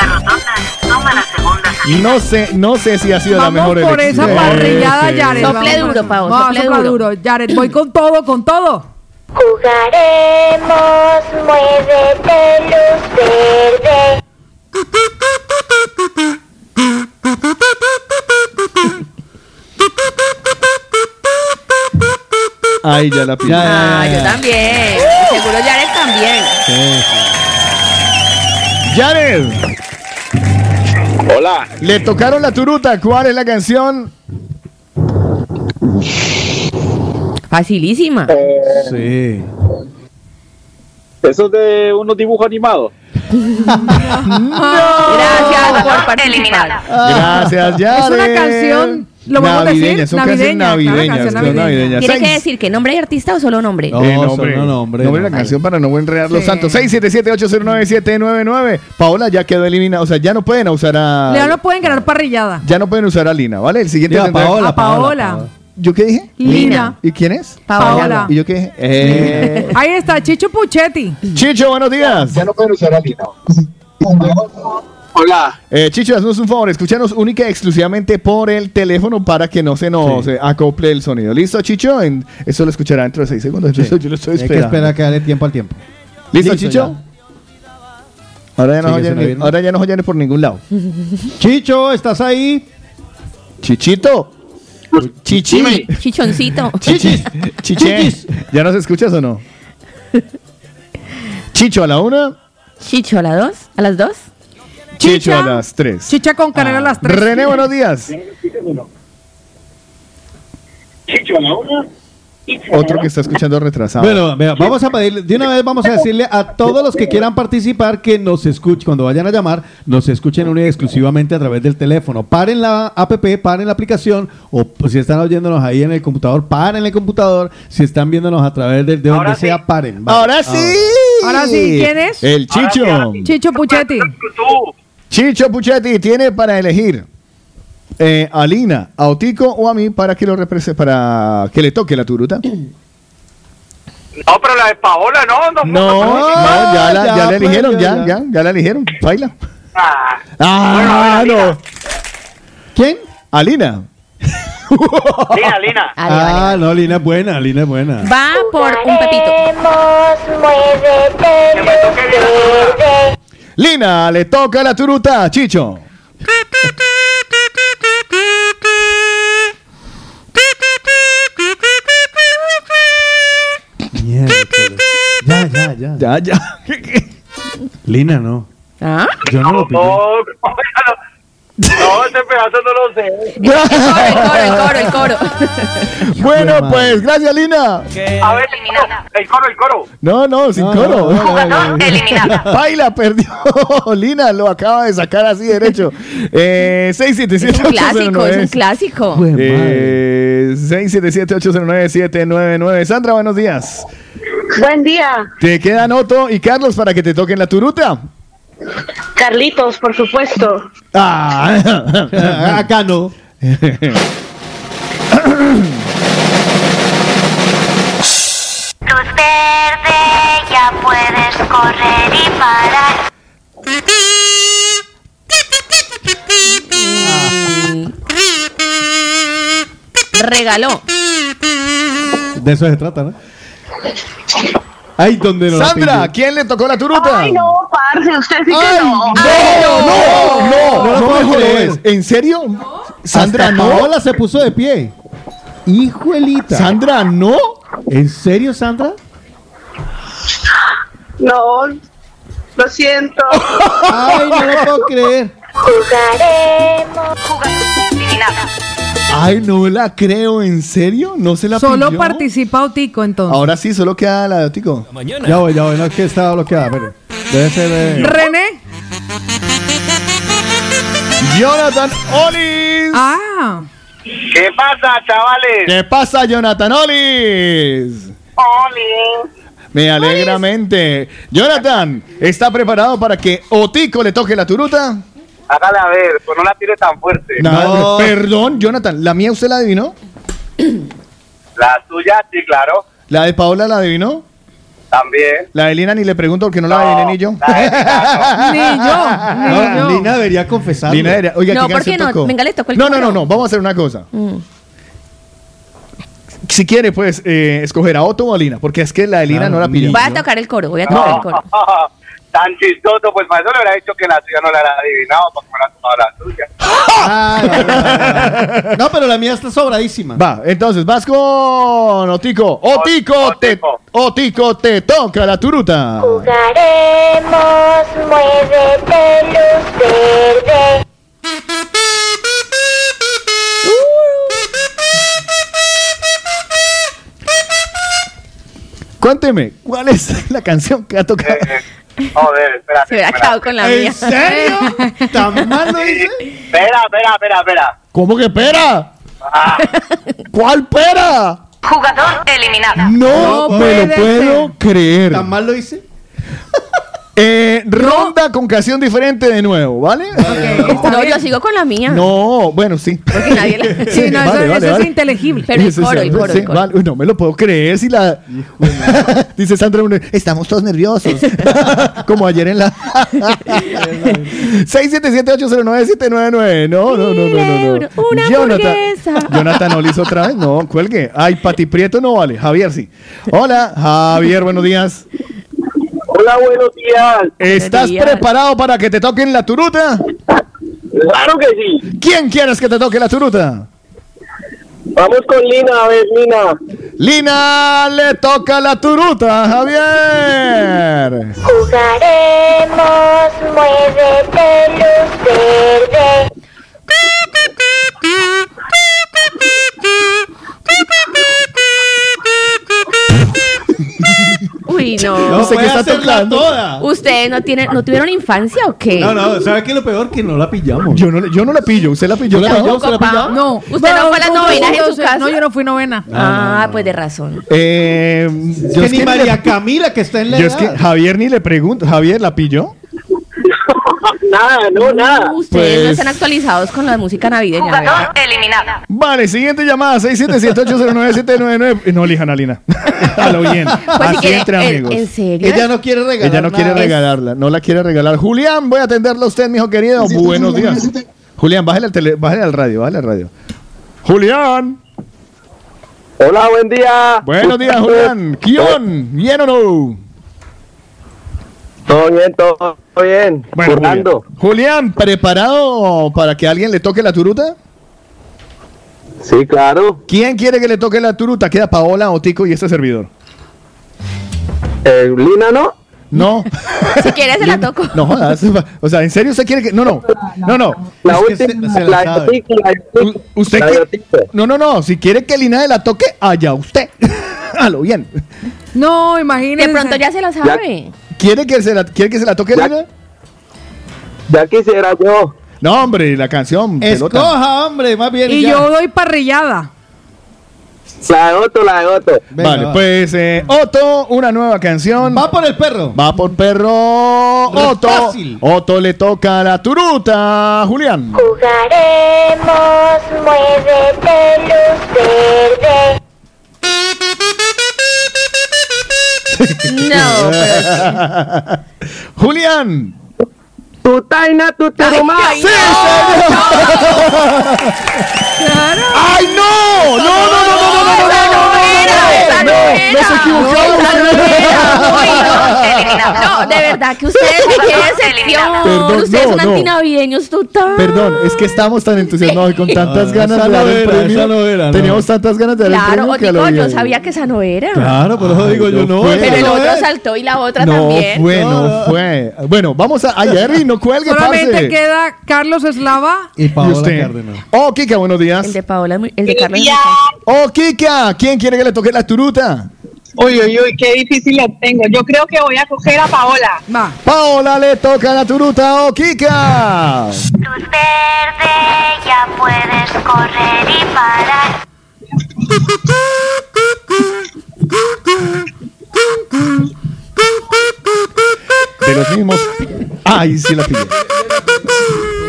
En la rotonda, toma la segunda No sé, no sé si ha sido la mejor por elección. esa parrillada, Sí. Jared. Sople duro, eso. Pau, No, sople sopla duro. Jared, voy con todo, con todo. Jugaremos, muévete luz verde. Ay, ya la pillé. Ah, yo también. Seguro Jared también. Jared, Hola. le tocaron la turuta. ¿Cuál es la canción? Facilísima. Sí. Eso es de unos dibujos animados. Gracias por participar. Gracias, Jared. Es una canción, lo vamos a decir, Navideña, son canciones navideña, claro, navideñas. navideña. navideñas. ¿Tiene que decir que nombre de artista o solo nombre? No, Eh, solo nombre, nombre, nombre de la nombre. canción para no enredar los Sí. santos. 677-809-799. Paola ya quedó eliminada. O sea, ya no pueden usar a. Ya no pueden ganar parrillada. ya no pueden usar a Lina, ¿vale? El siguiente tendrá- Paola, A Paola. ¿Yo qué dije? Lina. ¿Y quién es? Paola. ¿Y yo qué dije? Eh. Ahí está, Chicho Puchetti. Chicho, buenos días. Ya no pueden usar a Lina. Hola. Eh, Chicho, haznos un favor, escúchanos única y exclusivamente por el teléfono para que no se nos Sí. eh, acople el sonido. ¿Listo, Chicho? En- eso lo escuchará dentro de seis segundos. Yo, Sí. yo lo estoy Hay que esperando. esperar que darle tiempo al tiempo. ¿Listo, Listo, Chicho? Ahora ya, no Sigue oyen, suena bien. ahora ya no oyen por ningún lado. Chicho, ¿estás ahí? Chichito. Chichi. Chichoncito. Chichis. Chiche. ¿Ya nos escuchas o no? Chicho a la una. Chicho a las dos. ¿A las dos? Chicho Chicha. a las tres. Chicha con canela a las tres. René, buenos días. Chicho a la una. Otro que está escuchando retrasado. Bueno, vea, vamos a pedirle, de una vez vamos a decirle a todos los que quieran participar que nos escuchen, cuando vayan a llamar, nos escuchen única y exclusivamente a través del teléfono. Paren la app, paren la aplicación, o pues, si están oyéndonos ahí en el computador, paren el computador. Si están viéndonos a través de, de donde sí. sea, paren. Vale. Ahora sí. Ahora sí, ¿quién es? El Chicho. Ahora sí, Chicho Puchetti. Chicho Puchetti tiene para elegir eh, a Lina, a Otico o a mí para que lo represente, para que le toque la turuta. No, pero la de Paola, no. No, No, no, ya la, ya ya, la eligieron, ya, ya, ya, ya la eligieron. Baila. Ah, Ah, Bueno, no. ¿Quién? A Lina. Lina, ah, no, Lina es buena, Lina es buena. Va por un pepito. Jugaremos, muévete Lina, le toca la turuta, Chicho. Ya, ya, ya. Ya, ya. Lina no. ¿Ah? Yo no lo pillé. No, no, ese pedazo no lo sé. El coro, el coro, el coro, el coro. Bueno, pues, gracias, Lina. A ver, el coro, el coro. No, no, sin coro. eliminada. Baila, perdió. Lina lo acaba de sacar así derecho. Eh, 677 Es un clásico, es un clásico. Eh, 677-809-799. Sandra, buenos días. Buen día, Te quedan Otto y Carlos para que te toquen la turuta. Carlitos, por supuesto. Ah, acá no. Luz verde, ya puedes correr y parar. Regaló. De eso se trata, ¿no? Ay, donde no Sandra. ¿quién le tocó la turuta? Ay, no, parce, usted sí que Ay, no. no, no, no, No lo no puedo me creer. jodas. ¿En serio? Sandra, Hasta no. Paola se puso de pie. Hijuelita. Sandra, no. ¿En serio, Sandra? No, lo siento. Ay, no lo puedo creer. Jugaremos. Ay, no la creo. ¿En serio? ¿No se la Solo pilló? participa Otico entonces. Ahora sí, solo queda la de Otico. Ya voy, ya voy. No es que estaba bloqueada. Pero debe ser de... René. Jonathan Olis. Ah. ¿Qué pasa, chavales? ¿Qué pasa, Jonathan Olis? Oli. Me alegra mente. Jonathan, ¿está preparado para que Otico le toque la turuta? Hágale a ver, pues no la tire tan fuerte. No. Perdón, Jonathan, ¿la mía usted la adivinó? La tuya, sí, claro. ¿La de Paola la adivinó? También. La de Lina ni le pregunto porque no, la adiviné ni yo. Ni yo, ni No, yo. Lina debería confesar. Lina debería- Oiga, No, ¿qué ¿por qué no? tocó? Venga, le tocó el No, no, no, no, vamos a hacer una cosa. Mm. Si quiere, pues, eh, escoger a Otto o a Lina, porque es que la de Lina no la pilló. Voy a tocar el coro, voy a tocar el coro. Tan chistoso, pues para eso le hubiera dicho que la tuya no la era adivinado, porque me la tomado la tuya. Ah, no, pero la mía está sobradísima. Va, entonces vas con Otico. Otico, te, Otico te toca la turuta. Jugaremos, muévete, luz verde. Cuénteme, ¿cuál es la canción que ha tocado? Joder, espera. Se hubiera quedado con la mía. ¿En serio? ¿Tan mal lo hice? Espera, espera, espera, espera. ¿Cómo que pera? Ah, ¿Cuál pera? Jugador eliminado. No, No me lo puedo creer. ¿Tan mal lo hice? Eh, ronda con canción diferente de nuevo, ¿vale? No, yo sigo con la mía. No, bueno, sí. Porque nadie la... Sí, no, eso, Vale, vale, eso vale. es inteligible. Pero el Eso coro, sí, el coro, sí, el coro. vale. Uy, No me lo puedo creer si la. Dice Sandra, estamos todos nerviosos. Como ayer en la. 677-809-799. No, no, no, no, no. no. una Jonathan, hamburguesa. Jonathan no lo hizo otra vez. No, cuelgue. Ay, Pati Prieto no vale. Javier sí. Hola, Javier, buenos días. Hola, buenos días. ¿Estás días. preparado para que te toquen la turuta? Claro que sí. ¿Quién quieres que te toque la turuta? Vamos con Lina, a ver, Lina. Lina le toca la turuta, Javier. Jugaremos, muévete, luz verde. Uy, no. No sé puede qué está hacerla tocando. toda. ¿Ustedes no, tienen, no tuvieron infancia o qué? No, no, ¿sabe qué es lo peor? Que no la pillamos. Yo no, yo no la pillo, usted la pilló. ¿Yo la Pau? pilló? ¿Usted la pilló? No. ¿Usted no fue a las no, novenas en no, su casa? No, yo no fui novena. Ah, pues de razón. Eh, Es que ni que María le- Camila, que está en la yo es que. Javier ni le pregunto. ¿Javier la pilló? Nada, no, nada. Ustedes no Pues- están actualizados con la música navideña. Jugador eliminado. Vale, siguiente llamada, 677-809-799. Eh, No elijan a Lina. a lo bien. Pues si Así quiere, entre ¿en, amigos. ¿en serio? Ella no quiere regalar Ella no quiere nada. regalarla, no la quiere regalar. Julián, voy a atenderla a usted, mijo querido. Buenos días. Julián, bájale al, tele, bájale al radio, bájale al radio. Julián. Hola, buen día. Buenos días, Julián. ¿Quién? ¿Bien o no? Todo bien, todo bien. Bueno. Julián. Julián, ¿preparado para que alguien le toque la turuta? Sí, claro. ¿Quién quiere que le toque la turuta? Queda Paola, Otico y este servidor. Eh, Lina, ¿no? No. Si quieres se la toco. No jodas. O sea, ¿en serio usted quiere que.? No, no. No, no. La última, se- se la la ¿Usted la No, no, no. Si quiere que Lina de la toque, allá usted. A lo bien. No, imagínese. De pronto ya se la sabe. ¿Quiere que se la, ¿quiere que se la toque Lina? Ya quisiera yo. No, hombre, la canción. pelota. Escoja, hombre, más bien. Y ya. yo doy parrillada. La de Otto, la de Otto. Venga, vale, va. pues eh, Otto, una nueva canción. Va por el perro. Va por perro Otto. fácil. Otto le toca la turuta, Julián. Jugaremos, muévete luz verde. No, pero Julián. Tu taina, tu teruma. Ay, ¡Sí, Claro. ¡Ay, no! ¡No, no, no, no, no, no, no, no, no de verdad que ustedes me decepción. Perdón, Ustedes no, son no. antinavideños total. Perdón, es que estamos tan entusiasmados y con tantas Ah, ganas esa de dar no el era, premio. esa no era, no. Teníamos tantas ganas de dar el Claro, premio que a lo Otico, yo bien. sabía que esa no era. Claro, por eso digo yo no fue. Pero el otro saltó y la otra No también. fue, no fue. Bueno, vamos a. Ay, Jerry, no cuelgue, Solamente parce. queda Carlos Eslava. Y ¿Y Paola usted? Cárdenas. Oh, Kika, buenos días. El de Paola, es muy- el de Carlos. es muy Ya. fácil. Oh, Kika, ¿quién quiere que le toque la turuta? Uy, uy, uy, qué difícil la tengo. Yo creo que voy a coger a Paola. Va. Paola le toca la turuta, oh, Kika. Luz verde, ya puedes correr y parar. De los mismos. Ay, sí la pillé.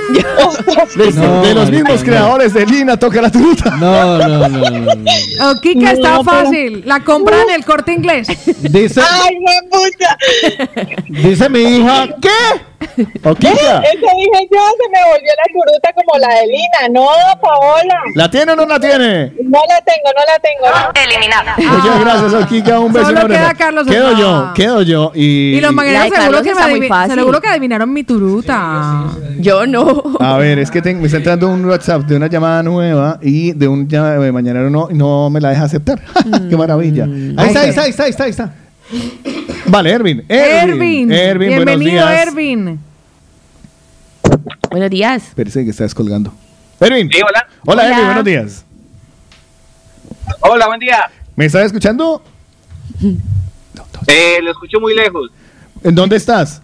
No, de los mismos no. creadores de Lina toca la turuta. No, no, no, no. no. Oh, Kika, está No, pero- fácil. La compra en el corte inglés. Dice, Ay, me pucha. dice mi hija, ¿qué? Oh, Kika. Ese dije yo, se me volvió la curuta como la de Lina. No, Paola. ¿La tiene o no la tiene? No la tengo, no la tengo. no. Eliminada. Muchas gracias, oh, Kika. Un beso Solo enorme. queda Carlos Quedo yo, quedo yo. Y, Y los de seguro que me seguro que adivinaron mi turuta. Yo no. A ver, es que tengo- me está entrando un WhatsApp de una llamada nueva y de un ya- de mañanero no, no me la deja aceptar. ¡Qué maravilla! Ahí está, ahí está, ahí está, ahí está, ahí está. Vale, Ervin. Ervin. Bienvenido. Ervin. Buenos días. Espérese que está descolgando. Ervin. Sí, hola. Hola, Hola. Ervin, buenos días. Hola, buen día. ¿Me estás escuchando? Eh, lo escucho muy lejos. ¿En dónde estás?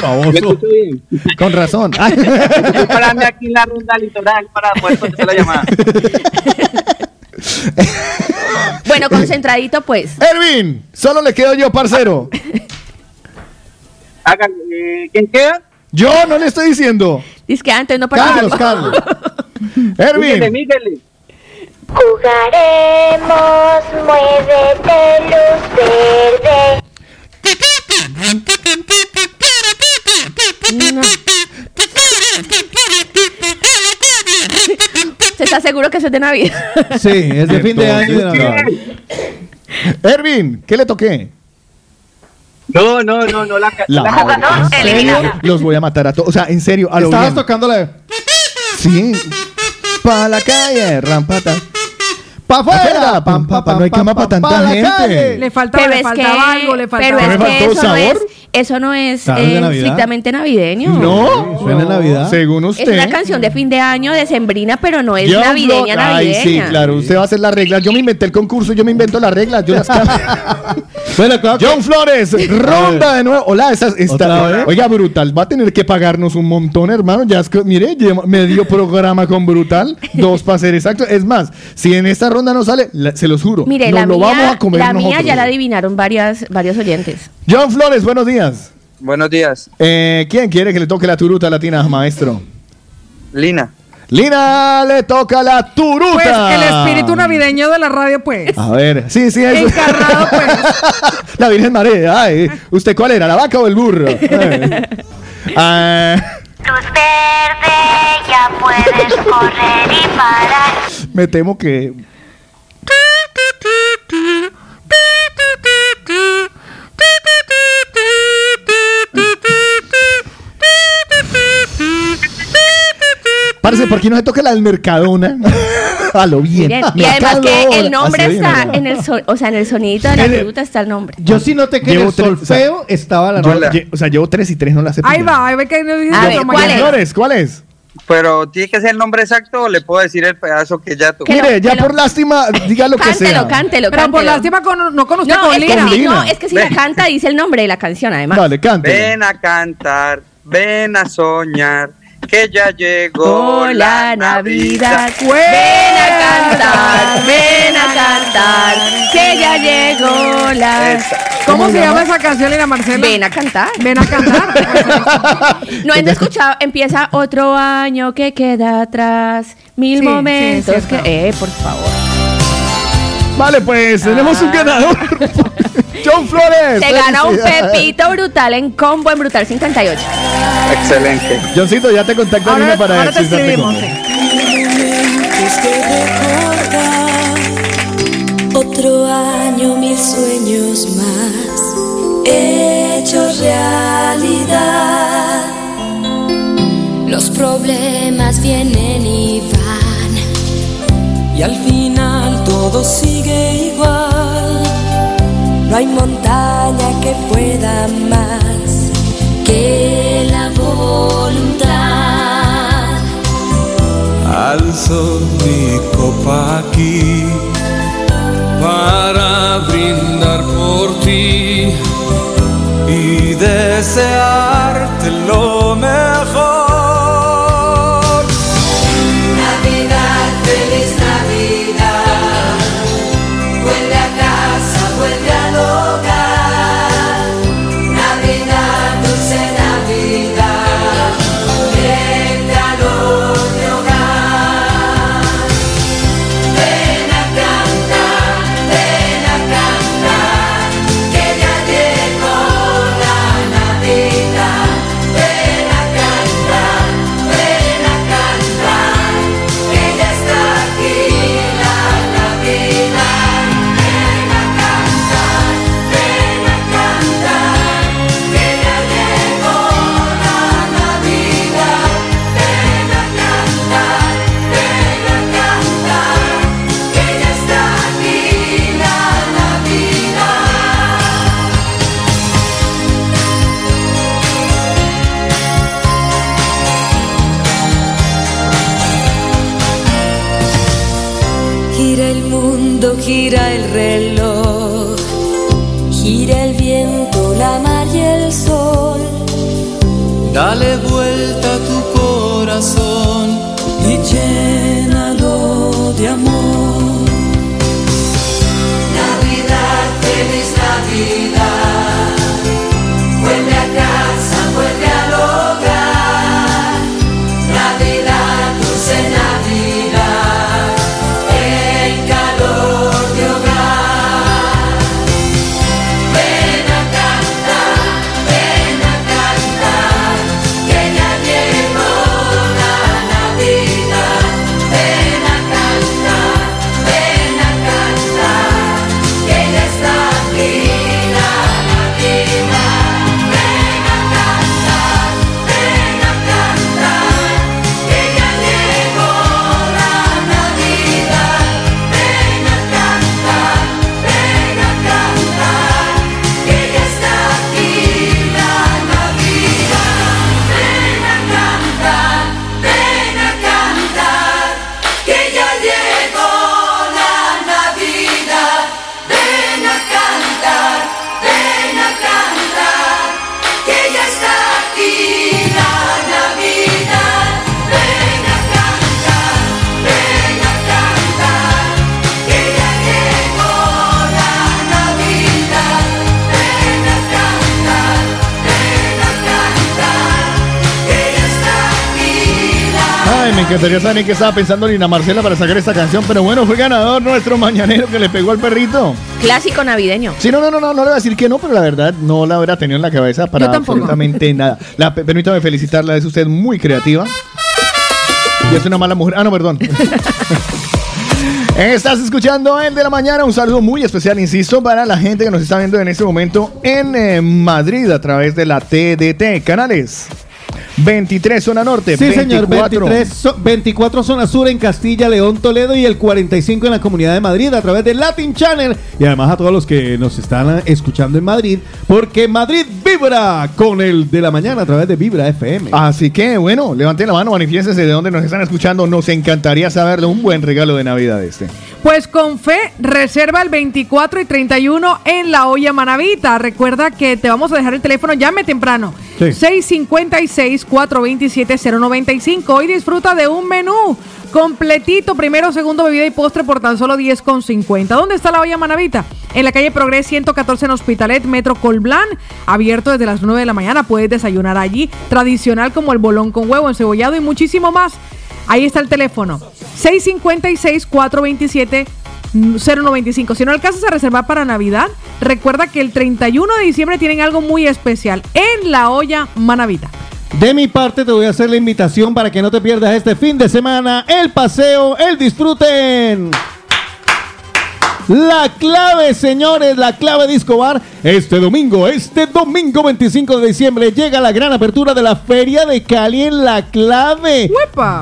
Lo escucho bien. Con razón. Estoy parando aquí en la ronda litoral para poder contestar la llamada. Bueno, concentradito pues. Ervin, solo le quedo yo, parcero. Hagan, eh, ¿Quién queda? Yo no le estoy diciendo. Dice que antes no Carlos, participó. Carlos. Ervin. míguele. Jugaremos, muévete luz verde. ¿Se está seguro que eso es de Navidad? Sí, es de fin de año de Navidad. ¿qué le toqué? No, no, no, no la, La la madre. ca- ¿En serio? Los voy a matar a todos. O sea, en serio, a lo Estabas bien. tocándole. Sí. Pa' la calle, rampata. Pa' Afuera, pam, pam, no hay cama para tanta pa' gente. calle. Le faltaba, Pero le es faltaba que, algo, le pero faltaba ¿Me es que eso no sabor? es, eso no es es eh, Navidad. estrictamente navideño. No. Suena Navidad. Según Es usted. una canción de fin de año, de sembrina, pero no es Yo navideña, no- Ay, navideña. sí, claro. Usted va a hacer las reglas. Yo me inventé el concurso, yo me invento las reglas. Yo las cambio. Bueno, claro que- John Flores, ronda de nuevo. Hola, esa, esta- ¿Otra vez? Oiga, Brutal, va a tener que pagarnos un montón, hermano. Ya es que, mire, medio programa con Brutal, dos para ser exacto. Es más, si en esta ronda no sale, la- se los juro, Mire, nos la lo mía, vamos a comer la mía nosotros. ya la adivinaron varias, varios oyentes. John Flores, buenos días. Buenos días. Eh, ¿Quién quiere que le toque la turuta latina, maestro? Lina. Lina le toca la turuta. Pues el espíritu navideño de la radio, pues. A ver, sí, sí, eso. Encarnado, pues. La Virgen María. Ay, ¿usted cuál era? ¿La vaca o el burro? Ay. Ah, Luz verde, ya puedes correr y parar. me temo que. Parece, ¿por qué no se toca la del Mercadona? A lo bien. Bien. Y además que el nombre Así está bien. en el so- o sea, en el sonidito de la fruta está el nombre. Yo sí noté que en Llevo el tres- o sea, solfeo estaba la lle- o sea, llevo tres y tres no las sé. Ahí va, ahí ve que dice A ver, ¿cuál es? Flores, ¿cuál es? Pero tiene que ser el nombre exacto o le puedo decir el pedazo que ya tocó. Mire, ya por lástima, diga lo que sea. Cántelo, cántelo, Pero por cántelo. lástima con- no con usted, No, con es que, Lina. si, no, es que si la canta dice el nombre de la canción, además. Dale, cante. Ven a cantar, ven a soñar, que ya llegó la Navidad, ven a cantar, ven a cantar, que ya llegó la... ¿Cómo se llama esa canción, Lina Marcela? Ven a cantar. Ven a cantar. No han escuchado, empieza otro año que queda atrás, mil momentos que... Eh, por favor. Vale, pues tenemos un Ah. ganador. John Flores. Se gana un pepito brutal en combo en Brutal 58. Excelente. Johncito, ya te contacto Ahora, para ahora te escribimos. otro año, mil sueños más hechos realidad. Los problemas vienen y van, y al final todo sigue igual. No hay montaña que pueda más que la voluntad. Alzo mi copa aquí para brindar por ti y desearte lo mejor. Me encantaría saber en qué estaba pensando Lina Marcela para sacar esta canción, pero bueno, fue ganador nuestro mañanero que le pegó al perrito. Clásico navideño. Sí, no, no, no, no, no le voy a decir que no, pero la verdad no la hubiera tenido en la cabeza para absolutamente nada. La, permítame felicitarla, es usted muy creativa. Y es una mala mujer. Ah, no, perdón. Estás escuchando el de la mañana. Un saludo muy especial, insisto, para la gente que nos está viendo en este momento en eh, Madrid a través de la TDT. Canales 23 zona norte. Sí, señor, 24. 23, zo- 24 zona sur en Castilla, León, Toledo y el 45 en la Comunidad de Madrid a través de Latin Channel. Y además a todos los que nos están escuchando en Madrid, porque Madrid vibra con el de la mañana a través de Vibra FM. Así que, bueno, levanten la mano, manifiéstense de dónde nos están escuchando. Nos encantaría saberle un buen regalo de Navidad este. Pues con fe, reserva el 24 y 31 en la olla Manavita. Recuerda que te vamos a dejar el teléfono, llame temprano. Sí. 656-427-095 y disfruta de un menú completito, primero, segundo, bebida y postre por tan solo 10,50. ¿Dónde está la olla Manavita? En la calle Progres 114 en Hospitalet, Metro Colblán, abierto desde las 9 de la mañana. Puedes desayunar allí, tradicional como el bolón con huevo encebollado y muchísimo más. Ahí está el teléfono. 656-427-095. Si no alcanzas a reservar para Navidad, recuerda que el 31 de diciembre tienen algo muy especial en la olla Manavita. De mi parte te voy a hacer la invitación para que no te pierdas este fin de semana el paseo, el disfruten. La clave, señores, la clave de Escobar. Este domingo, este domingo 25 de diciembre, llega la gran apertura de la Feria de Cali en La Clave.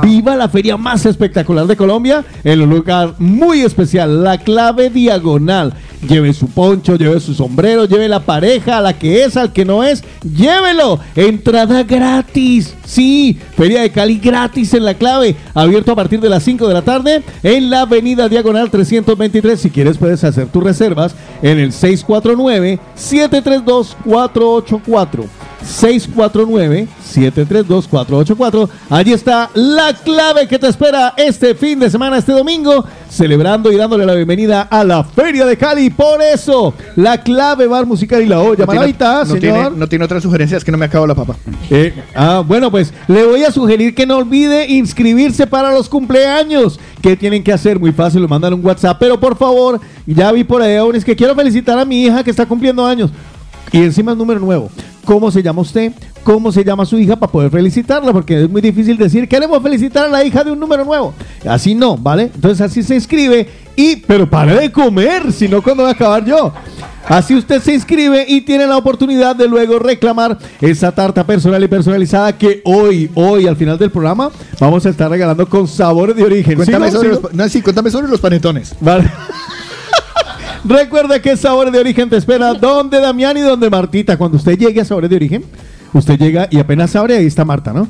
Viva la feria más espectacular de Colombia en un lugar muy especial, La Clave Diagonal. Lleve su poncho, lleve su sombrero, lleve la pareja, a la que es, al que no es, llévelo. Entrada gratis. Sí, Feria de Cali gratis en La Clave. Abierto a partir de las 5 de la tarde en la Avenida Diagonal 323. Si quieres puedes hacer tus reservas en el 649-732-484. 649-732-484. Allí está la clave que te espera este fin de semana, este domingo, celebrando y dándole la bienvenida a la Feria de Cali. Por eso, la clave bar musical y la olla. No tiene, Maravita, no señor. tiene- no tiene otras sugerencias que no me acabo la papa. Eh, ah, bueno, pues le voy a sugerir que no olvide inscribirse para los cumpleaños. ¿Qué tienen que hacer? Muy fácil, le mandan un WhatsApp. Pero por favor, ya vi por ahí aún es que quiero felicitar a mi hija que está cumpliendo años. Y encima el número nuevo. ¿Cómo se llama usted? ¿Cómo se llama su hija para poder felicitarla? Porque es muy difícil decir, queremos felicitar a la hija de un número nuevo. Así no, ¿vale? Entonces así se inscribe y, pero pare de comer, si no, ¿cuándo voy a acabar yo? Así usted se inscribe y tiene la oportunidad de luego reclamar esa tarta personal y personalizada que hoy, hoy al final del programa vamos a estar regalando con sabores de origen. Sí, cuéntame sobre los panetones. Vale. Recuerda que Sabores de Origen te espera donde Damián y donde Martita. Cuando usted llegue a Sabores de Origen, usted llega y apenas abre, ahí está Marta, ¿no?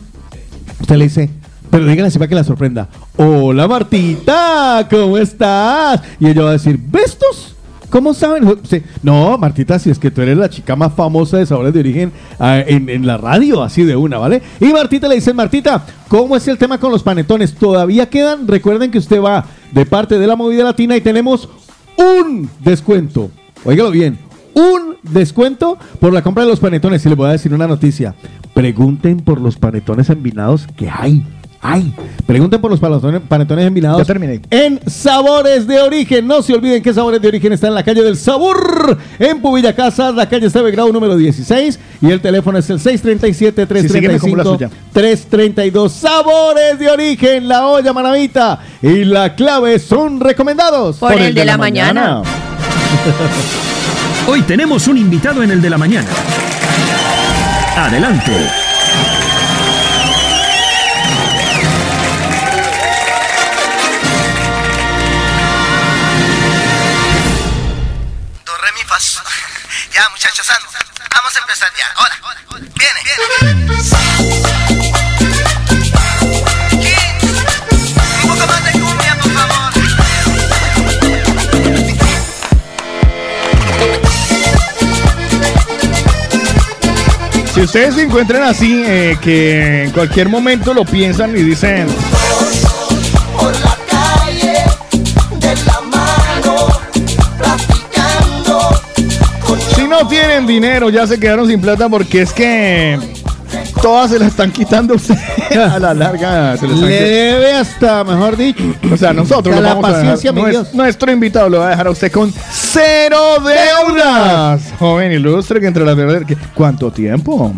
Usted le dice, pero díganle así para que la sorprenda. Hola Martita, ¿cómo estás? Y ella va a decir, ¿bestos? ¿Cómo saben? No, Martita, si es que tú eres la chica más famosa de Sabores de Origen ah, en, en la radio, así de una, ¿vale? Y Martita le dice, Martita, ¿cómo es el tema con los panetones? ¿Todavía quedan? Recuerden que usted va de parte de la movida latina y tenemos un descuento. Óigalo bien, un descuento por la compra de los panetones. Y les voy a decir una noticia. Pregunten por los panetones envinados que hay. Hay. Pregunten por los panetones, panetones envinados. Ya terminé. En Sabores de Origen. No se olviden que Sabores de Origen está en la calle del Sabor. En Pubilla Casa, la calle está grado número 16. Y el teléfono es el 637-335. 332 Sabores de Origen, la olla manavita y la clave son recomendados Por el de la mañana. Hoy tenemos un invitado en el de la mañana. Adelante. Vamos a empezar ya. Hola. Viene, viene. Un poco más de cumbia, por favor. Si ustedes se encuentran así, eh, que en cualquier momento lo piensan y dicen, tienen dinero, ya se quedaron sin plata porque es que todas se la están quitando a ustedes. a la larga se les están Le quitando. debe hasta, mejor dicho. O sea, nosotros A lo la vamos a dejar. paciencia, mi Nues- Dios. Nuestro invitado lo va a dejar a usted con cero deudas. Joven ilustre que entre las deudas. ¿qué- ¿Cuánto tiempo?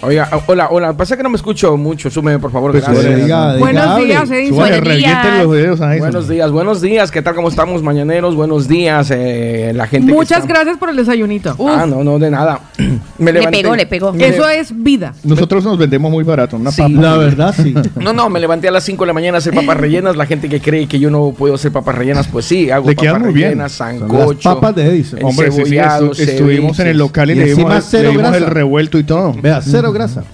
Oiga, hola, hola. Pasa que no me escucho mucho. Súbeme, por favor. Pues, gracias. diga, diga, Buenos hable. días, Edison. Buenos días. los dedos a eso. Buenos días, buenos días. ¿Qué tal? ¿Cómo estamos, mañaneros? Buenos días, eh, la gente. Muchas gracias por el desayunito. Ah, no, no, de nada. Me Le pegó, le pegó. Me- Eso es vida. Nosotros nos vendemos muy barato. Una Sí. papa. La verdad, sí. No, no, me levanté a las 5 de la mañana a hacer papas rellenas. La gente que cree que yo no puedo hacer papas rellenas, pues sí, hago Le quedan papas muy bien. rellenas, las sancocho. papas de Edison. Hombre, sí, sí, estuvimos en el local y, Y le dimos, el- revuelto y todo. Vea, cero grasa.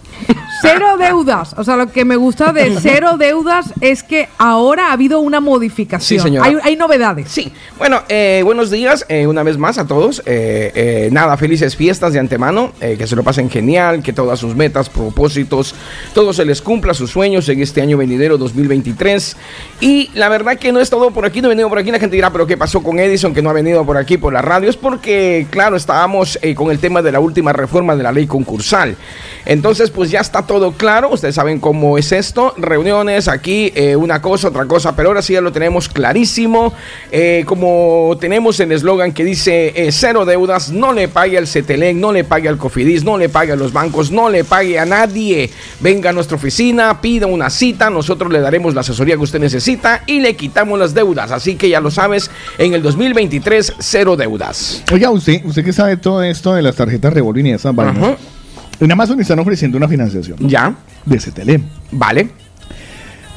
Cero deudas. O sea, lo que me gusta de cero deudas es que ahora ha habido una modificación. Sí, señora. Hay, hay novedades. Sí, bueno, eh, buenos días eh, una vez más a todos. Eh, eh, nada, felices fiestas de antemano, eh, que se lo pasen genial, que todas sus metas, propósitos, todo se les cumpla, sus sueños en este año venidero 2023. Y la verdad que no es todo por aquí, no he venido por aquí. La gente dirá, pero ¿qué pasó con Edison que no ha venido por aquí por la radio? Es porque, claro, estábamos eh, con el tema de la última reforma de la ley concursal. Entonces, pues ya está todo claro. Ustedes saben cómo es esto. Reuniones aquí, eh, una cosa, otra cosa, pero ahora sí ya lo tenemos clarísimo. Eh, como tenemos el eslogan que dice eh, cero deudas, no le pague al CETELEC, no le pague al COFIDIS, no le pague a los bancos, no le pague a nadie. Venga a nuestra oficina, pida una cita, nosotros le daremos la asesoría que usted necesita y le quitamos las deudas. Así que ya lo sabes, en el 2023, cero deudas. Oiga, usted, usted que sabe todo esto de las tarjetas revolving y esas vainas. Ajá. En Amazon están ofreciendo una financiación. Ya. De CTLM. Vale.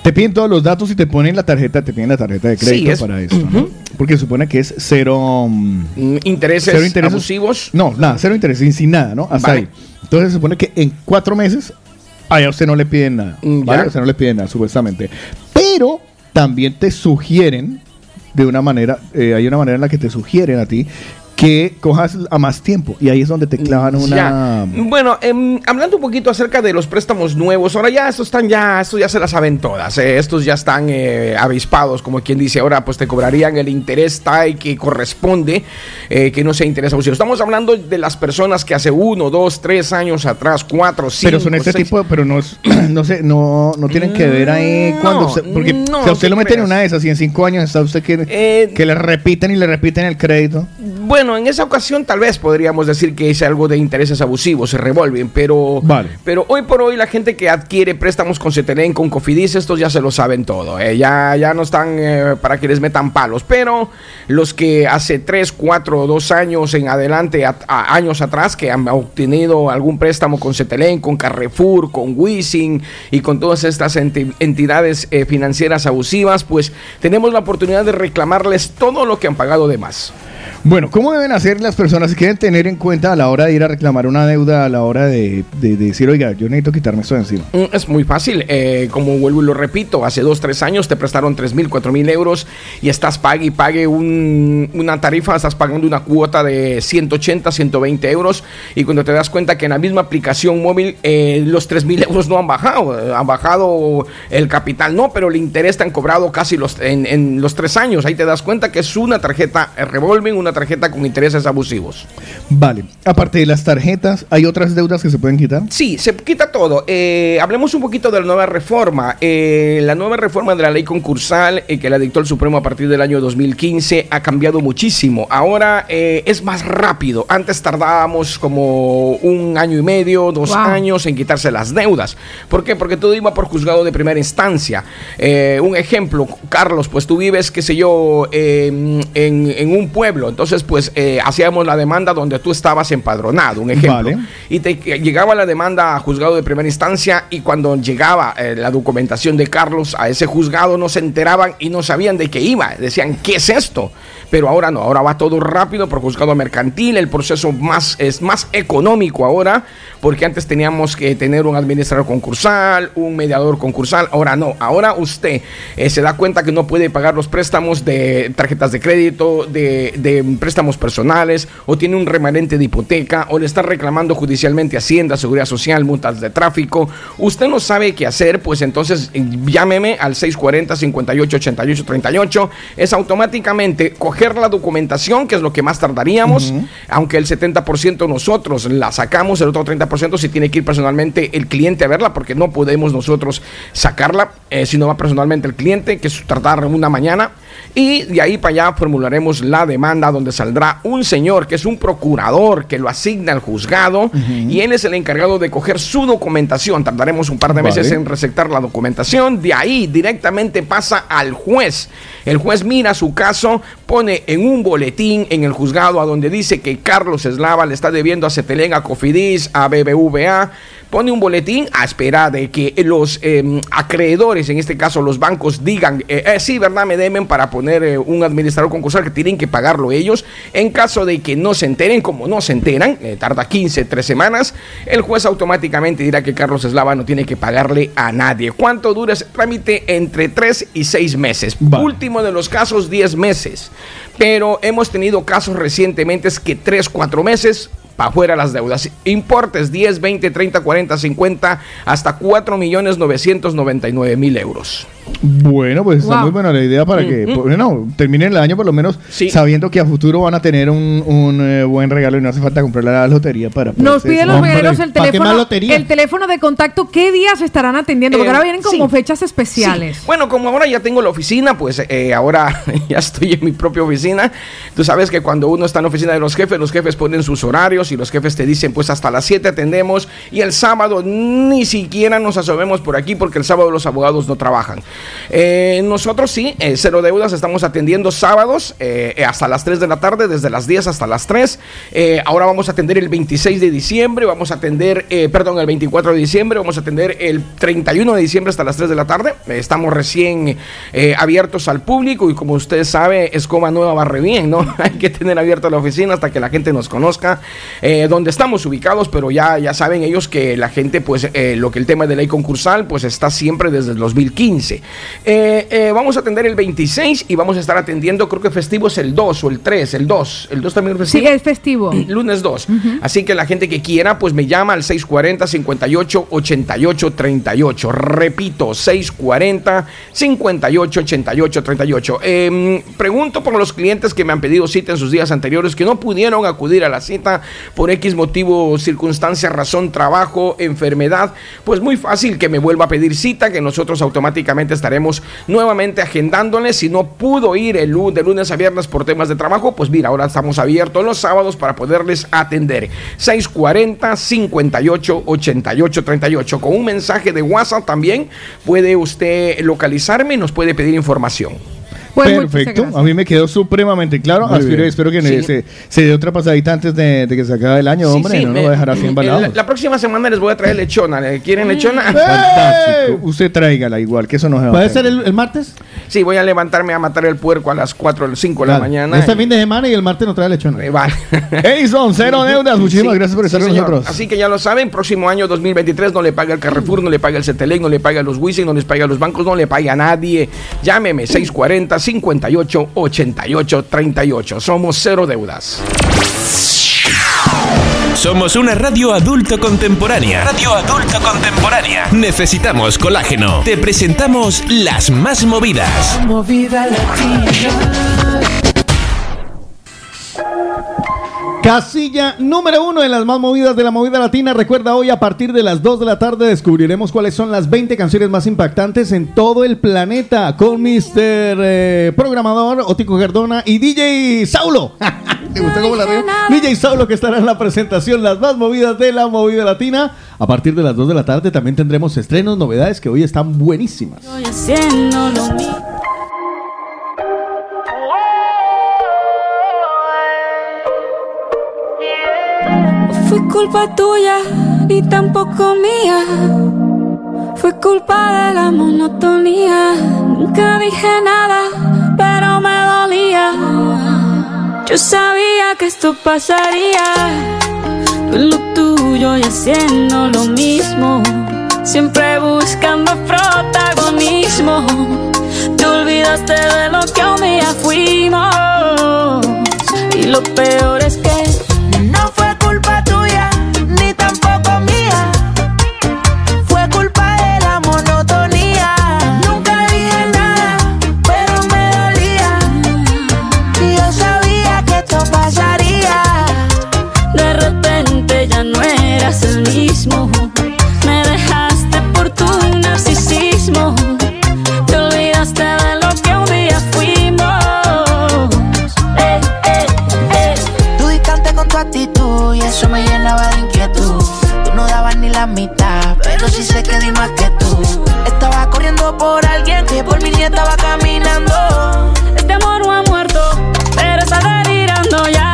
Te piden todos los datos y te ponen la tarjeta, te piden la tarjeta de Sí, crédito es- para esto. ¿no? Porque se supone que es cero. mm, Mm, Intereses, cero intereses abusivos. No, nada, cero intereses, sin, nada, ¿no? Hasta Vale. ahí. Entonces se supone que en cuatro meses, allá usted no le piden nada. Mm, ¿Vale? ya. Usted no le piden nada, supuestamente. Pero también te sugieren, de una manera, eh, hay una manera en la que te sugieren a ti que cojas a más tiempo. Y ahí es donde te clavan una. Ya. Bueno, em, hablando un poquito acerca de los préstamos nuevos, ahora ya estos están ya, estos ya se las saben todas, eh, estos ya están eh, avispados, como quien dice, ahora pues te cobrarían el interés TAI que corresponde, eh, que no sea interés abusivo. Estamos hablando de las personas que hace uno, dos, tres años atrás, cuatro, cinco, pero son este seis- tipo, pero no, es- no sé, no, no tienen que ver ahí No, cuando usted- porque no, si a usted ¿qué lo meten en una de esas y en cinco años está usted que, Eh, que le repiten y le repiten el crédito. Bueno, en esa ocasión tal vez podríamos decir que es algo de intereses abusivos, se revuelven, pero, Vale. pero hoy por hoy la gente que adquiere préstamos con Cetelen, con Cofidis, estos ya se lo saben todo, eh, ya, ya no están eh, para que les metan palos, pero los que hace 3, 4, 2 años en adelante, a- a- años atrás, que han obtenido algún préstamo con Cetelen, con Carrefour, con Wisin y con todas estas enti- entidades eh, financieras abusivas, pues tenemos la oportunidad de reclamarles todo lo que han pagado de más. Bueno, ¿cómo deben hacer las personas que quieren tener en cuenta a la hora de ir a reclamar una deuda, a la hora de, de- de decir, oiga, yo necesito quitarme esto de encima? Mm, Es muy fácil, eh, como vuelvo y lo repito, hace dos, tres años te prestaron tres mil, cuatro mil euros y estás pague y pague un- una tarifa, estás pagando una cuota de 180, 120 euros y cuando te das cuenta que en la misma aplicación móvil eh, los tres mil euros no han bajado, han bajado el capital, no, pero el interés te han cobrado casi los, en, en los tres años, ahí te das cuenta que es una tarjeta eh, revolving, una tarjeta con intereses abusivos. Vale, aparte de las tarjetas, ¿hay otras deudas que se pueden quitar? Sí, se quita todo. Eh, hablemos un poquito de la nueva reforma. Eh, la nueva reforma de la ley concursal eh, que la dictó el Supremo a partir del año 2015 ha cambiado muchísimo. Ahora eh, es más rápido. Antes tardábamos como un año y medio, dos Wow. años en quitarse las deudas. ¿Por qué? Porque todo iba por juzgado de primera instancia. Eh, un ejemplo, Carlos, pues tú vives, qué sé yo, eh, en, en un pueblo. Entonces, pues eh, hacíamos la demanda donde tú estabas empadronado. Un ejemplo Vale. y te llegaba la demanda a juzgado de primera instancia y cuando llegaba eh, la documentación de Carlos a ese juzgado no se enteraban y no sabían de qué iba. Decían, ¿qué es esto? Pero ahora no, ahora va todo rápido por juzgado mercantil, el proceso más, es más económico ahora, porque antes teníamos que tener un administrador concursal, un mediador concursal, ahora no, ahora usted eh, se da cuenta que no puede pagar los préstamos de tarjetas de crédito, de, préstamos personales, o tiene un remanente de hipoteca, o le está reclamando judicialmente Hacienda, Seguridad Social, multas de tráfico, usted no sabe qué hacer, pues entonces eh, llámeme al 640 58 88 38, es automáticamente coger la documentación, que es lo que más tardaríamos, aunque el 70% nosotros la sacamos, el otro 30% si tiene que ir personalmente el cliente a verla, porque no podemos nosotros sacarla, eh, si no va personalmente el cliente, que es tardar una mañana, y de ahí para allá formularemos la demanda donde saldrá un señor que es un procurador que lo asigna al juzgado y él es el encargado de coger su documentación. Tardaremos un par de meses Vale. en recetar la documentación. De ahí directamente pasa al juez. El juez mira su caso, pone en un boletín en el juzgado a donde dice que Carlos Eslava le está debiendo a Cetelén, a Cofidis, a BBVA, pone un boletín a espera de que los eh, acreedores, en este caso los bancos, digan, eh, eh, sí, ¿verdad? Me deben para poner eh, un administrador concursal que tienen que pagarlo ellos. En caso de que no se enteren, como no se enteran, eh, tarda 15, 3 semanas, el juez automáticamente dirá que Carlos Eslava no tiene que pagarle a nadie. ¿Cuánto dura ese trámite? Entre 3 y 6 meses. Último de los casos, 10 meses. Pero hemos tenido casos recientemente que 3, 4 meses para afuera las deudas. Importes 10, 20, 30, 40, 50, hasta 4 millones 999 mil euros. Bueno, pues está muy buena la idea para que, Mm, mm. bueno, terminen el año por lo menos sabiendo que a futuro van a tener un, un, eh, buen regalo y no hace falta comprar la lotería para Nos piden los mañaneros el ¿para qué más teléfono, el teléfono de contacto. ¿Qué días estarán atendiendo? Porque Eh, ahora vienen como sí. fechas especiales. Sí. Bueno, como ahora ya tengo la oficina, pues eh, ahora ya estoy en mi propia oficina. Tú sabes que cuando uno está en la oficina de los jefes, los jefes ponen sus horarios y los jefes te dicen, pues hasta las 7 atendemos y el sábado ni siquiera nos asomemos por aquí porque el sábado los abogados no trabajan. Eh, nosotros sí, eh, cero deudas, estamos atendiendo sábados eh, hasta las 3 de la tarde, desde las 10 hasta las 3. Eh, ahora vamos a atender el 26 de diciembre, vamos a atender, eh, perdón, el 24 de diciembre, vamos a atender el 31 de diciembre hasta las 3 de la tarde. Estamos recién abiertos al público y como usted sabe, Escoba Nueva barre bien, ¿no? Hay que tener abierta la oficina hasta que la gente nos conozca dónde estamos ubicados, pero ya, ya saben ellos que la gente, pues lo que el tema de ley concursal, pues está siempre desde el 2015. Eh, eh, vamos a atender el 26 y vamos a estar atendiendo, creo que festivo es el 2 o el 3, el 2. El 2 también es Sí, festivo. es festivo. Lunes 2. Así que la gente que quiera, pues me llama al 640 58 88 38. Repito, 640 58 88 38. Eh, pregunto por los clientes que me han pedido cita en sus días anteriores que no pudieron acudir a la cita por X motivo, circunstancia, razón, trabajo, enfermedad. Pues muy fácil que me vuelva a pedir cita, que nosotros automáticamente estaremos nuevamente agendándoles. Si no pudo ir el lu- de lunes a viernes por temas de trabajo, pues mira, ahora estamos abiertos los sábados para poderles atender. 640 58 88 38. Con un mensaje de WhatsApp también puede usted localizarme y nos puede pedir información. Pues Perfecto, a mí me quedó supremamente claro. Aspiro, espero que Sí. se, se dé otra pasadita antes de, de que se acabe el año, Sí, hombre. sí, no me- lo voy a dejar así la, embalado. la próxima semana les voy a traer lechona. ¿Le ¿Quieren lechona? Fantástico. Usted tráigala igual, que eso no se va a ¿Puede hacer. ser el, el martes? Sí, voy a levantarme a matar el puerco a las 4 o 5 de la mañana. Este fin de semana y el martes no trae lechona. vale. Edison, cero deudas. Muchísimas gracias por estar con señor. nosotros. Así que ya lo saben, próximo año 2023 no le paga el Carrefour, no le paga el Cetelec, no le paga a los Wisin, no les paga a los bancos, no le paga a nadie. Llámeme 640 58 88 38. Somos cero deudas. Somos una radio adulto contemporánea. Radio adulto contemporánea. Necesitamos colágeno. Te presentamos las más movidas. Movida latina. Casilla número uno de las más movidas de la movida latina. Recuerda hoy a partir de las 2 de la tarde descubriremos cuáles son las 20 canciones más impactantes en todo el planeta con Mr. eh, Programador Otico Gardona y DJ Saulo. ¿Te gustó cómo la río? DJ Saulo que estará en la presentación Las más movidas de la movida latina. A partir de las 2 de la tarde también tendremos estrenos, novedades que hoy están buenísimas. Estoy haciendo lo mismo. Culpa tuya ni tampoco mía. Fue culpa de la monotonía. Nunca dije nada, pero me dolía. Yo sabía que esto pasaría. Tú en lo tuyo y haciendo lo mismo. Siempre buscando protagonismo. Te olvidaste de lo que un día fuimos. Y lo peor es que mismo. Me dejaste por tu narcisismo. Te olvidaste de lo que un día fuimos. Eh, eh, eh. Tú distante con tu actitud y eso me llenaba de inquietud. Tú no dabas ni la mitad, pero sí sé que di más que tú. Estaba corriendo por alguien que por mí ni estaba caminando. Este amor no ha muerto, está delirando ya.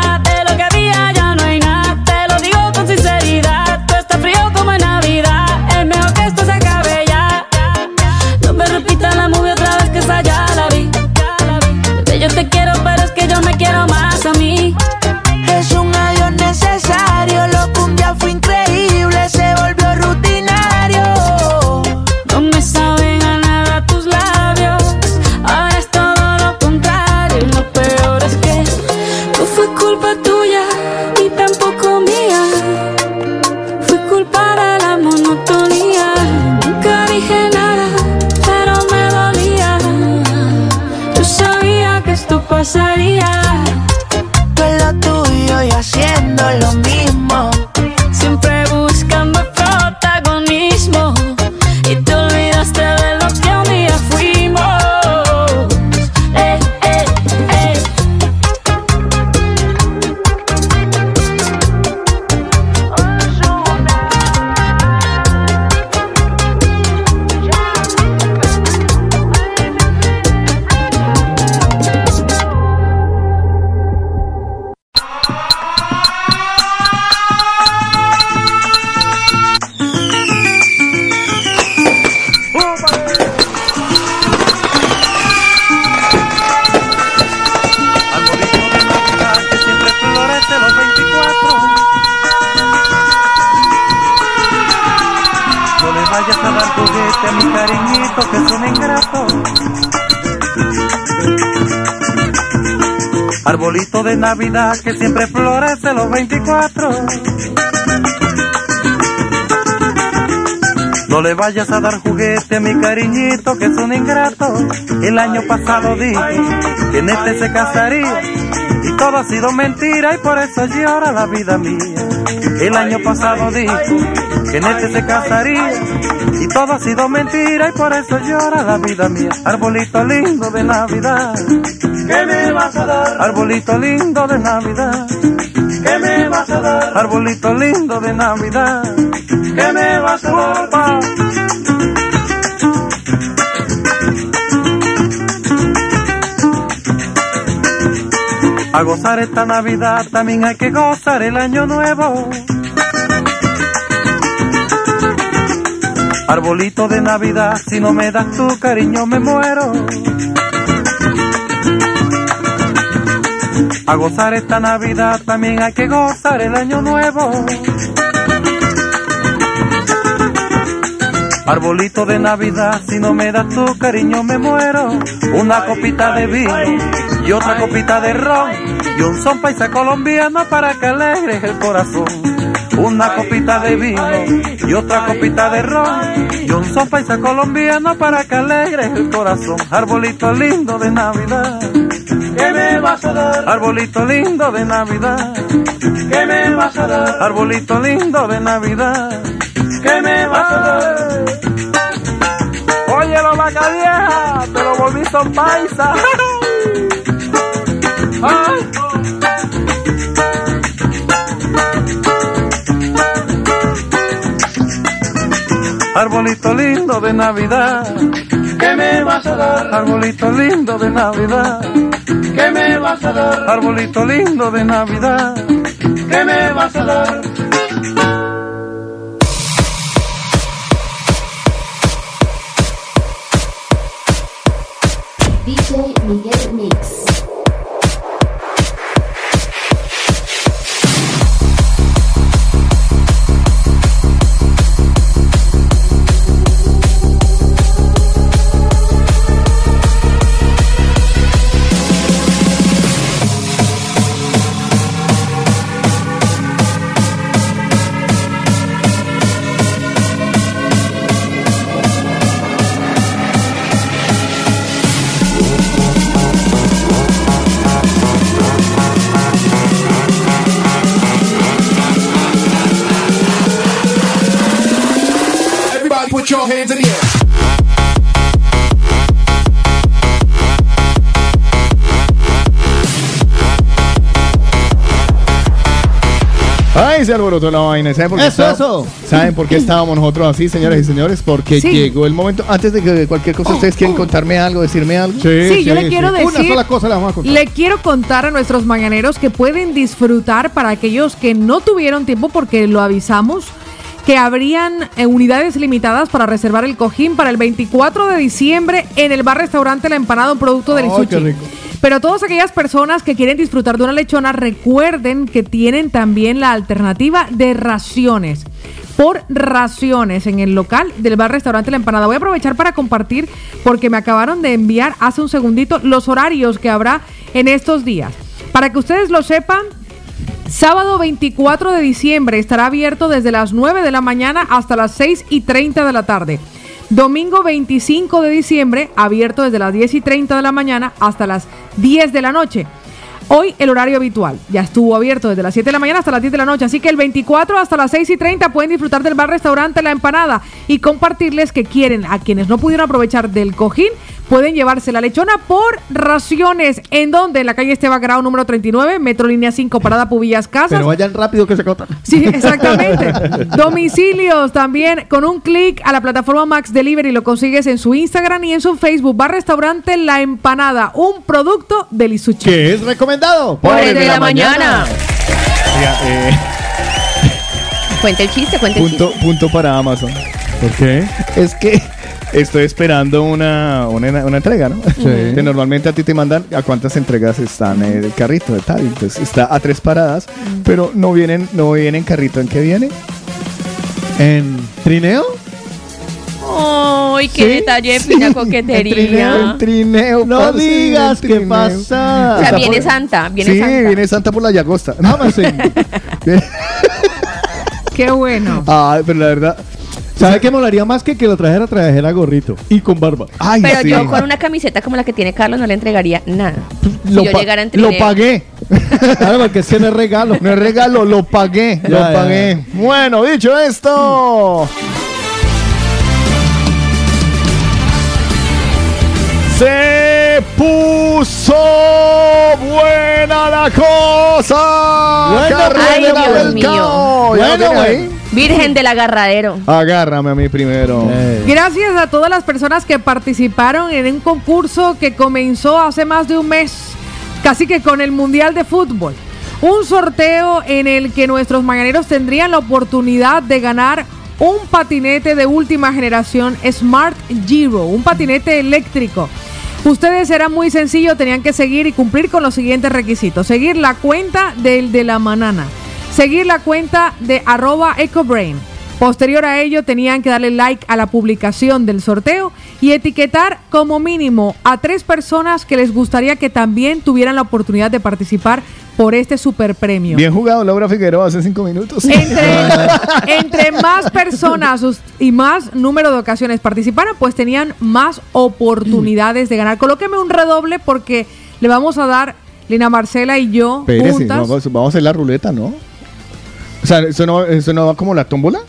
Que siempre florece los 24. No le vayas a dar juguete a mi cariñito que es un ingrato. El año pasado dijo que en este se casaría y todo ha sido mentira y por eso llora la vida mía. El año pasado dijo que en este se casaría y todo ha sido mentira y por eso llora la vida mía. Arbolito lindo de Navidad, ¿qué me vas a dar? Arbolito lindo de Navidad, ¿qué me vas a dar? Arbolito lindo de Navidad, ¿qué me vas a dar? A gozar esta Navidad también hay que gozar el año nuevo. Arbolito de Navidad, si no me das tu cariño me muero. A gozar esta Navidad también hay que gozar el año nuevo. Arbolito de Navidad, si no me das tu cariño me muero. Una copita de vino y otra copita de ron y un son paisa colombiano para que alegres el corazón. Una copita de vino y otra copita de ron y un son paisa colombiano para que alegres el corazón. Arbolito lindo de Navidad. ¿Qué me vas a dar? Arbolito lindo de Navidad. ¿Qué me vas a dar? Arbolito lindo de Navidad. ¿Qué me vas a dar? Oye, la vaca vieja, te lo volví son paisa. Ay. Arbolito lindo de Navidad, ¿qué me vas a dar? Arbolito lindo de Navidad, ¿qué me vas a dar? Arbolito lindo de Navidad, ¿qué me vas a dar? Se alborotó la vaina. ¿Saben por qué, Eso. ¿Saben por qué estábamos nosotros así, señoras y señores? Porque Sí. llegó el momento. Antes de que cualquier cosa, ¿ustedes quieren contarme algo, decirme algo? Sí, yo le quiero Una decir. sola cosa le vamos a contar. Le quiero contar a nuestros mañaneros que pueden disfrutar para aquellos que no tuvieron tiempo porque lo avisamos que habrían eh, unidades limitadas para reservar el cojín para el 24 de diciembre en el bar restaurante La Empanada, un producto del sushi. qué rico. Pero todas aquellas personas que quieren disfrutar de una lechona, recuerden que tienen también la alternativa de raciones. Por raciones en el local del bar restaurante La Empanada. Voy a aprovechar para compartir, porque me acabaron de enviar hace un segundito los horarios que habrá en estos días. Para que ustedes lo sepan, Sábado 24 de diciembre estará abierto desde las 9 de la mañana hasta las 6 y 30 de la tarde. Domingo 25 de diciembre, abierto desde las 10 y 30 de la mañana hasta las 10 de la noche. Hoy el horario habitual ya estuvo abierto desde las 7 de la mañana hasta las 10 de la noche, así que el 24 hasta las 6 y 30 pueden disfrutar del bar restaurante La Empanada y compartirles que quieren a quienes no pudieron aprovechar del cojín, pueden llevarse la lechona por raciones. ¿En donde En la calle Esteban Grau número 39, Metro Línea 5, Parada Pubillas Casas. Pero vayan rápido que se corta. Sí, exactamente. Domicilios también con un clic a la plataforma Max Delivery lo consigues en su Instagram y en su Facebook. Bar Restaurante La Empanada, un producto del Isuchi. Que es recomendado Por el de la mañana. Oiga, eh, Cuenta el chiste, cuenta el chiste. punto, punto para Amazon. ¿Por qué? Es que estoy esperando una, una, una entrega, ¿no? Que normalmente a ti te mandan a cuántas entregas están en el carrito de tal. Entonces está a tres paradas, pero no vienen, no viene en carrito. ¿En qué viene? ¿En trineo? Ay, qué detalle de fina coquetería. El trineo. No parce, digas qué pasa. O sea, viene Santa, viene sí, Santa. viene Santa por la Llagosta. Amazon. Qué bueno. Ay, pero la verdad. ¿Sabe qué molaría más que que lo trajera trajera gorrito y con barba? Ay, Pero sí. yo con una camiseta como la que tiene Carlos no le entregaría nada. Si lo, yo pa- llegara en lo pagué. Claro, porque ese no es regalo. No es regalo, lo pagué. Ya, lo ya, pagué. Bueno, dicho esto. Se puso buena la cosa. Bueno, Carrera ay, del Dios mío. Mercado. ¿Ya lo Bueno, güey. Virgen del agarradero. Agárrame a mí primero. Gracias a todas las personas que participaron en un concurso que comenzó hace más de un mes, casi que con el Mundial de Fútbol. Un sorteo en el que nuestros mañaneros tendrían la oportunidad de ganar un patinete de última generación Smart Giro, un patinete eléctrico. Ustedes era muy sencillo, tenían que seguir y cumplir con los siguientes requisitos. Seguir la cuenta del de la manana. Seguir la cuenta de arroba ecobrain. Posterior a ello tenían que darle like a la publicación del sorteo y etiquetar como mínimo a tres personas que les gustaría que también tuvieran la oportunidad de participar por este super premio. Bien jugado, Laura Figueroa, hace cinco minutos. Entre, entre más personas y más número de ocasiones participaran, pues tenían más oportunidades de ganar. Colóqueme un redoble porque le vamos a dar, Lina Marcela y yo, juntas. vamos, vamos a hacer la ruleta, ¿no? O sea, ¿eso no, eso no va como la tómbola?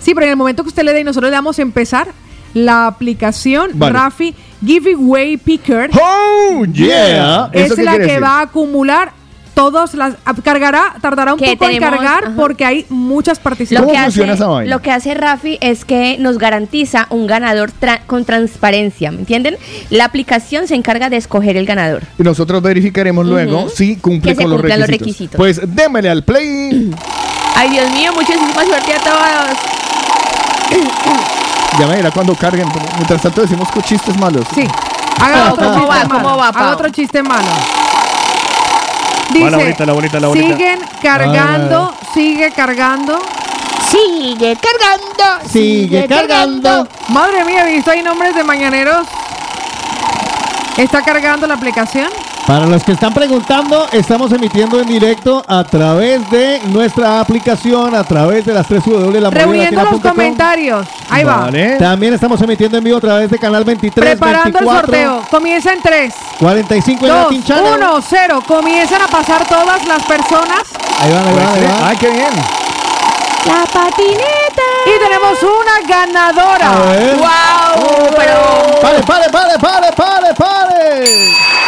Sí, pero en el momento que usted le dé y nosotros le damos a empezar, la aplicación Vale. Rafi Giveaway Picker ¡Oh, yeah! es ¿Eso qué la que decir? va a acumular todas las... Cargará, tardará un poco en cargar ajá. porque hay muchas Lo participaciones. ¿Cómo que, funciona hace, esa vaina? lo que hace Rafi es que nos garantiza un ganador tra- con transparencia, ¿me entienden? La aplicación se encarga de escoger el ganador. Y nosotros verificaremos luego si cumple Que se con los requisitos. los requisitos. Pues démele al play. Ay, Dios mío, muchísima suerte a todos. ya me dirá cuando carguen. Mientras tanto decimos con chistes malos. Sí. Haga otro ¿Cómo chiste va? malo. ¿Cómo va, Haga otro chiste malo. Va Dice, la bonita, la bonita, la bonita. siguen cargando, sigue cargando. Sigue cargando. Sigue cargando. Madre mía, he visto ahí nombres de mañaneros. ¿Está cargando la aplicación? Para los que están preguntando, estamos emitiendo en directo a través de nuestra aplicación, a través de las 3 W de la Reuniendo los comentarios. Ahí va. También estamos emitiendo en vivo a través de canal 23, Preparando 24, el sorteo. Comienza en 3, 45 en 2, Latin Channel. 1, 0. Comienzan a pasar todas las personas. Ahí van, ahí van, ahí van. Ay, qué bien. La patineta. Y tenemos una ganadora. A ver. ¡Wow! Pero ¡Pare, pare, pare, pare, pare, pare!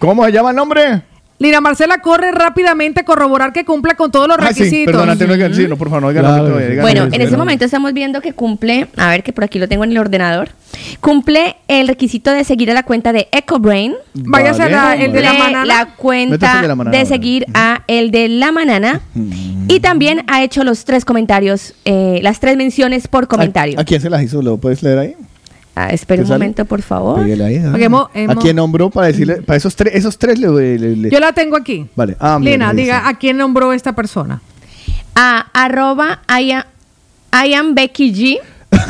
¿Cómo se llama el nombre? Lina Marcela corre rápidamente a corroborar que cumpla con todos los Ah, sí, requisitos. perdón, antes no digan, sí, no, por favor, no digan Claro, lo que todavía, digan Bueno, eso, en ese pero- momento estamos viendo que cumple, a ver que por aquí lo tengo en el ordenador, cumple el requisito de seguir a la cuenta de EcoBrain. Váyase a la- el de la manana. la cuenta de la manana de ahora. seguir a el de la manana y también ha hecho los tres comentarios, eh, las tres menciones por comentario. ¿A quién se las hizo? ¿Lo puedes leer ahí? Ah, espera ¿Te un sale? momento, por favor. Pégale ahí, ah. Hemos- ¿A quién nombró para decirle? Para esos tres, esos tres le, le- le- Yo la tengo aquí. Vale. Ah, mira, Lina, diga está. a quién nombró esta persona. A arroba I am, I am Becky G.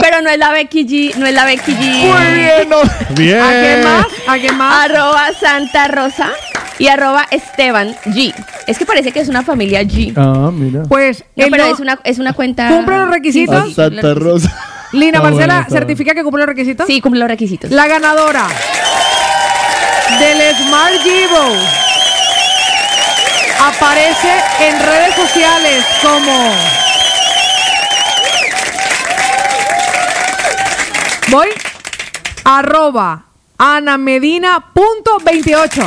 Pero no es la Becky G, no es la Becky G. Muy bien, no. Bien. ¿A quién más? ¿A quién más? Arroba Santa Rosa y arroba Esteban G. Es que parece que es una familia G. Ah, mira. Pues No, pero no- es una, es una cuenta. ¿Cumple los requisitos? Santa Rosa. Lina Está Marcela, bueno, ¿certifica que cumple los requisitos? Sí, cumple los requisitos. La ganadora del Smart Givo aparece en redes sociales como. Voy. Arroba anamedina.28.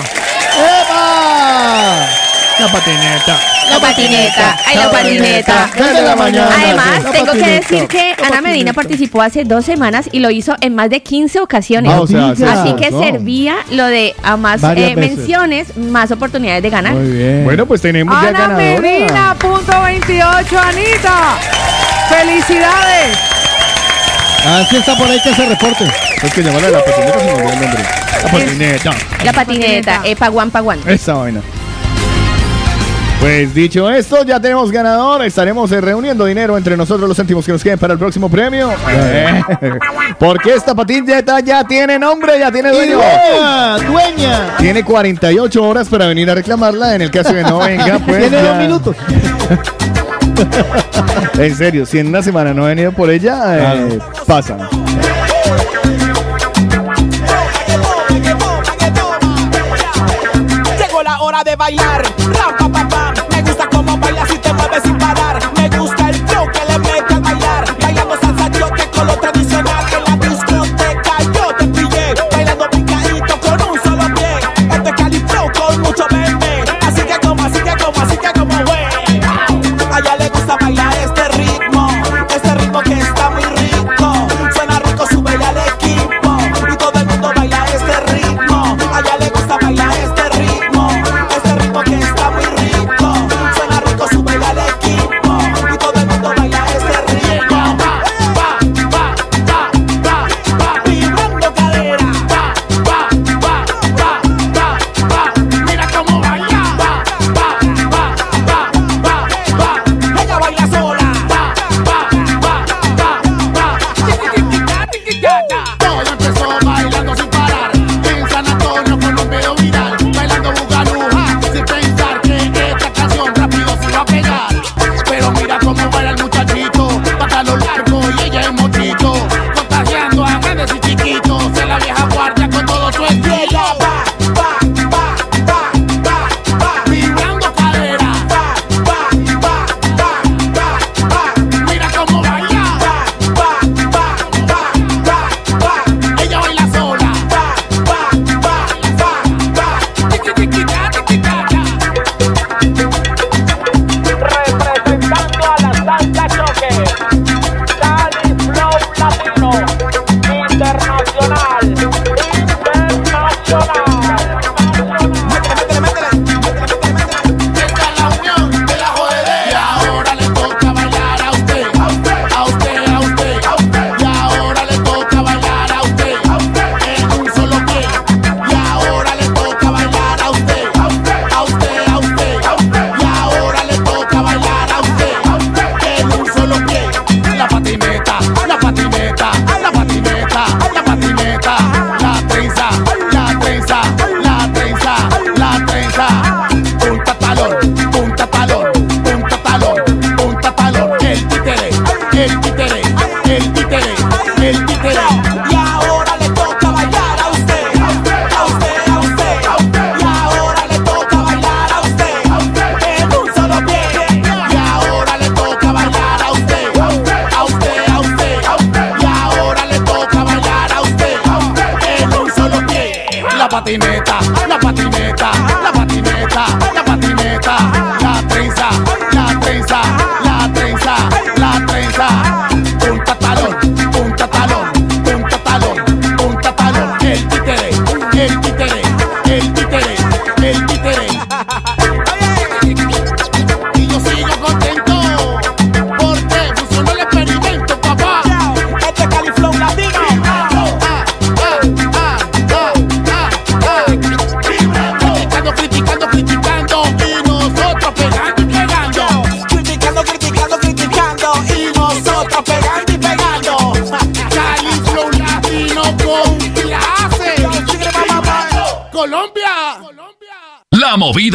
¡Eva! La patineta. La patineta, ay la patineta. Desde la mañana. Además, La tengo que decir que Ana Medina participó hace dos semanas y lo hizo en más de 15 ocasiones. Ah, o sea, se Así que servía lo de a más eh, menciones, más oportunidades de ganar. Muy bien. Bueno, pues tenemos ya ganadora. Anamedina.28, Anita. ¡Felicidades! Ah, sí está por ahí que se reporte. Es que llamarla la patineta se me olvidó el nombre. La patineta. La patineta, eh, paguán, paguán. Esa vaina. Pues dicho esto, ya tenemos ganador. Estaremos eh, reuniendo dinero entre nosotros los céntimos que nos queden para el próximo premio. Eh, Porque esta patineta ya tiene nombre, ya tiene dueño. ¡Dueña! ¡Dueña! Tiene 48 horas para venir a reclamarla. En el caso de que no venga, pues. Tiene ya- dos minutos. En serio, si en una semana no he venido por ella, eh, pasa. Llegó la hora de bailar. Ram, pa, pa, pam. Mueves sin parar. Me gusta el flow que le mete al bailar. Bailando salsa que con lo tradicional. En la discoteca yo te pillé. Bailando picadito con un solo pie. Este es Cali Flow con mucho bebé. Así que como, así que como, así que como, güey. A ella le gusta bailar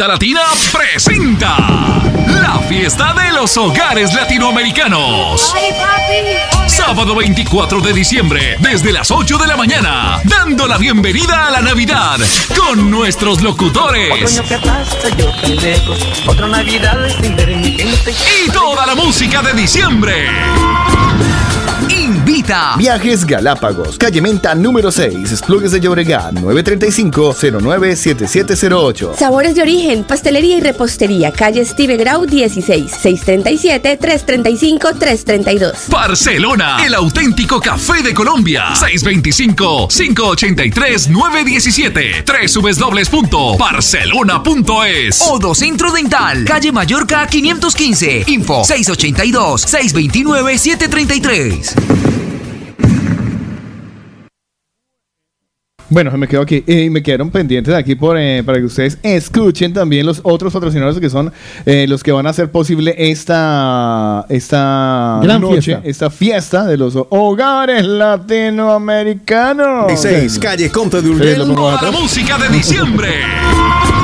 Movida Latina presenta la fiesta de los hogares latinoamericanos. Sábado 24 de diciembre, desde las 8 de la mañana, dando la bienvenida a la Navidad con nuestros locutores. Y toda la música de diciembre. Invita. Viajes Galápagos, calle Menta número 6, Esplugues de Llobregat, 935-097708. Sabores de origen, pastelería y repostería, calle Steve Grau 16, 637-335-332. Barcelona, el auténtico café de Colombia. 625-583-917. www.barcelona.es. Odo Centro Dental, calle Mallorca 515. Info 682-629-733. Bueno, me quedo aquí. Y me quedaron pendientes aquí por, eh, para que ustedes escuchen también los otros patrocinadores que son eh, los que van a hacer posible esta, esta Gran noche, fiesta. esta fiesta de los hogares latinoamericanos. 16, calle Comte de Urgel. la música de diciembre.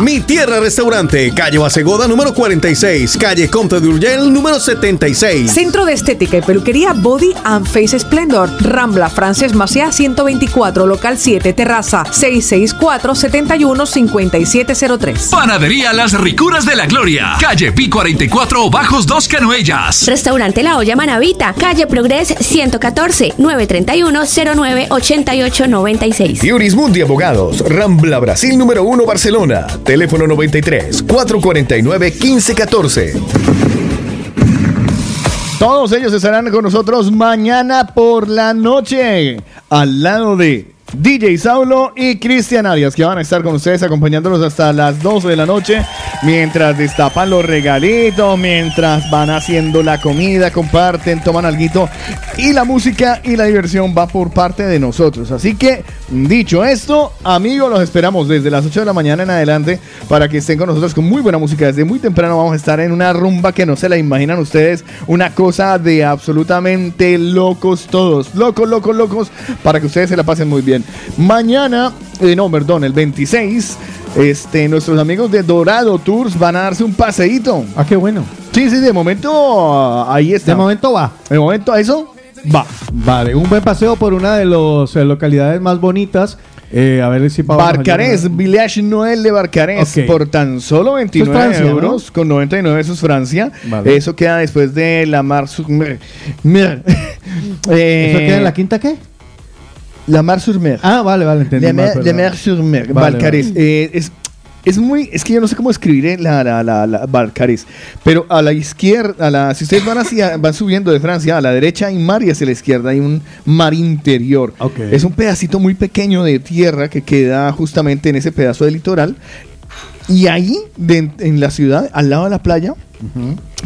Mi Tierra Restaurante, calle Basegoda número 46, calle Comte de Urgel número 76. Centro de Estética y Peluquería Body and Face Splendor. Rambla Frances Maciá 124, local 7, terraza 664-715703. Panadería Las Ricuras de la Gloria. Calle P44, Bajos Dos Canoellas. Restaurante La Olla Manavita, calle Progres 114, 931-098896. Fioris Mundi Abogados, Rambla Brasil número 1 Barcelona, teléfono 93 449 1514. Todos ellos estarán con nosotros mañana por la noche, al lado de DJ Saulo y Cristian Arias, que van a estar con ustedes acompañándolos hasta las 12 de la noche, mientras destapan los regalitos, mientras van haciendo la comida, comparten, toman alguito, y la música y la diversión va por parte de nosotros. Así que, dicho esto, amigos, los esperamos desde las 8 de la mañana en adelante para que estén con nosotros con muy buena música. Desde muy temprano vamos a estar en una rumba que no se la imaginan ustedes, una cosa de absolutamente locos todos, locos, locos, locos, para que ustedes se la pasen muy bien. Mañana, eh, no, perdón, el 26, este, nuestros amigos de Dorado Tours van a darse un paseíto. Ah, qué bueno. Sí, sí, de momento ah, ahí está. De momento va. De momento a eso va. Vale, un buen paseo por una de las localidades más bonitas. Eh, a ver si Barcarés. Village Noel de Barcarés, por tan solo 29 Francia, ¿no? euros, con 99 eso es Francia. Vale. Eso queda después de la Mar sur. ¿Eso Eh, queda en la quinta qué? La Mar sur Mer. Ah, vale, vale, entendí. La Mer, la Mer sur Mer, Vale, Barcarés. vale. Eh, es, es muy, es que yo no sé cómo escribir la, la, la, la pero a la izquierda, a la, si ustedes van hacia, van subiendo de Francia, a la derecha hay mar y hacia la izquierda hay un mar interior. Ok. Es un pedacito muy pequeño de tierra que queda justamente en ese pedazo de litoral. Y ahí, de- en la ciudad, al lado de la playa,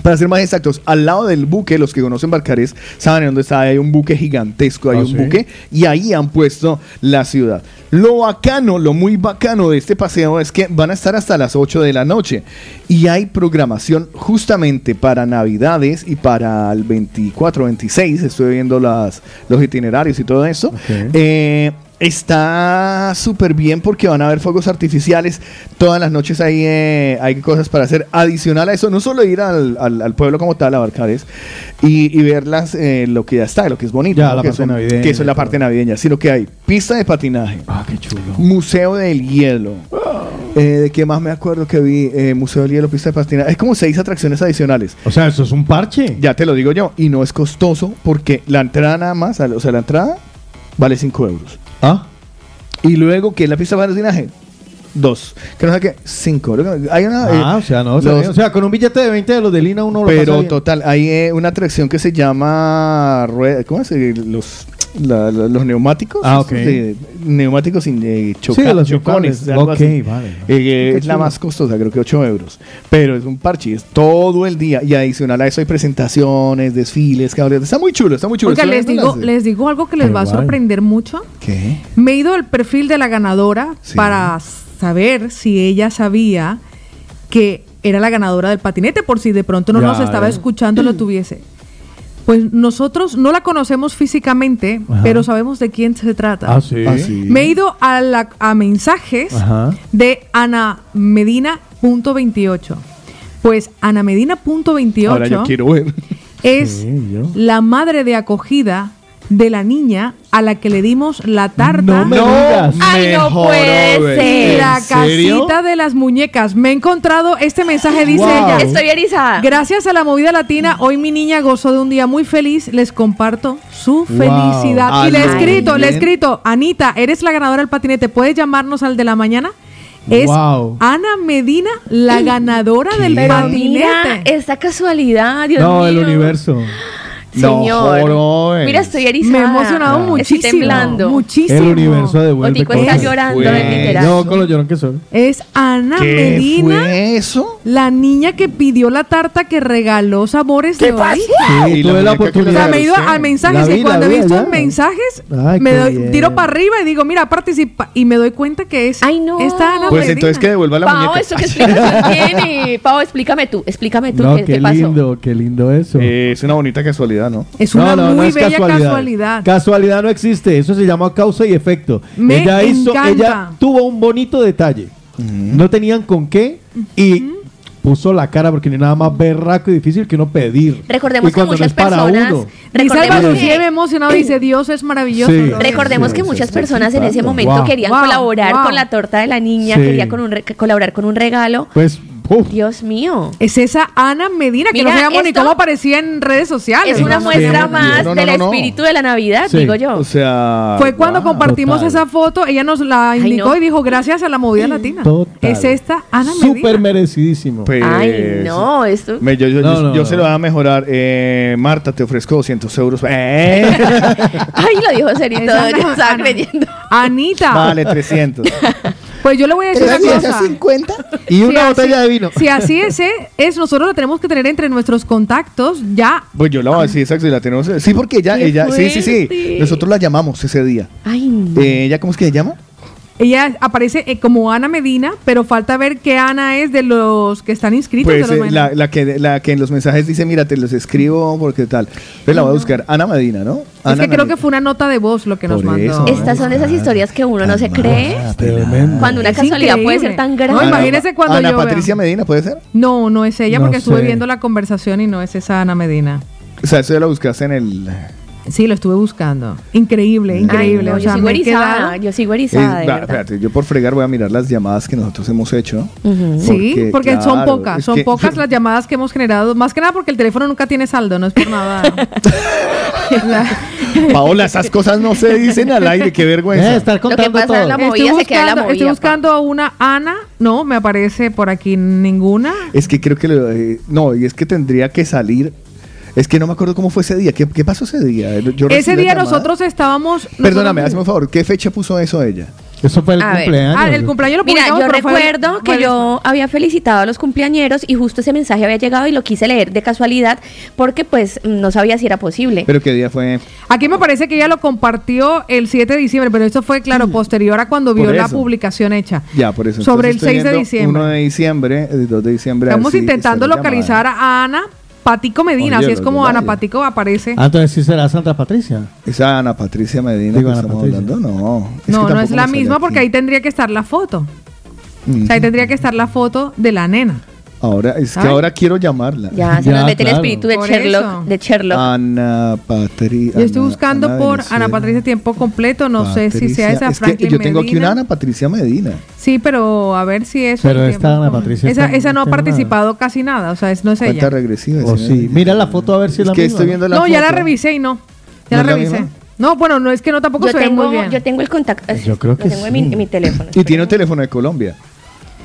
para ser más exactos, al lado del buque, los que conocen Barcarés saben dónde está, hay un buque gigantesco, hay Ah, un ¿sí? buque, y ahí han puesto la ciudad. Lo bacano, lo muy bacano de este paseo es que van a estar hasta las 8 de la noche y hay programación justamente para Navidades y para el 24, 26, estoy viendo las, los itinerarios y todo eso. Eh, Está súper bien porque van a haber fuegos artificiales. Todas las noches hay, eh, hay cosas para hacer. Adicional a eso, no solo ir al, al- al pueblo como tal, a Barcares, y, y ver las, eh, lo que ya está, lo que es bonito. Ya, ¿no? la que, parte son- navideña que eso es la parte navideña, sino que hay pista de patinaje, Ah, qué chulo. museo del hielo. Eh, ¿De qué más me acuerdo que vi? Eh, museo del hielo, pista de patinaje. Es como seis atracciones adicionales. O sea, eso es un parche. Ya te lo digo yo. Y no es costoso porque la entrada nada más, o sea, la entrada vale 5 euros. Ah. Y luego, ¿qué es la pista de patinaje? Dos. Que no sé qué, cinco. Hay una. Ah, eh, o sea, no. o sea, los- o sea, con un billete de 20 de los de Lina uno lo pasa pero bien. total, hay eh, una atracción que se llama. ¿Cómo se Los, la- la- los neumáticos. Ah, de- neumáticos sin eh, choca- Sí, de los chocones. así. vale. Eh, Qué es la más costosa, creo que 8 euros. Pero es un parche, es todo el día. Y adicional a eso hay presentaciones, desfiles, caballeros. Está muy chulo, está muy chulo. Oiga, les digo, las- les digo algo que les Pero va a sorprender mucho. ¿Qué? Me he ido al perfil de la ganadora para saber si ella sabía que era la ganadora del patinete, por si de pronto no Ya, nos estaba escuchando, lo tuviese. Pues nosotros no la conocemos físicamente, Ajá. pero sabemos de quién se trata. Ah, sí. Ah, sí. Me he ido a, la- a mensajes Ajá. de Ana Medina.28. Pues Ana Medina.28 Ahora yo quiero ver. es Sí, yo. la madre de acogida de la niña a la que le dimos la tarta. No me digas. Ay, no puede ser. La casita de las muñecas. Me he encontrado este mensaje, dice Wow. ella. Estoy erizada. Gracias a la movida latina, hoy mi niña gozó de un día muy feliz. Les comparto su felicidad. Y le he escrito, le he escrito, Anita, eres la ganadora del patinete. ¿Puedes llamarnos al de la mañana? Es Wow. Ana Medina, la ganadora del Pero patinete. mira, esta casualidad, Dios No, mío. el universo. Señor. No. Mira, estoy erizada. Me he emocionado Estoy muchísimo. temblando. Muchísimo. El universo devuelve Otico está llorando del literal. No, con lo llorón que soy. Es Ana ¿Qué Medina, fue eso? la niña que pidió la tarta que regaló sabores de origen. Sí, tuve la que O oportunidad. sea, me he ido usted. al mensaje La y vi, cuando la he vi visto allá. mensajes, Ay, me qué doy, bien. tiro para arriba y digo, mira, participa. Y me doy cuenta que es Ay, no. esta Ana Pues Medina. entonces que devuelva la Pau, muñeca. ¿eso qué explicación tiene? Pau, explícame tú, explícame tú No, qué, qué qué pasó. lindo, qué lindo eso. Eh, es una bonita casualidad, ¿no? Es una No, no, no muy es bella casualidad. Casualidad no existe, eso se llama causa y efecto. Me ella hizo, encanta. ella tuvo un bonito detalle. No tenían con qué y puso la cara porque ni nada más berraco y difícil que no pedir. Recordemos Y que cuando no muchas es para personas. uno. Recordemos que- me emocionado, dice, Dios es maravilloso. Sí. ¿no? Recordemos Sí, que muchas personas en ese momento Wow. querían Wow, colaborar wow. con la torta de la niña, Sí. querían con un re- colaborar con un regalo. Pues, uf, Dios mío. Es esa Ana Medina, que Mira, no sabíamos ni esto cómo aparecía en redes sociales. Es una muestra más No, no, del no, no. espíritu de la Navidad, Sí. digo yo. O sea. Fue cuando wow. compartimos total. esa foto, ella nos la indicó no. y dijo, gracias a la movida latina. total. Es esta Ana Medina. Súper merecidísimo. Pues, Ay, no, esto. me- yo yo, No, yo- no, yo no. se lo voy a mejorar. Eh, Marta, te ofrezco 200 euros. Eh, Ay, lo dijo yo estaba creyendo. Anita, vale, 300. Pues yo le voy a decir una cosa. Y una Si botella así- de vino. Si así es, eh, es, nosotros lo tenemos que tener entre nuestros contactos ya. Pues yo la voy a decir, exacto, y la tenemos. Sí, porque ella, Qué ella, sí, sí, sí. Nosotros la llamamos ese día. Ay, no. Eh, ¿Ella cómo es que se llama? Ella aparece eh, como Ana Medina, pero falta ver qué Ana es de los que están inscritos. Pues de los eh, la, la que, la que en los mensajes dice, mira, te los escribo porque tal. Pues la voy a buscar. Ana Medina, ¿no? es Ana que creo Medina. que fue una nota de voz lo que nos Por mandó. eso. Estas son esas historias que uno no se cree. Tremendo. Cuando una Es casualidad puede ser tan No, grande. Ana- imagínese cuando Ana yo. Patricia Medina, ¿puede ser? No, no es ella No porque estuve viendo la conversación y no es esa Ana Medina. O sea, eso ya lo buscaste en el... Sí, lo estuve buscando. Increíble, increíble. Ay, no, o sea, yo sigo me he erizada, quedado- yo sigo Es- erizada, de va, verdad. espérate, yo por fregar voy a mirar las llamadas que nosotros hemos hecho. Sí, porque son pocas, son que- pocas las llamadas que hemos generado. Más que nada porque el teléfono nunca tiene saldo, no es por nada. La- Paola, esas cosas no se dicen al aire, qué vergüenza. Eh, estar Lo que contando pasa la todo. se queda la buscando, movida. estoy buscando una Ana. No, me aparece por aquí ninguna. Es que creo que... lo- eh, no, y es que tendría que salir... Es que no me acuerdo cómo fue ese día. ¿Qué, qué pasó ese día? Yo Ese día nosotros estábamos. Perdóname, nosotros- hazme un favor. ¿Qué fecha puso eso ella? Eso fue el A ver. cumpleaños. Ah, el cumpleaños lo Mira, yo recuerdo que yo había felicitado a los cumpleañeros y justo ese mensaje había llegado y lo quise leer de casualidad porque pues no sabía si era posible. ¿Pero qué día fue? Aquí me parece que ella lo compartió el 7 de diciembre, pero esto fue, claro, posterior a cuando vio la eso. publicación hecha. Ya, por eso. Sobre Entonces el estoy 6 de diciembre. 1 de diciembre, el 2 de diciembre. Estamos intentando localizar llamada. a Ana Patico Medina, Oye, así es como Ana. Patico aparece. Ah, entonces sí será Santa Patricia. Esa Ana Patricia Medina Digo, que Ana estamos Patricia. hablando, no. no, no es la misma aquí. porque ahí tendría que estar la foto. O sea, ahí tendría que estar la foto de la nena. Ahora, es que Ay. ahora quiero llamarla. Ya, se Ya, nos mete el claro. espíritu de Por Sherlock. eso. De Sherlock. Ana Patricia. Yo estoy buscando por Ana Patricia tiempo completo, no sé si sea esa Es que Franklin yo tengo aquí Medina. una Ana Patricia Medina. Sí, pero a ver si eso. Pero el esta tiempo- Ana Patricia Esa, está- esa no ha está participado casi nada, o sea, es, no es Cuenta ella. regresiva. O sí. sí. Mira la foto a ver si es Es la que misma. estoy viendo la No, ya la foto. revisé y no. Ya ¿No la es la revisé. misma? No, bueno, no es que no tampoco Yo se ve tengo, muy bien. yo tengo el contacto. Yo creo lo que tengo en, sí. mi, en mi teléfono. Y tiene un teléfono de Colombia.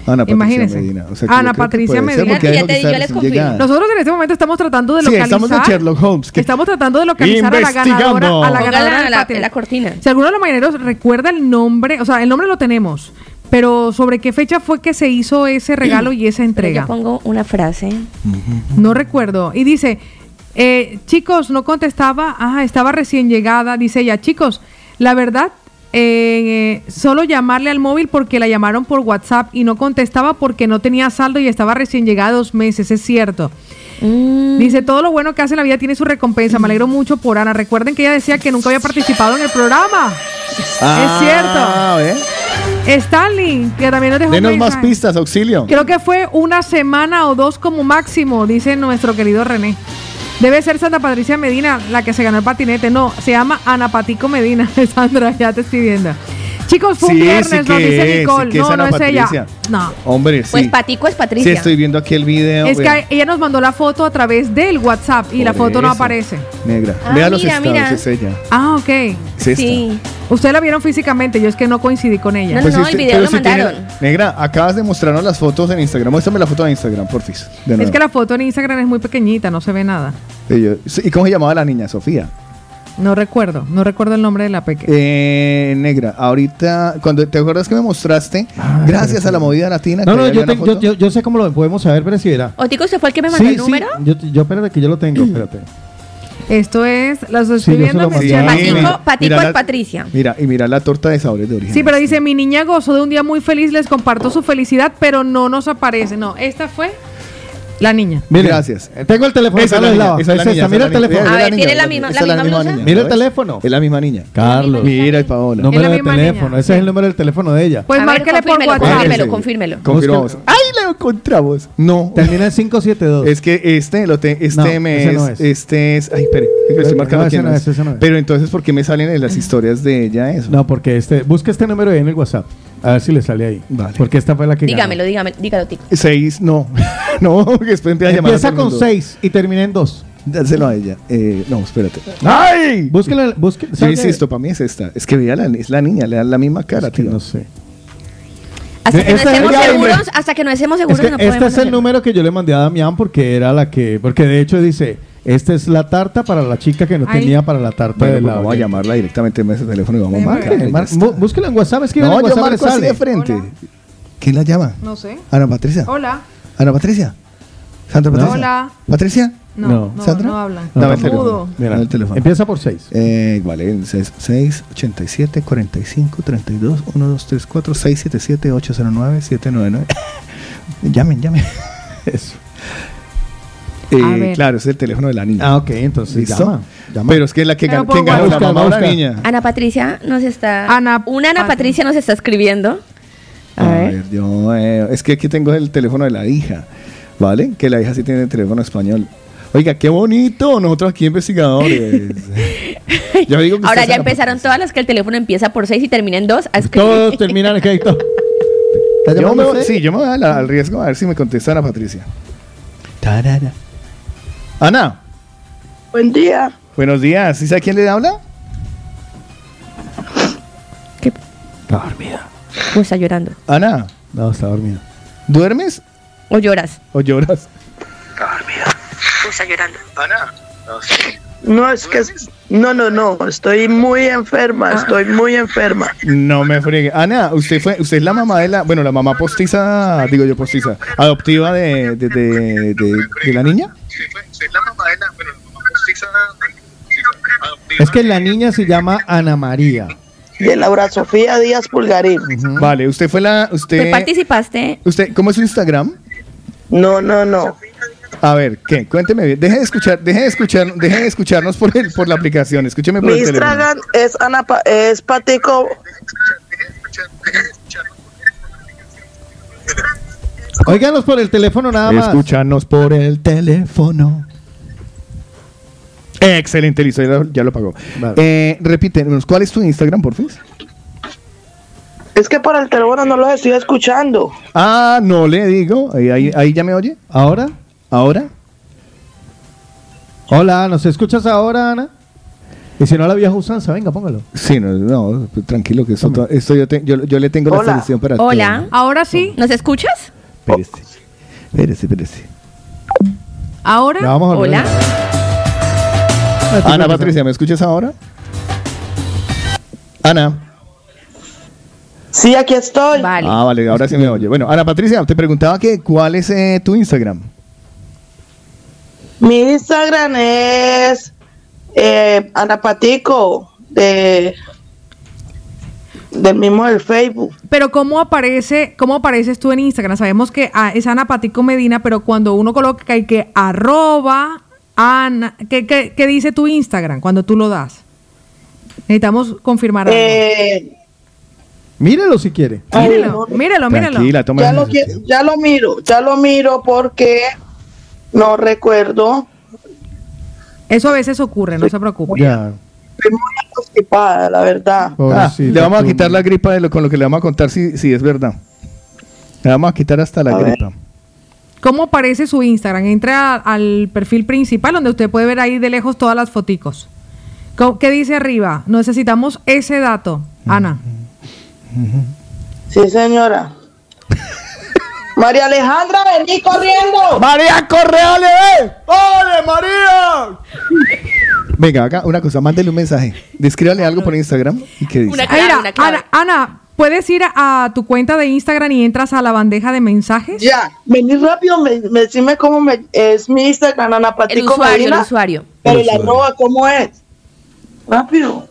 Ana Patricia Imagínese. Medina. O sea, que Ana Patricia ser Medina. Ya te yo les. Nosotros en este momento estamos tratando de Sí, localizar. estamos en Sherlock Holmes. que- Estamos tratando de localizar a la ganadora, a la ganadora en la, cortina. Si alguno de los mañaneros recuerda el nombre, o sea, el nombre lo tenemos, pero sobre qué fecha fue que se hizo ese regalo y esa Pero entrega. Yo pongo una frase. No recuerdo. Y dice, eh, chicos, no contestaba, ajá, estaba recién llegada, dice ella, chicos, la verdad eh, solo llamarle al móvil porque la llamaron por WhatsApp y no contestaba porque no tenía saldo y estaba recién llegada dos meses, es cierto. Dice, todo lo bueno que hace en la vida tiene su recompensa. Me alegro mucho por Ana. Recuerden que ella decía que nunca había participado en el programa. Ah, es cierto. Stanley, que también nos dejó un Denos más pistas, auxilio. Creo que fue una semana o dos como máximo, dice nuestro querido René. Debe ser Santa Patricia Medina la que se ganó el patinete. No, se llama Ana Patico Medina. Sandra, ya te estoy viendo. Chicos, fue un Sí, viernes, sí nos dice es, Nicole. sí no, no es ella. Patricia. No. Hombre, sí. Pues Patico es Patricia. Sí, estoy viendo aquí el video. Es vea. que ella nos mandó la foto a través del WhatsApp y la foto no aparece. Negra. Ah, Vea los mira, estados, mira. es ella. Ah, ok. Es esta. Ustedes la vieron físicamente, yo es que no coincidí con ella. Pues si usted- pero si tiene- Negra, acabas de mostrarnos las fotos en Instagram. Muéstrame la foto de Instagram, porfis. De Es que la foto en Instagram es muy pequeñita, no se ve nada. ¿Y cómo se llamaba la niña? Sofía. No recuerdo, no recuerdo el nombre de la pequeña. Eh, negra, ahorita, cuando te acuerdas que me mostraste, gracias a la movida latina. No, que no, yo, te- yo, yo, yo sé cómo lo podemos saber, pero si verá. Otico, ¿usted fue el que me mandó Sí, el número? sí, yo, yo espérate que yo lo tengo, espérate. Esto es, las estoy Sí, se viendo. mandé. Patico, mira, Patico mira es la- Patricia. Mira, y mira la torta de sabores de origen. Sí, pero dice, mi niña gozó de un día muy feliz, les comparto su felicidad, pero no nos aparece. No, esta fue la niña. Gracias. Tengo el teléfono. Esa es la Carlos niña, Lava. esa es la Es esta, niña, mira el teléfono. A ver, es ¿tiene la misma- blusa? niña, Mira el teléfono. Es la misma niña. Carlos. Mira, Paola. Número Es la de misma teléfono. niña. Ese es el número del teléfono de ella. Pues márquele por WhatsApp. confírmelo, confírmelo. Confirmamos. ¡Ay, lo encontramos! No. Termina en 572. Es que este, lo te- este No, me es, no es. Este es. Ay, espere. estoy marcando quién no es. es, ese no es. Pero entonces, ¿por qué me salen en las historias de ella eso? No, porque este. Busca este número ahí en el WhatsApp. A ver si le sale ahí. Vale. Porque esta fue la que. ganó. Dígamelo, dígamelo, dígalo, Tico. Seis, no. no, porque después empieza a llamar. Empieza con. 6 y termina en 2. Dárselo a ella. Eh, no, espérate. ¡Ay! Búsquela. Busque, Yo insisto, para mí es esta. Es que vea la, es la niña, le dan la misma cara, tío. No sé. Hasta que no Esta- estemos Oiga, seguros, hasta que no estemos Es seguros que no este podemos es el número que yo le mandé a Damián porque era la que. Porque de hecho dice: Esta es la tarta para la chica que no Ay. tenía para la tarta Bueno, de la. vamos a llamarla directamente en ese teléfono y vamos a marcar. Búsquela en WhatsApp. Es que en No, yo WhatsApp le marco así de frente. Hola. ¿Quién la llama? No sé. Ana Patricia. Hola. Ana Patricia. Sandra Patricia. Hola. ¿Patricia? No, No. ¿Sandra? no hablan. No, Dame el teléfono. Mira, el teléfono. Empieza por 6. Eh, vale, 6, 87, 45, 32, 1, 2, 3, 4, 6, 7, 7, 8, 0, 9, 7, 9, 9. llamen, llamen. Eso. Eh, claro, es el teléfono de la niña. Ah, ok, entonces ¿Listo? llama. llama. Pero es que la que gan- por ¿quién ganó, la mamá o la niña? Ana Patricia nos está. Ana una Ana Pat- Patricia nos está escribiendo. A A ver. ver, yo, eh, es que aquí tengo el teléfono de la hija, ¿vale? Que la hija sí tiene teléfono español. Oiga, qué bonito, nosotros aquí investigadores. Yo digo que Ahora ya empezaron todas las que el teléfono empieza por 6 y termina en 2 a escribir. Todos terminan en crédito. ¿Está Yo me, sí, yo me voy a la- al riesgo a ver si me contesta Ana Patricia. Tarara. Ana, Buen día. buenos días. ¿Sí sabe quién le habla? Está dormida. O está llorando. Ana, No, está dormida. ¿duermes O lloras. o lloras? O está llorando. Ana. No, es que... No, no, no. Estoy muy enferma. Estoy muy enferma. No me fregue. Ana, usted fue, usted es la mamá de la, bueno, la mamá postiza, digo yo postiza, adoptiva de, de, de, de- de la niña. Es que la niña se llama Ana María. De Laura Sofía Díaz Pulgarín. Vale, usted fue la, ¿Tú usted, participaste? usted, ¿cómo es su Instagram? No, no, no. A ver, ¿qué? Cuénteme bien. Deje de escuchar, deje de escuchar, deje de escucharnos por el, por la aplicación. Escúcheme por Mi el teléfono. Instagram es Ana Pa- es Patico. Óiganos por el teléfono nada más. Escúchanos por el teléfono. Excelente, listo, ya lo, ya lo pagó. Vale. Eh, repítenos, ¿cuál es tu Instagram, por favor? Es que por el teléfono no los estoy escuchando. Ah, no le digo. Ahí, ahí, ahí ya me oye. ¿Ahora? ¿Ahora? Hola, ¿nos escuchas ahora, Ana? Y si no, la vieja usanza, venga, póngalo. Sí, no, no, pues, tranquilo, que esto, esto yo, te- yo, yo le tengo la solución para Hola. Ahora sí. ¿Nos escuchas? Espérese, espérese, espérese. Ahora. La vamos a volver Hola. Ana Patricia, ¿me escuchas ahora? Ana. Sí, aquí estoy. Vale. Ah, vale, ahora sí me oye. Bueno, Ana Patricia, te preguntaba que cuál es eh, tu Instagram. Mi Instagram es eh, Ana Patico de del mismo del Facebook. Pero ¿cómo aparece, cómo apareces tú en Instagram? Sabemos que ah, es Ana Patico Medina, pero cuando uno coloca que hay que arroba Ana, ¿qué, qué, qué dice tu Instagram cuando tú lo das? Necesitamos confirmar algo. Eh, Mírelo si quiere. mírelo, mírelo, mírelo. Ya, lo, qui- ya lo miro, ya lo miro porque no recuerdo. Eso a veces ocurre, no se preocupe. Ya. Estoy muy constipada, la verdad. Ah, le vamos a quitar la gripa de lo, con lo que le vamos a contar si, si es verdad. Le vamos a quitar hasta la A ver. gripa. ¿Cómo aparece su Instagram? Entra al perfil principal donde usted puede ver ahí de lejos todas las foticos. Co- ¿Qué dice arriba? Necesitamos ese dato, Ana. Sí, señora. María Alejandra, vení corriendo. María Correa, le ¡Ole, María! Venga, haga una cosa, mándele un mensaje. Descríbale algo por Instagram. ¿Y qué dice? Ah, mira, Ana, Ana, ¿puedes ir a, a tu cuenta de Instagram y entras a la bandeja de mensajes? Ya, vení rápido, me, me- decime cómo me, es mi Instagram, Ana Patico usuario, el usuario. Pero El la usuario. arroba, ¿cómo es? Rápido.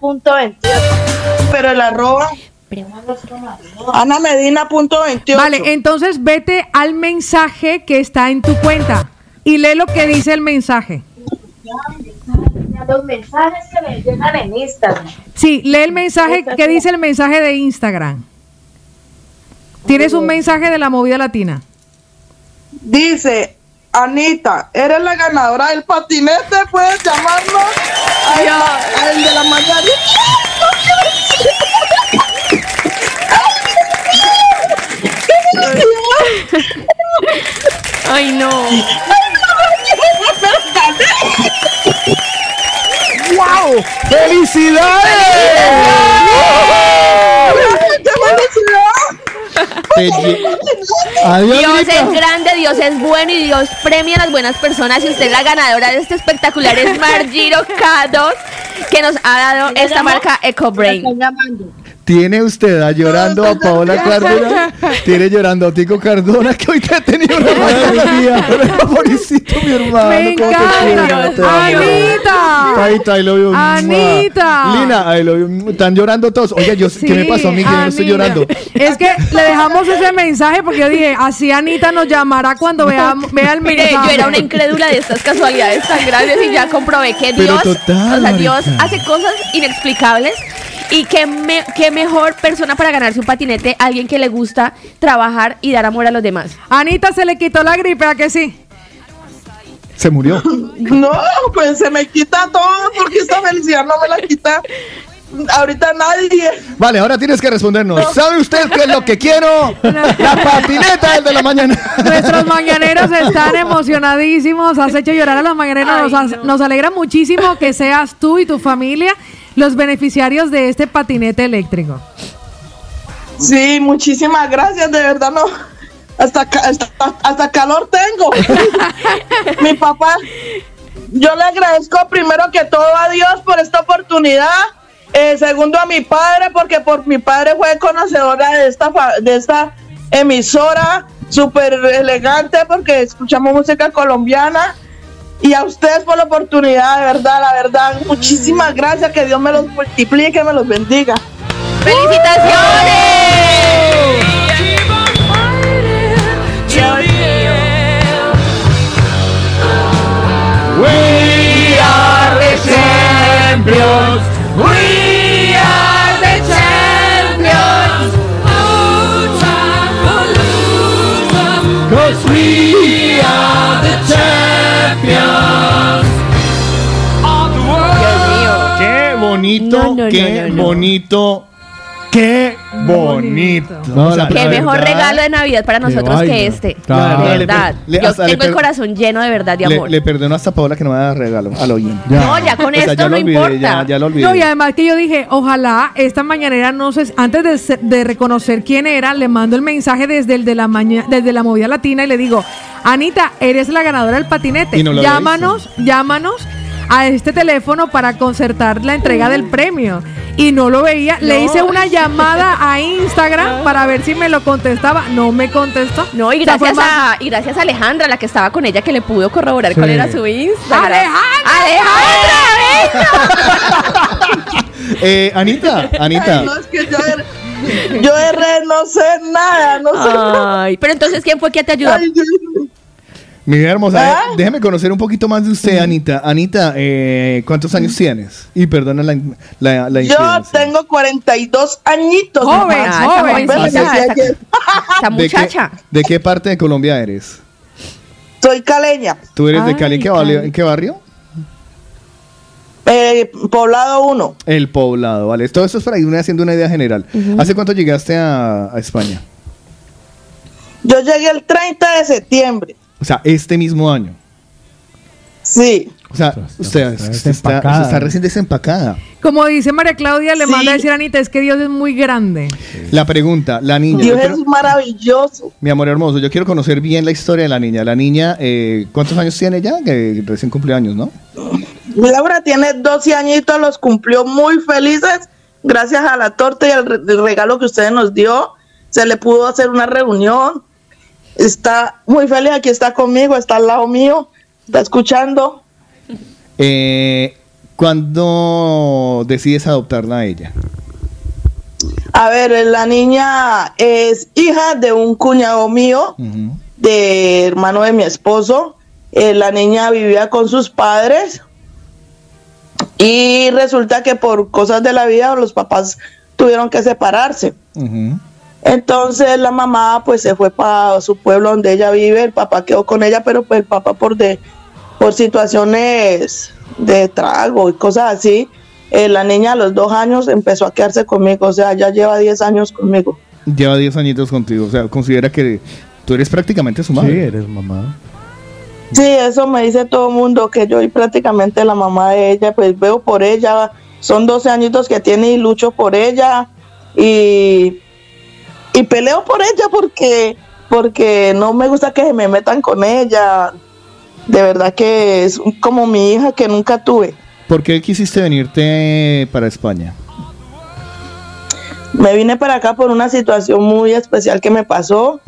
Punto 28. Pero el arroba. Ana Medina punto 28. Vale, entonces vete al mensaje que está en tu cuenta y lee lo que dice el mensaje. Los mensajes que me llegan en Instagram. Sí, lee el mensaje, ¿qué dice el mensaje de Instagram? Tienes un mensaje de la movida latina. Dice, Anita, eres la ganadora del patinete, puedes llamarnos al, al de la mañana. Ay, no. ¡Wow! ¡Felicidades! Adiós, Dios es grande, Dios es bueno y Dios premia a las buenas personas. Y usted es la ganadora de este espectacular Smart Giro K2 que nos ha dado esta marca EcoBrain. Tiene usted a llorando a Paola Cardona. Tiene llorando a Tico Cardona, que hoy te he tenido una mañana. Pobrecito, mi hermano. Me encanta. Anita. Taita, I love you. Anita. Lina, I love you. Están llorando todos. Oye, yo, ¿qué me pasó a mí? Que yo no estoy Anita. llorando. Es que le dejamos ese mensaje porque yo dije, así Anita nos llamará cuando vea, vea el Mire, mensaje. yo era una incrédula de estas casualidades tan grandes y ya comprobé que Dios, total, o sea, Dios hace cosas inexplicables y qué, me- qué mejor persona para ganarse un patinete, alguien que le gusta trabajar y dar amor a los demás. Anita se le quitó la gripe, ¿a que sí? Se murió. No, pues se me quita todo porque esta felicidad no me la quita ahorita nadie. Vale, ahora tienes que respondernos. ¿Sabe usted qué es lo que quiero? La patineta del de la mañana. Nuestros mañaneros están emocionadísimos. Has hecho llorar a los mañaneros. Nos, has- nos alegra muchísimo que seas tú y tu familia los beneficiarios de este patinete eléctrico. Sí, muchísimas gracias, de verdad no. Hasta, hasta, hasta calor tengo. Mi papá, yo le agradezco primero que todo a Dios por esta oportunidad. Eh, segundo a mi padre, porque por mi padre fue conocedora de esta, de esta emisora, súper elegante, porque escuchamos música colombiana. Y a ustedes por la oportunidad, de verdad, la verdad, muchísimas gracias, que Dios me los multiplique, me los bendiga. We are the champions. Bonito, No, no, qué no, no, no. bonito, qué bonito. No, la- Qué mejor verdad, regalo de Navidad para nosotros que este. Claro. De Le- verdad. le- Yo hasta le tengo el corazón lleno de verdad de Le, amor. le perdono hasta Paola que no me da regalo. A lo bien. No, ya con esto ya no lo olvidé, importa. Ya, ya lo olvidé. No, y además que yo dije, ojalá esta mañanera no se, antes de, reconocer quién era, le mando el mensaje desde el de la mañana, desde la movida latina y le digo, Anita, eres la ganadora del patinete. Y no lo había llámanos, llámanos a este teléfono para concertar la entrega del premio. Y no lo veía. Le hice una llamada a Instagram para ver si me lo contestaba. No me contestó. No, y O sea, fue gracias, a, y gracias a Alejandra, la que estaba con ella, que le pudo corroborar Sí. cuál era su Instagram. ¡Alejandra! ¡Alejandra! venga! Eh, Anita, Anita. Ay, no, es que yo yo de red no sé nada, no sé nada. Ay, pero entonces, ¿quién fue que te ayudó? Ay, yo- Mi vida hermosa, ¿Ah? eh, déjeme conocer un poquito más de usted, Anita. Anita, eh, ¿cuántos años tienes? Y perdona la, la, la yo tengo 42 añitos. Joven. Ah, esa joven. jovencita, esa- ayer. esa ¿De qué, muchacha. ¿De qué parte de Colombia eres? Soy caleña, ¿Tú eres de Cali? ¿En qué, barrio, en qué barrio? eh, poblado 1. El Poblado, vale. Todo esto es para irme haciendo una idea general. ¿Hace cuánto llegaste a, a España? Yo llegué el 30 de septiembre. O sea, este mismo año. Sí. O sea, usted, está usted está, desempacada. usted está recién desempacada. Como dice María Claudia, le Sí. manda a decir a Anita, es que Dios es muy grande. La pregunta, la niña. Dios quiero- es maravilloso. mi amor hermoso, yo quiero conocer bien la historia de la niña. La niña, eh, ¿cuántos años tiene ya? Que recién cumple años, ¿no? Laura tiene 12 añitos, los cumplió muy felices gracias a la torta y al regalo que ustedes nos dio. Se le pudo hacer una reunión. Está muy feliz, aquí está conmigo, está al lado mío, está escuchando. Eh, ¿Cuándo decides adoptarla a ella? A ver, la niña es hija de un cuñado mío, de hermano de mi esposo. Eh, la niña vivía con sus padres y resulta que por cosas de la vida los papás tuvieron que separarse. Entonces la mamá pues se fue para su pueblo donde ella vive, el papá quedó con ella, pero pues el papá por de por situaciones de trago y cosas así, eh, la niña a los dos años empezó a quedarse conmigo, o sea, ya lleva 10 años conmigo. Lleva 10 añitos contigo. O sea, considera que tú eres prácticamente su madre. Sí, eres mamá. Sí, eso me dice todo el mundo, que yo soy prácticamente la mamá de ella, pues veo por ella, son 12 añitos que tiene y lucho por ella y, y peleo por ella porque, porque no me gusta que se me metan con ella. De verdad que es como mi hija que nunca tuve. ¿Por qué quisiste venirte para España? Me vine para acá por una situación muy especial que me pasó.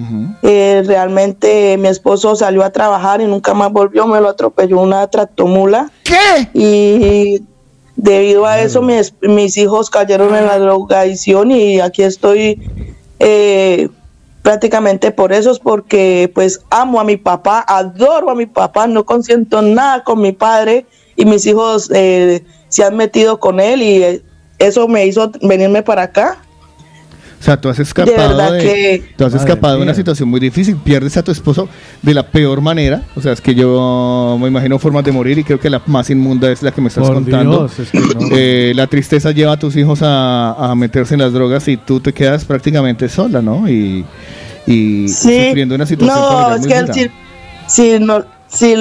Eh, realmente mi esposo salió a trabajar y nunca más volvió, me lo atropelló una tractomula. ¿Qué? Y debido a eso mis, mis hijos cayeron en la drogadicción y aquí estoy eh, prácticamente por eso, es porque pues amo a mi papá, adoro a mi papá, no consiento nada con mi padre y mis hijos eh, se han metido con él y eh, eso me hizo venirme para acá. O sea, tú has escapado de, que- tú has Madre escapado de una situación muy difícil. Pierdes a tu esposo de la peor manera. O sea, es que yo me imagino formas de morir y creo que la más inmunda es la que me estás Por contando. Dios, es que no. Eh, la tristeza lleva a tus hijos a, a meterse en las drogas y tú te quedas prácticamente sola, ¿no? Y, y Sí, sufriendo una situación no, es que si, si no, si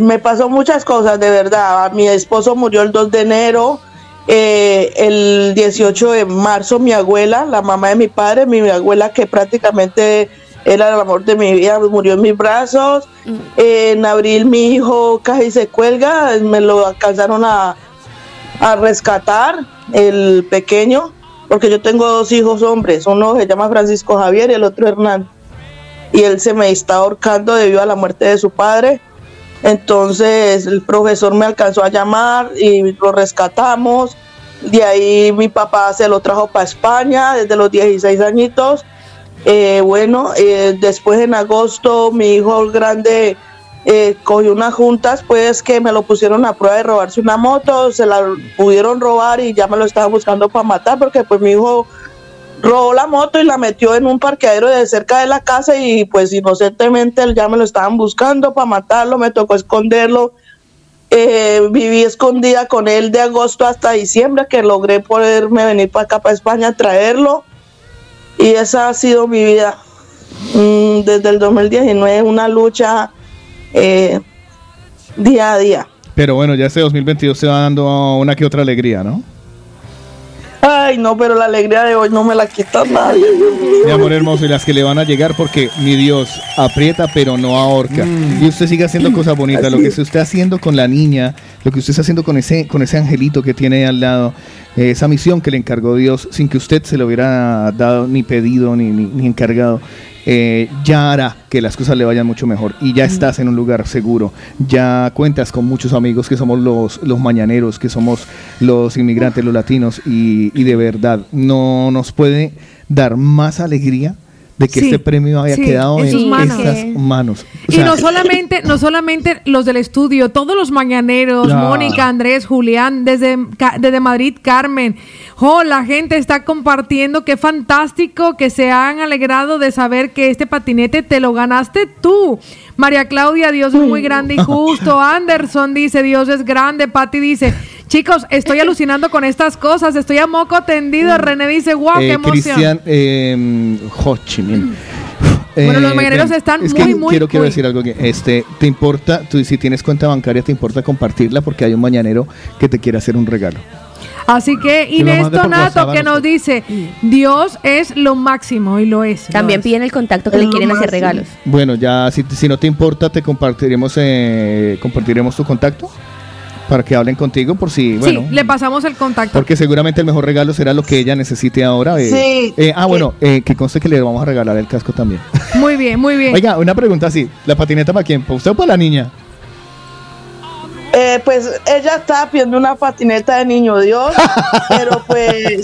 me pasó muchas cosas de verdad. Mi esposo murió el 2 de enero, eh, el 18 de marzo mi abuela, la mamá de mi padre, mi abuela que prácticamente era el amor de mi vida, murió en mis brazos. Eh, en abril mi hijo casi se cuelga, me lo alcanzaron a, a rescatar, el pequeño, porque yo tengo dos hijos hombres, uno se llama Francisco Javier y el otro Hernán y él se me está ahorcando debido a la muerte de su padre. Entonces el profesor me alcanzó a llamar y lo rescatamos. De ahí mi papá se lo trajo para España desde los 16 añitos. Eh, bueno, eh, después en agosto mi hijo grande eh, cogió unas juntas, pues que me lo pusieron a prueba de robarse una moto, se la pudieron robar y ya me lo estaban buscando para matar porque pues mi hijo robó la moto y la metió en un parqueadero de cerca de la casa y pues inocentemente ya me lo estaban buscando para matarlo, me tocó esconderlo. Eh, viví escondida con él de agosto hasta diciembre que logré poderme venir para acá, para España, a traerlo. Y esa ha sido mi vida mm, desde el 2019, una lucha eh, día a día. Pero bueno, ya este 2022 se va dando una que otra alegría, ¿no? Ay, no, pero la alegría de hoy no me la quita nadie. Mi amor hermoso, y las que le van a llegar porque mi Dios aprieta pero no ahorca. Y usted sigue haciendo cosas bonitas. Lo que usted está haciendo con la niña, lo que usted está haciendo con ese, con ese angelito que tiene al lado, eh, esa misión que le encargó Dios sin que usted se lo hubiera dado ni pedido ni, ni, ni encargado. Eh, ya hará que las cosas le vayan mucho mejor y ya estás en un lugar seguro, ya cuentas con muchos amigos que somos los, los mañaneros, que somos los inmigrantes, los latinos y, y de verdad no nos puede dar más alegría de que Sí, este premio haya sí, quedado en manos. estas manos. O Y no solamente, no solamente los del estudio, todos los mañaneros. Mónica, Andrés, Julián, desde, desde Madrid, Carmen. Oh, la gente está compartiendo, qué fantástico que se han alegrado de saber que este patinete te lo ganaste tú. María Claudia, Dios es muy grande y justo. Anderson dice, Dios es grande. Patti dice, chicos, estoy alucinando con estas cosas, estoy a moco tendido. René dice, wow, qué eh, emoción. Cristian eh, Ho Chi Minh. Bueno, los Eh, mañaneros están es muy, que muy, quiero, quiero decir algo que este te importa tú si tienes cuenta bancaria te importa compartirla porque hay un mañanero que te quiere hacer un regalo Así que Que Inés por Donato WhatsApp que nos dice, Dios es lo máximo y lo es. También piden el contacto que le quieren hacer regalos. bueno ya si, si no te importa te compartiremos eh, compartiremos tu contacto para que hablen contigo por si bueno sí, le pasamos el contacto. porque seguramente el mejor regalo será lo que ella necesite ahora eh. Sí. Eh, ah bueno eh, que conste que le vamos a regalar el casco también Muy bien, muy bien. oiga una pregunta así la patineta para quién para usted o para la niña Eh, pues ella estaba pidiendo una patineta de niño Dios, pero pues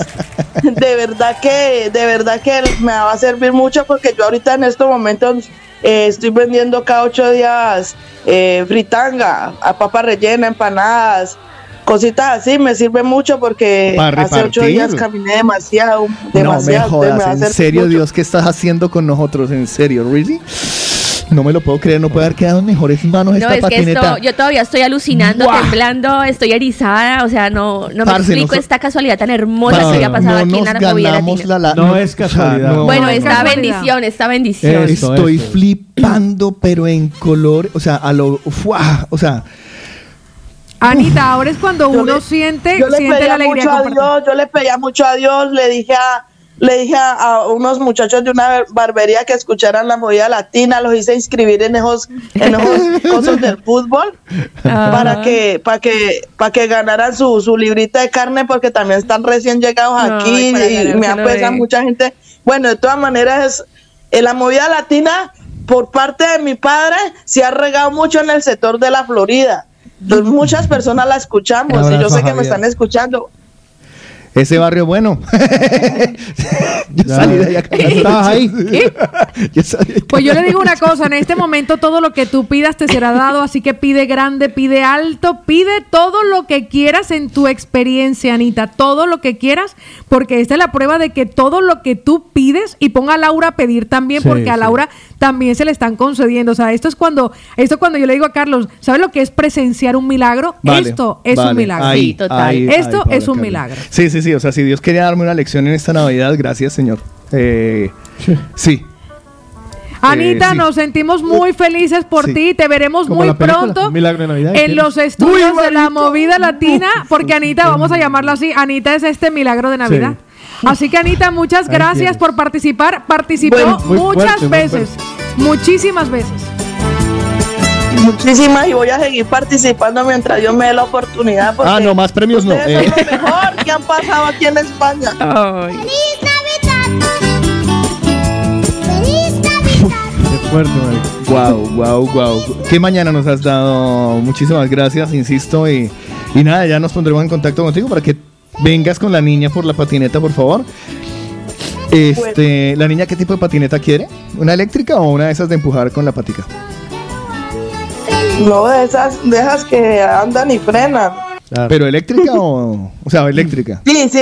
de verdad que, de verdad que me va a servir mucho porque yo ahorita en estos momentos eh, estoy vendiendo cada ocho días eh, fritanga, a papa rellena, empanadas, cositas así, me sirve mucho porque hace ocho días caminé demasiado, No me demasiado. entonces me jodas, en serio, mucho. Dios, ¿qué estás haciendo con nosotros? En serio, ¿really? No me lo puedo creer, no puede haber quedado en mejores manos No, esta es que esto, yo todavía estoy alucinando, temblando, estoy erizada, o sea, no, no me Parce, explico no so- esta casualidad tan hermosa que haya pasado no aquí en nos la ganamos la- la- No es casualidad. no. Bueno, No es esta bendición, esta bendición. Estoy flipando, pero en color, o sea, a lo, ¡fua! o sea, Anita, ahora es cuando Yo uno le- siente, yo le siente la pedía alegría mucho a. Dios, yo le pedía mucho a Dios, le dije a, le dije a, a unos muchachos de una barbería que escucharan la movida latina, los hice inscribir en esos, en esos cosas del fútbol para que, para que, para que ganaran su, su librita de carne porque también están recién llegados aquí y me apesan de- mucha gente. Bueno, de todas maneras es en la movida latina por parte de mi padre se ha regado mucho en el sector de la Florida. Entonces, muchas personas la escuchamos y yo sé que me están escuchando. Ese barrio bueno. yo Ya. salí de. ¿Ya estabas ahí? Yo salí de Pues yo le digo una cosa, en este momento todo lo que tú pidas te será dado, así que pide grande, pide alto, pide todo lo que quieras en tu experiencia, Anita, todo lo que quieras, porque esta es la prueba de que todo lo que tú pides, y ponga a Laura a pedir también, Sí, porque a sí. También se le están concediendo, o sea, esto es cuando, esto es cuando yo le digo a Carlos, ¿sabes lo que es presenciar un milagro? Vale, esto es vale, un milagro. ahí, Sí, total. ahí, esto ahí, es un milagro. Sí, sí, sí. O sea, si Dios quería darme una lección en esta Navidad, gracias, Señor. Eh, sí. Anita, sí. nos sentimos muy felices por Sí. ti. Te veremos Como muy pronto Un milagro de Navidad. en los estudios de la movida latina, porque Anita, vamos a llamarlo así, Anita es este milagro de Navidad. Así que Anita, muchas gracias por participar. Participó muchas fuerte, veces, muchísimas veces. Muchísimas y voy a seguir participando mientras Dios me dé la oportunidad. porque Ah, no, más premios no. Eh. son lo mejor que han pasado aquí en España. Qué fuerte. Wow, wow, wow. Qué mañana nos has dado. Muchísimas gracias, insisto. Y, y nada, ya nos pondremos en contacto contigo para que vengas con la niña por la patineta, por favor. Este, ¿La niña qué tipo de patineta quiere? ¿Una eléctrica o una de esas de empujar con la patica? No de esas, de esas que andan y frenan. ¿Pero eléctrica o.? O sea, eléctrica. Sí, sí,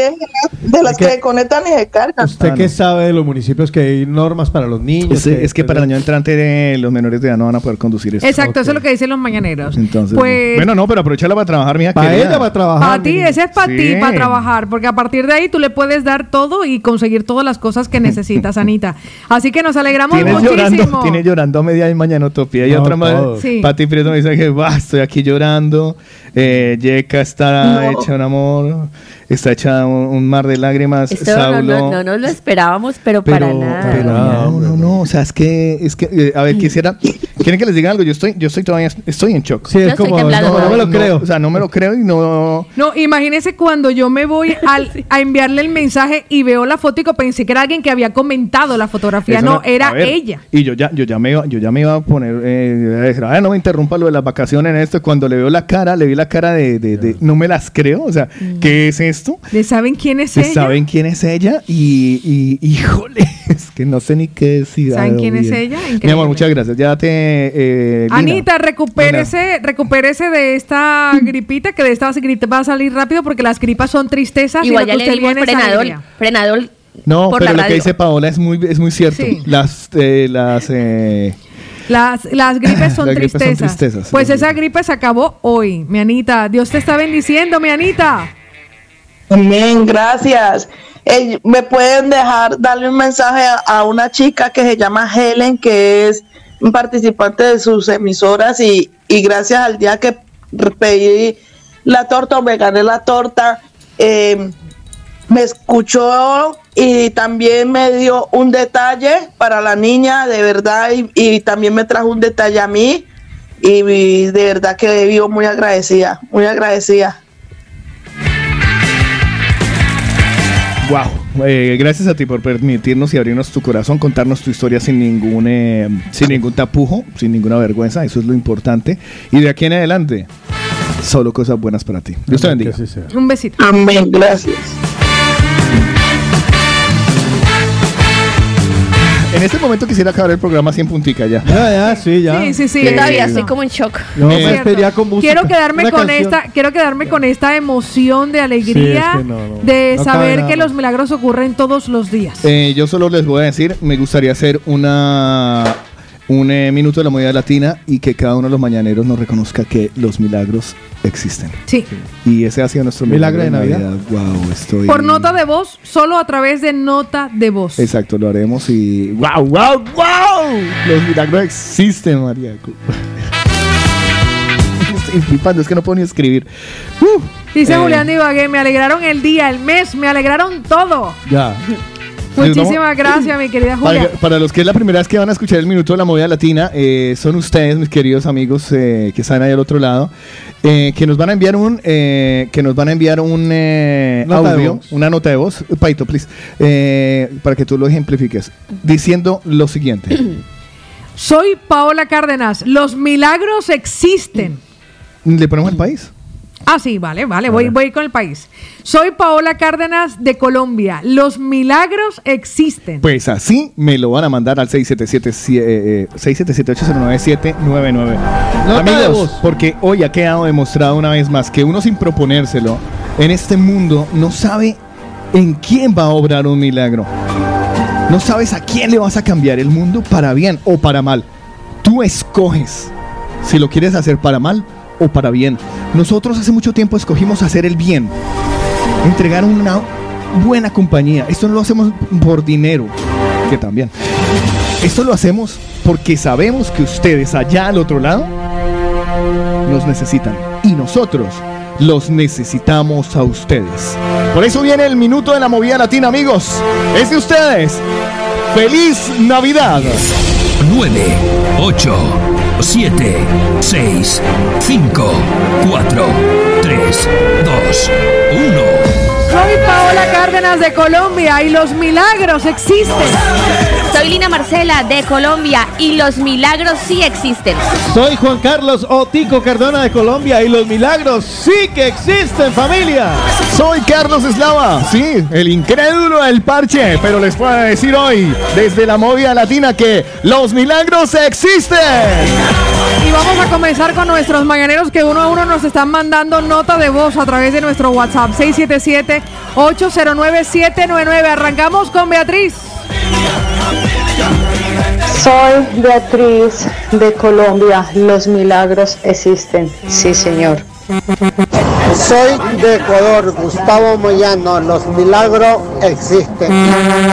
de las que conectan y se cargan. ¿Usted qué sabe de los municipios que hay normas para los niños? Es, es que para el año entrante eh, los menores de edad no van a poder conducir esto. Exacto, eso es lo que dicen los mañaneros. Entonces, Pues- no. bueno, no, pero aprovechala para trabajar, mija. Para ella va a trabajar. Para ti, ese es para Sí. ti, para trabajar, porque a partir de ahí tú le puedes dar todo y conseguir todas las cosas que necesitas, Anita. Así que nos alegramos Tienes muchísimo. llorando, tiene llorando a media y mañana utopía. Y No, otra más. todo. Sí. Pati Prieto me dice que "Bah, estoy aquí llorando. Eh, Yeka está No. hecha un amor. Está hecha un, un mar de lágrimas. Esto no, Saulo. no, no nos lo esperábamos, pero, pero, para nada. pero no, no, no, o sea, es que, es que, eh, a ver, quisiera, ¿Quieren que les diga algo? Yo estoy, yo estoy todavía estoy en shock. Sí, es Yo estoy como, temblando. no, no me lo creo. O sea, no me lo creo y no. No, imagínese cuando yo me voy al- a enviarle el mensaje y veo la foto y que pensé que era alguien que había comentado la fotografía. Eso No, a era ver, ella. Y yo ya, yo ya me iba, yo ya me iba a poner, eh, a decir, "Ay, no me interrumpa lo de las vacaciones en esto. Cuando le veo la cara, le vi la cara de, de- de- no me las creo. O sea, ¿qué es esto? ¿Le saben quién es ¿Se ella? ¿Saben quién es ella? Y, y híjole, es que no sé ni qué decir. ¿Saben Ah, quién es ella? Mi Increíble. amor, muchas gracias. Ya te. Eh. Anita, recupérese, recupérese de esta gripita, que de esta gripe va a salir rápido porque las gripas son tristezas Igual y ya lo le que usted es frenador, frenador No, por pero la lo que dice Paola es muy, es muy cierto. Sí. Las, eh, las, eh, Las, las gripes son Las gripes son tristezas. Pues esa gripe se acabó hoy, mi Anita. Dios te está bendiciendo, mi Anita. Amén, gracias. Eh, Me pueden dejar darle un mensaje a, a una chica que se llama Helen, que es participante de sus emisoras y, y gracias al día que pedí la torta o me gané la torta, eh, me escuchó y también me dio un detalle para la niña, de verdad, y, y también me trajo un detalle a mí y, y de verdad que vivo muy agradecida, muy agradecida. Wow. Eh, gracias a ti por permitirnos y abrirnos tu corazón, contarnos tu historia sin ningún, eh, sin ningún tapujo, sin ninguna vergüenza. Eso es lo importante. Y de aquí en adelante, solo cosas buenas para ti. Dios te bendiga. Un besito. Amén, gracias. En este momento quisiera acabar el programa sin puntica ya. Ya, ya, sí, ya. Sí, sí, sí. Yo todavía estoy como en shock. No, me espería con música. Quiero quedarme Una con canción. esta, quiero quedarme con esta emoción de alegría Sí, es que no, no. de No saber que los milagros ocurren todos los días. Eh, yo solo les voy a decir, me gustaría hacer una un eh, minuto de la movida latina y que cada uno de los mañaneros nos reconozca que los milagros existen. Sí. Y ese ha sido nuestro Milagro de Navidad. Wow, estoy. Por nota de voz, solo a través de nota de voz. Exacto, lo haremos y. ¡Wow, wow, wow! Los milagros existen, María. Estoy flipando, es que no puedo ni escribir. Uh, Dice eh, Julián Ibagué, me alegraron el día, el mes, me alegraron todo. Ya. Muchísimas gracias, mi querida Julia. para los que es la primera vez que van a escuchar el minuto de la movida latina, eh, son ustedes, mis queridos amigos eh, que están ahí al otro lado, eh, que nos van a enviar un, eh, que nos van a enviar un eh, audio, una nota de voz, Paito, please, eh, para que tú lo ejemplifiques, diciendo lo siguiente. Soy Paola Cárdenas. Los milagros existen. ¿Le ponemos el país? Ah, sí, vale, vale, voy, voy con el país. Soy Paola Cárdenas de Colombia. Los milagros existen. Pues así me lo van a mandar al 677-809-799. Nota de Amigos, porque hoy ha quedado demostrado una vez más que uno sin proponérselo en este mundo no sabe en quién va a obrar un milagro. No sabes a quién le vas a cambiar el mundo para bien o para mal. Tú escoges si lo quieres hacer para mal o para bien. Nosotros hace mucho tiempo escogimos hacer el bien. Entregar una buena compañía. Esto no lo hacemos por dinero, que también. Esto lo hacemos porque sabemos que ustedes allá al otro lado nos necesitan. Y nosotros los necesitamos a ustedes. Por eso viene el minuto de la movida latina, amigos. Es de ustedes. ¡Feliz Navidad! 9, 8, 7, 6, 5, 4, 3, 2, 1. Soy Paola Cárdenas de Colombia y los milagros existen. Soy Lina Marcela de Colombia y los milagros sí existen. Soy Juan Carlos Otico Cardona de Colombia y los milagros sí que existen, familia. Soy Carlos Eslava, sí, el incrédulo del parche, pero les puedo decir hoy, desde la movida latina, que los milagros existen. Y vamos a comenzar con nuestros mañaneros que uno a uno nos están mandando nota de voz a través de nuestro WhatsApp 677-809-799. Arrancamos con Beatriz. Soy Beatriz de Colombia. Los milagros existen. Sí, señor. Soy de Ecuador, Gustavo Moyano. Los milagros existen.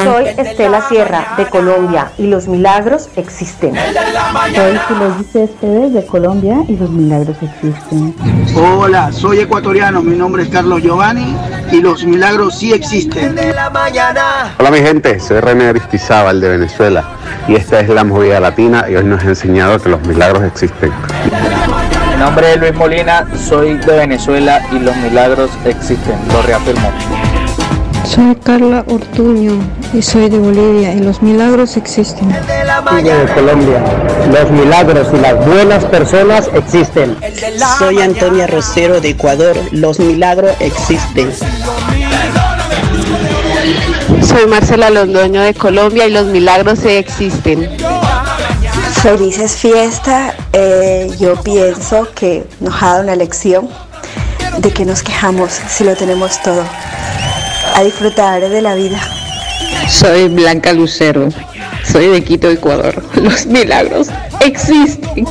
Soy Estela Sierra, de Colombia, y los milagros existen. Soy Filogis Céspedes, de Colombia, y los milagros existen. Hola, soy ecuatoriano. Mi nombre es Carlos Giovanni y los milagros sí existen. Hola mi gente, soy René Aristizábal de Venezuela y esta es la movida latina y hoy nos ha enseñado que los milagros existen. Mi nombre es Luis Molina, soy de Venezuela y los milagros existen, lo reafirmo. Soy Carla Ortuño y soy de Bolivia y los milagros existen. de Colombia. Los milagros y las buenas personas existen. Soy Antonia Rosero de Ecuador. Los milagros existen. Soy Marcela Londoño de Colombia y los milagros existen. Felices fiesta. Eh, yo pienso que nos ha dado una lección de que nos quejamos si lo tenemos todo. A disfrutar de la vida. Soy Blanca Lucero. Soy de Quito, Ecuador. Los milagros existen.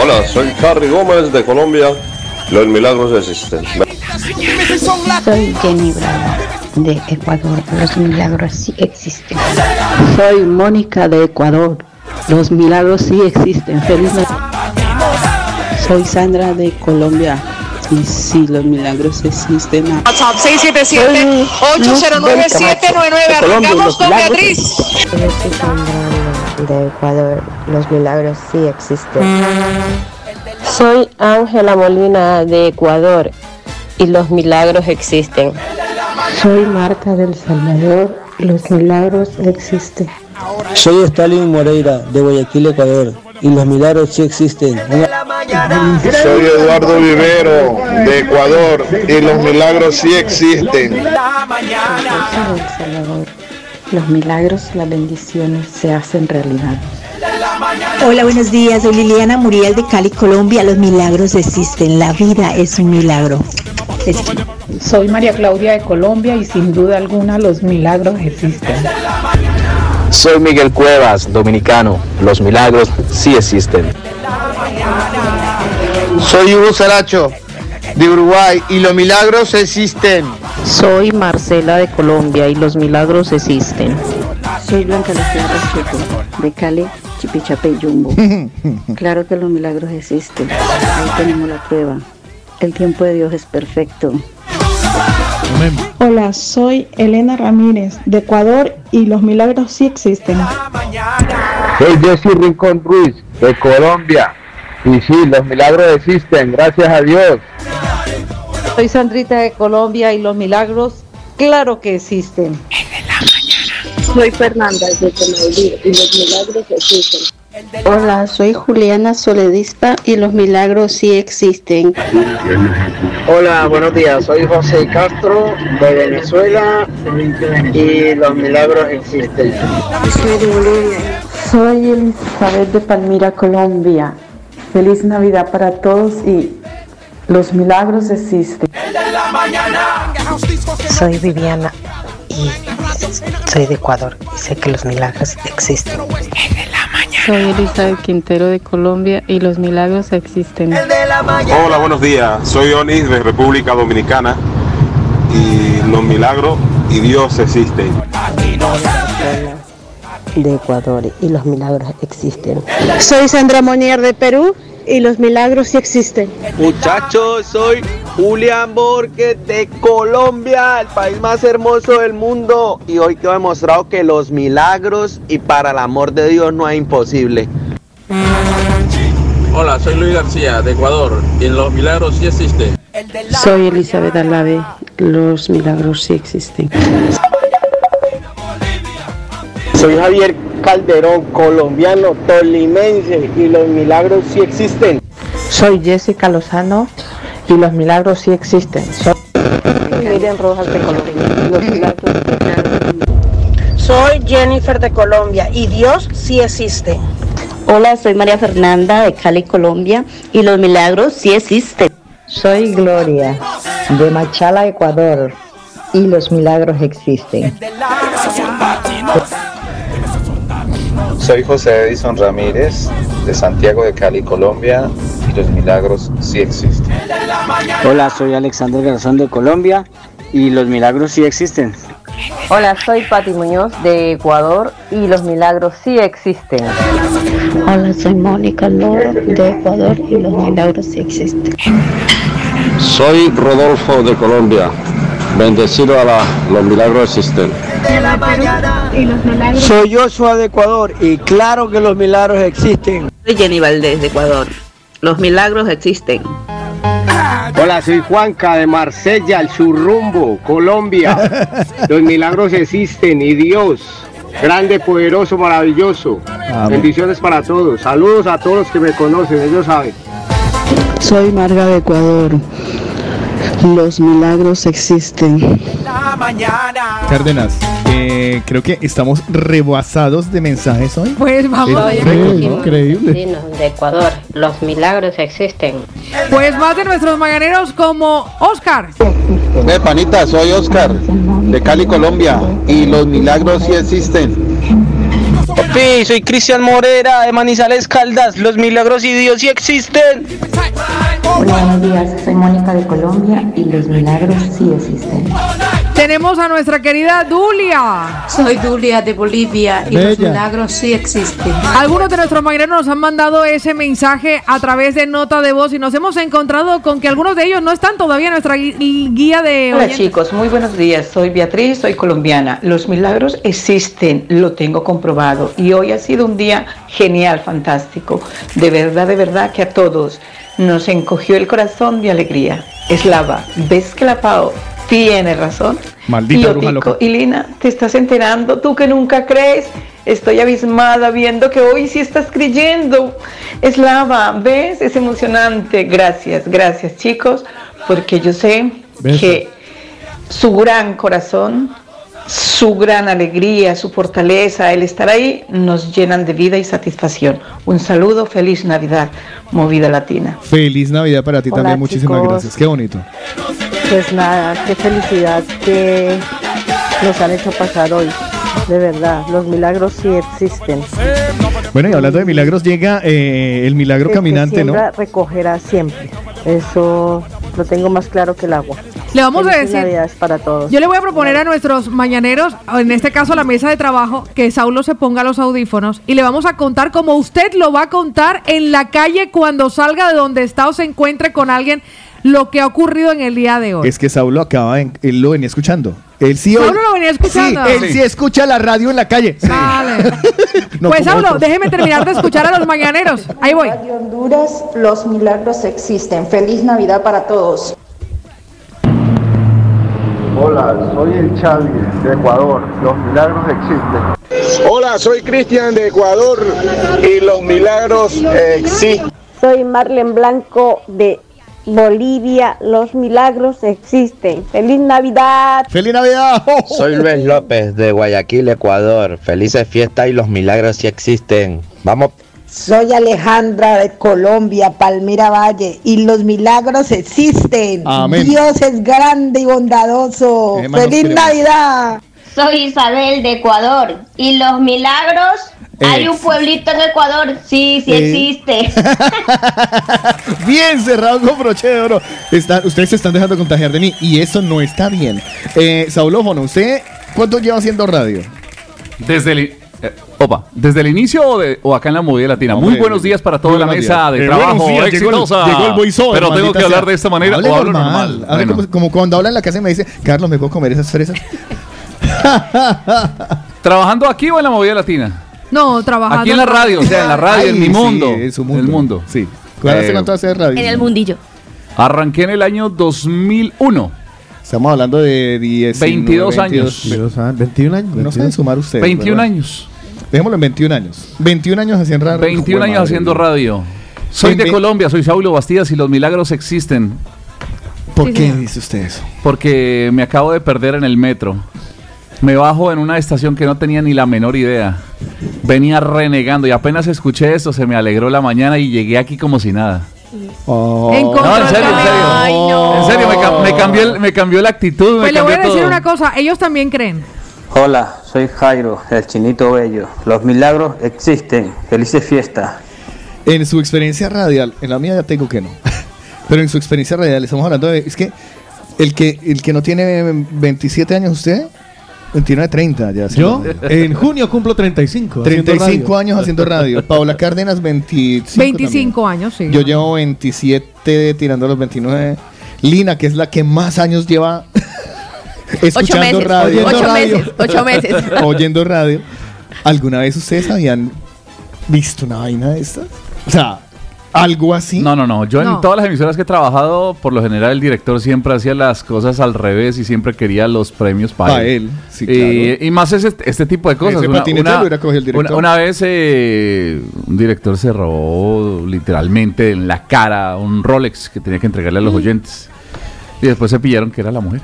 Hola, soy Harry Gómez de Colombia. Los milagros existen. Soy Jenny Bravo de Ecuador. Los milagros sí existen. Soy Mónica de Ecuador. Los milagros sí existen. Feliz Navidad. Soy Sandra de Colombia. Y sí, los milagros existen. WhatsApp 677-809-799. Arrancamos con Beatriz. Soy Sandra de Ecuador. Los milagros sí existen. Soy Ángela Molina de Ecuador y los milagros existen. Soy Marta del Salvador. Los milagros existen. Soy Stalin Moreira de Guayaquil, Ecuador. Y los milagros sí existen. Soy Eduardo Vivero de Ecuador y los milagros sí existen. Los milagros, las bendiciones se hacen realidad. Hola, buenos días. Soy Liliana Muriel de Cali, Colombia. Los milagros existen. La vida es un milagro. Soy María Claudia de Colombia y sin duda alguna los milagros existen. Soy Miguel Cuevas, dominicano. Los milagros sí existen. Soy Hugo Saracho, de Uruguay, y los milagros existen. Soy Marcela de Colombia y los milagros existen. Soy Blanca Lucía de Cali, Chipichape, Jumbo. Claro que los milagros existen. Ahí tenemos la prueba. El tiempo de Dios es perfecto. Hola, soy Elena Ramírez de Ecuador y los milagros sí existen. Soy Jesse Rincón Ruiz de Colombia y sí, los milagros existen, gracias a Dios. Soy Sandrita de Colombia y los milagros, claro que existen. Soy Fernanda de Tonalí y los milagros existen. Hola, soy Juliana Soledispa y los milagros sí existen. Hola, buenos días. Soy José Castro de Venezuela y los milagros existen. Soy de Bolivia. Soy Elizabeth de Palmira, Colombia. Feliz Navidad para todos y los milagros existen. Soy Viviana y soy de Ecuador y sé que los milagros existen. Soy Elizabeth Quintero de Colombia y los milagros existen. Hola, buenos días. Soy Onis de República Dominicana y los milagros y Dios existen. De Ecuador y los milagros existen. Soy Sandra Monier de Perú y los milagros sí existen. Muchachos, soy Julián Borges de Colombia, el país más hermoso del mundo. Y hoy te he demostrado que los milagros y para el amor de Dios no hay imposible. Hola, soy Luis García de Ecuador y los milagros sí existen. Soy Elizabeth Alave, los milagros sí existen. Soy Javier Calderón, colombiano, tolimense, y los milagros sí existen. Soy Jessica Lozano y los milagros sí existen. Soy Miriam Rojas de Colombia. Los milagros Soy Jennifer de Colombia y Dios sí existe. Hola, soy María Fernanda de Cali, Colombia y los milagros sí existen. Soy Gloria de Machala, Ecuador y los milagros existen. Soy José Edison Ramírez de Santiago de Cali, Colombia y los milagros sí existen. Hola, soy Alexander Garzón de Colombia y los milagros sí existen. Hola, soy Pati Muñoz de Ecuador y los milagros sí existen. Hola, soy Mónica Loro de Ecuador y los milagros sí existen. Soy Rodolfo de Colombia. Bendecido a la, los milagros existen. Soy Joshua de Ecuador y claro que los milagros existen. Soy Jenny Valdés de Ecuador. Los milagros existen. Hola, soy Juanca de Marsella, el surrumbo, Colombia. Los milagros existen y Dios, grande, poderoso, maravilloso. Bendiciones para todos. Saludos a todos los que me conocen, ellos saben. Soy Marga de Ecuador. Los milagros existen. Cárdenas, eh, creo que estamos rebasados de mensajes hoy. Pues vamos. Es increíble. de Ecuador. Los milagros existen. Pues más de nuestros mañaneros como Oscar. Eh, panita, soy Oscar de Cali, Colombia. Y los milagros sí existen. Papi, soy Cristian Morera de Manizales Caldas. Los milagros y Dios sí existen. Hola, buenos días. Soy Mónica de Colombia y los milagros sí existen. Tenemos a nuestra querida Dulia. Soy Dulia de Bolivia y los milagros sí existen. Algunos de nuestros mañaneros nos han mandado ese mensaje a través de nota de voz y nos hemos encontrado con que algunos de ellos no están todavía en nuestra guía de Hola oyentes. chicos, muy buenos días. Soy Beatriz, soy colombiana. Los milagros existen, lo tengo comprobado. Y hoy ha sido un día genial, fantástico. De verdad, de verdad que a todos nos encogió el corazón de alegría. Eslava, ¿ves que la Pau tiene razón? Maldita y bruja loca. y Lina, ¿te estás enterando? Tú que nunca crees. Estoy abismada viendo que hoy sí estás creyendo. Eslava, ¿ves? Es emocionante. Gracias, gracias chicos, porque yo sé que su gran corazón, su gran alegría, su fortaleza, el estar ahí, nos llenan de vida y satisfacción. Un saludo, feliz Navidad, Movida Latina. Feliz Navidad para ti Hola, también. Muchísimas chicos. gracias. Qué bonito. Pues nada, qué felicidad que nos han hecho pasar hoy. De verdad, los milagros sí existen. Bueno, y hablando de milagros, llega eh, el milagro caminante, ¿no? recogerá siempre. Eso lo tengo más claro que el agua. Le vamos a decir, Navidades para todos. yo le voy a proponer a nuestros mañaneros, en este caso a la mesa de trabajo, que Saulo se ponga los audífonos y le vamos a contar como usted lo va a contar en la calle cuando salga de donde está o se encuentre con alguien lo que ha ocurrido en el día de hoy. Es que Saulo acaba, en- él lo venía escuchando. Él sí hoy- Saulo lo venía escuchando. Sí, él sí escucha la radio en la calle. Sí. Vale. No pues Saulo, otros. déjeme terminar de escuchar a los mañaneros. Ahí voy. Radio Honduras, los milagros existen. Feliz Navidad para todos. Hola, soy el Chavi de Ecuador. Los milagros existen. Hola, soy Cristian de Ecuador y los milagros existen. Soy Marlen Blanco de Bolivia. Los milagros existen. ¡Feliz Navidad! ¡Feliz Navidad! Soy Luis López de Guayaquil, Ecuador. Felices fiestas y los milagros sí existen. Vamos. Soy Alejandra de Colombia, Palmira Valle, y los milagros existen. Amén. Dios es grande y bondadoso. Eh, ¡Feliz Navidad! Soy Isabel de Ecuador. ¿Y los milagros? Hay un pueblito en Ecuador. Sí, sí existe. Bien cerrado con broche de oro. Está- ustedes se están dejando contagiar de mí y eso no está bien. Eh, Saulófono, ¿usted cuánto lleva haciendo radio? Desde el, eh, opa, desde el inicio o, de- o acá en la movida latina. Hombre, Muy buenos días para toda la mesa días. de Eh, trabajo días, llegó el- exitosa. llegó el Pero tengo que hablar sea. de esta manera Hable o hablo normal. normal. Hable Bueno. como, como cuando habla en la casa y me dice, Carlos, ¿me puedo comer esas fresas? ¿Trabajando aquí o en la movida latina? No, trabajando. Aquí en la radio, o sea, en la radio, en Ay, mi sí, mundo. en su mundo. El mundo. Sí. ¿Cuál hace Eh, cuánto hace radio? En el mundillo. Arranqué en el año 2001. Estamos hablando de 10. 22 años. 21 años. No saben sumar ustedes. 21 ¿verdad? años. Dejémoslo en 21 años. 21 años haciendo radio. 21 años Madre haciendo radio. Soy En de Colombia, soy Saulo Bastidas y los milagros existen. ¿Por Sí, qué señor. dice usted eso? Porque me acabo de perder en el metro. Me bajo en una estación que no tenía ni la menor idea. Venía renegando y apenas escuché esto, se me alegró la mañana y llegué aquí como si nada. Oh. No, en serio, en serio. Ay, no. En serio, me, ca- me cambió, el- me cambió la actitud, me Pues le voy a decir todo. una cosa, ellos también creen. Hola, soy Jairo, el chinito bello. Los milagros existen. Felices fiestas. En su experiencia radial, en la mía ya tengo que no. Pero en su experiencia radial, estamos hablando de. Es que el que, el que no tiene 27 años, usted, 29, 30 ya. Yo en junio cumplo 35. haciendo 35 radio. años haciendo radio. Paola Cárdenas, 25. 25 años, sí. Yo llevo 27 tirando los 29. Lina, que es la que más años lleva escuchando meses, radio. ocho meses, ocho meses. oyendo radio. ¿Alguna vez ustedes habían visto una vaina de estas? O sea, algo así. No, no, no. Yo No. en todas las emisoras que he trabajado, por lo general el director siempre hacía las cosas al revés y siempre quería los premios para Pa' él. él, sí, y, y más ese, este tipo de cosas. Ese patinete lo hubiera cogido el director. una- una vez eh, un director se robó literalmente en la cara un Rolex que tenía que entregarle a los oyentes. Y después se pillaron que era la mujer.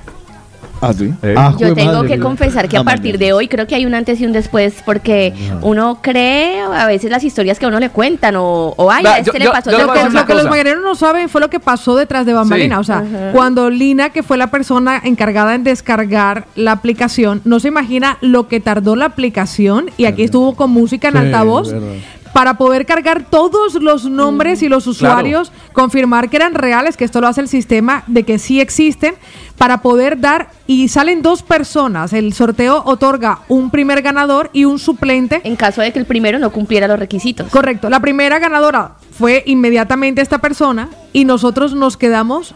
Ah, sí. Yo tengo que confesar que a partir de hoy creo que hay un antes y un después porque uno cree a veces las historias que a uno le cuentan o, o ay, a este yo- le yo- pasó yo tal lo que, lo que los mañaneros no saben fue lo que pasó detrás de bambalina. Sí. O sea, cuando Lina, que fue la persona encargada en descargar la aplicación, no se imagina lo que tardó la aplicación. Y aquí estuvo con música en Sí, altavoz. verdad. Para poder cargar todos los nombres y los Claro. usuarios, confirmar que eran reales, que esto lo hace el sistema, de que sí existen, para poder dar, y salen dos personas. El sorteo otorga un primer ganador y un suplente. En caso de que el primero no cumpliera los requisitos. Correcto. La primera ganadora fue inmediatamente esta persona y nosotros nos quedamos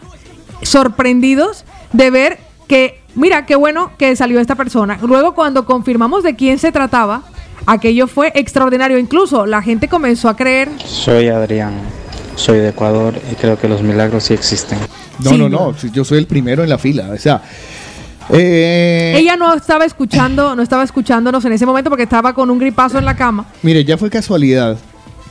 sorprendidos de ver que, mira, qué bueno que salió esta persona. Luego cuando confirmamos de quién se trataba, aquello fue extraordinario. Incluso la gente comenzó a creer Soy Adrián, soy de Ecuador y creo que los milagros sí existen. No, no, no. si Yo soy el primero en la fila. O sea. eh, Ella no estaba escuchando, no estaba escuchándonos en ese momento porque estaba con un gripazo en la cama. Mire, ya fue casualidad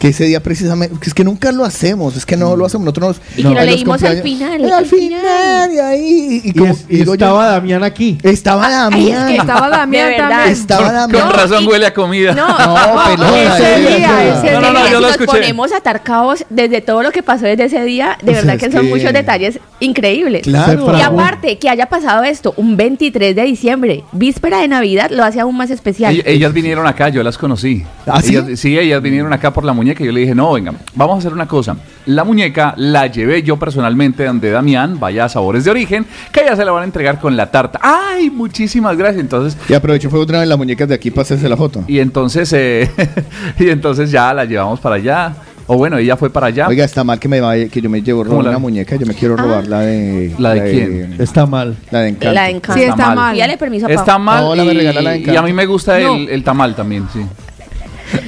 que ese día precisamente, que es que nunca lo hacemos, es que no lo hacemos nosotros. Y que lo leímos al final. Al final, y ahí. Y, Y, como- es- y digo yo, estaba Damián aquí. Estaba Damián. que estaba Damián también. Estaba Damián. con razón huele a comida. No, pelona, ese ese día, día. ese No, no, no, día, yo si lo nos escuché. ponemos a atar cabos desde todo lo que pasó desde ese día, de verdad que son que- muchos detalles increíbles. Claro. Y aparte, que haya pasado esto un 23 de diciembre, víspera de Navidad, lo hace aún más especial. Ell- ellas vinieron acá, yo las conocí. ¿Ah, sí, ellas vinieron acá por la muñeca y yo le dije, no, venga, vamos a hacer una cosa. La muñeca la llevé yo personalmente donde Damián, vaya a Sabores de Origen, que ya se la van a entregar con la tarta. ¡Ay, muchísimas gracias! Entonces, Y aprovecho, fue otra vez las muñecas de aquí para hacerse la foto. y entonces, eh, y entonces ya la llevamos para allá. O bueno, ella fue para allá. Oiga, está mal que me vaya, que yo me llevo ¿Cómo robar la- una muñeca, yo me quiero robar la de. ¿La de quién? Está mal. La de Encanto. La de Encanto. Sí, está mal. Pídale permiso a Está mal me y, regala la de y Encanto. a mí me gusta No. el, el tamal también, sí.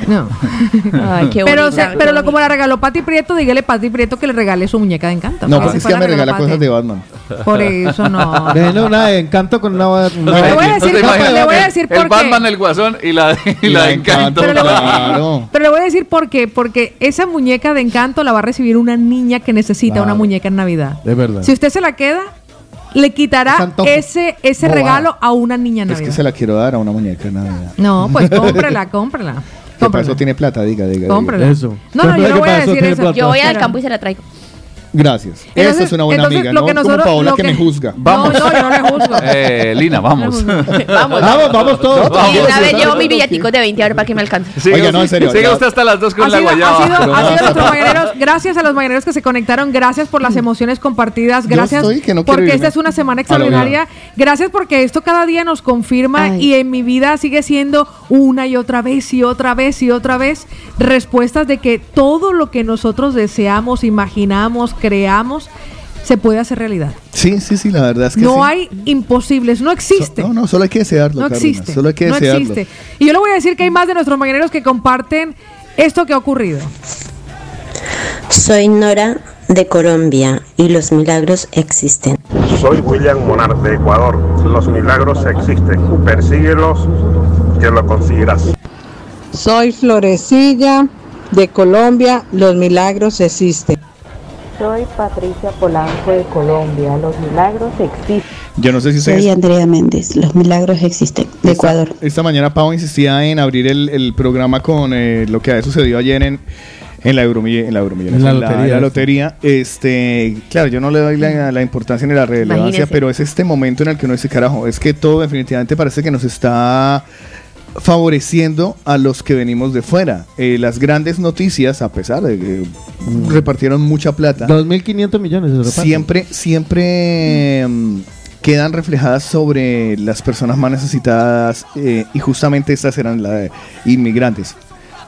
No. Ay, qué pero bonita, se- pero lo- como la regaló Pati Prieto, dígale Pati Prieto que le regale su muñeca de encanto. No, porque es que me regala cosas de Batman. Por eso no. Bueno, una de encanto con una. una- Le voy a decir, ¿No le voy a decir el por qué. Batman, el guasón y la, y la de Encanto. Pero le voy- Claro. Pero le voy a decir por qué. Porque esa muñeca de encanto la va a recibir una niña que necesita Claro. una muñeca en Navidad. Es verdad. Si usted se la queda, le quitará ese, ese Bobada. regalo a una niña en Es Navidad. que se la quiero dar a una muñeca en Navidad. No, pues cómprela, cómprela. Que para eso tiene plata, diga, diga. diga. Eso. No, no, yo no voy a decir eso. plata. Yo voy al campo y se la traigo. Gracias. Entonces- Esa es una buena entonces, amiga, lo ¿no? que Como nosotros- Paola que, que- me juzga. Vamos. No, no, yo no le juzgo. Eh, Lina, vamos. Vamos, Vamos, vamos todos. Y una vez llevo mis villaticos de 20 a ver para que me alcance. Siga, Oiga, no, en serio, Siga usted hasta las dos con Ha la sido, guayaba. ha sido- ha sido nuestros mañaneros. Gracias a los mañaneros que se conectaron. Gracias por las emociones compartidas. Gracias que no porque irme. esta es una semana extraordinaria. Gracias porque esto cada día nos confirma Ay. y en mi vida sigue siendo una y otra vez y otra vez y otra vez respuestas de que todo lo que nosotros deseamos, imaginamos, creamos, se puede hacer realidad. Sí, sí, sí, la verdad es que no sí. hay imposibles, no existe. No, no, solo hay que desearlo, No existe. Solo hay que no desearlo. existe. Y yo le voy a decir que hay más de nuestros mañaneros que comparten esto que ha ocurrido. Soy Nora de Colombia y los milagros existen. Soy William Monar de Ecuador. Los milagros existen. Persíguelos que lo conseguirás. Soy Florecilla de Colombia, los milagros existen. Soy Patricia Polanco de Colombia. Los milagros existen. Yo no sé si. Soy Andrea Méndez, los milagros existen, de Esta- Ecuador. Esta mañana Pau insistía en abrir el, el programa con eh, lo que había sucedido ayer en, en la Euromillón. En la, Euromillón, En la en lotería, la. Este, claro, yo no le doy la, la importancia ni la relevancia, Imagínese. pero es este momento en el que uno dice, carajo, es que todo definitivamente parece que nos está favoreciendo a los que venimos de fuera. Eh, las grandes noticias, a pesar de que repartieron mucha plata, 2.500 millones siempre, siempre mm, quedan reflejadas sobre las personas más necesitadas eh, y justamente estas eran las inmigrantes.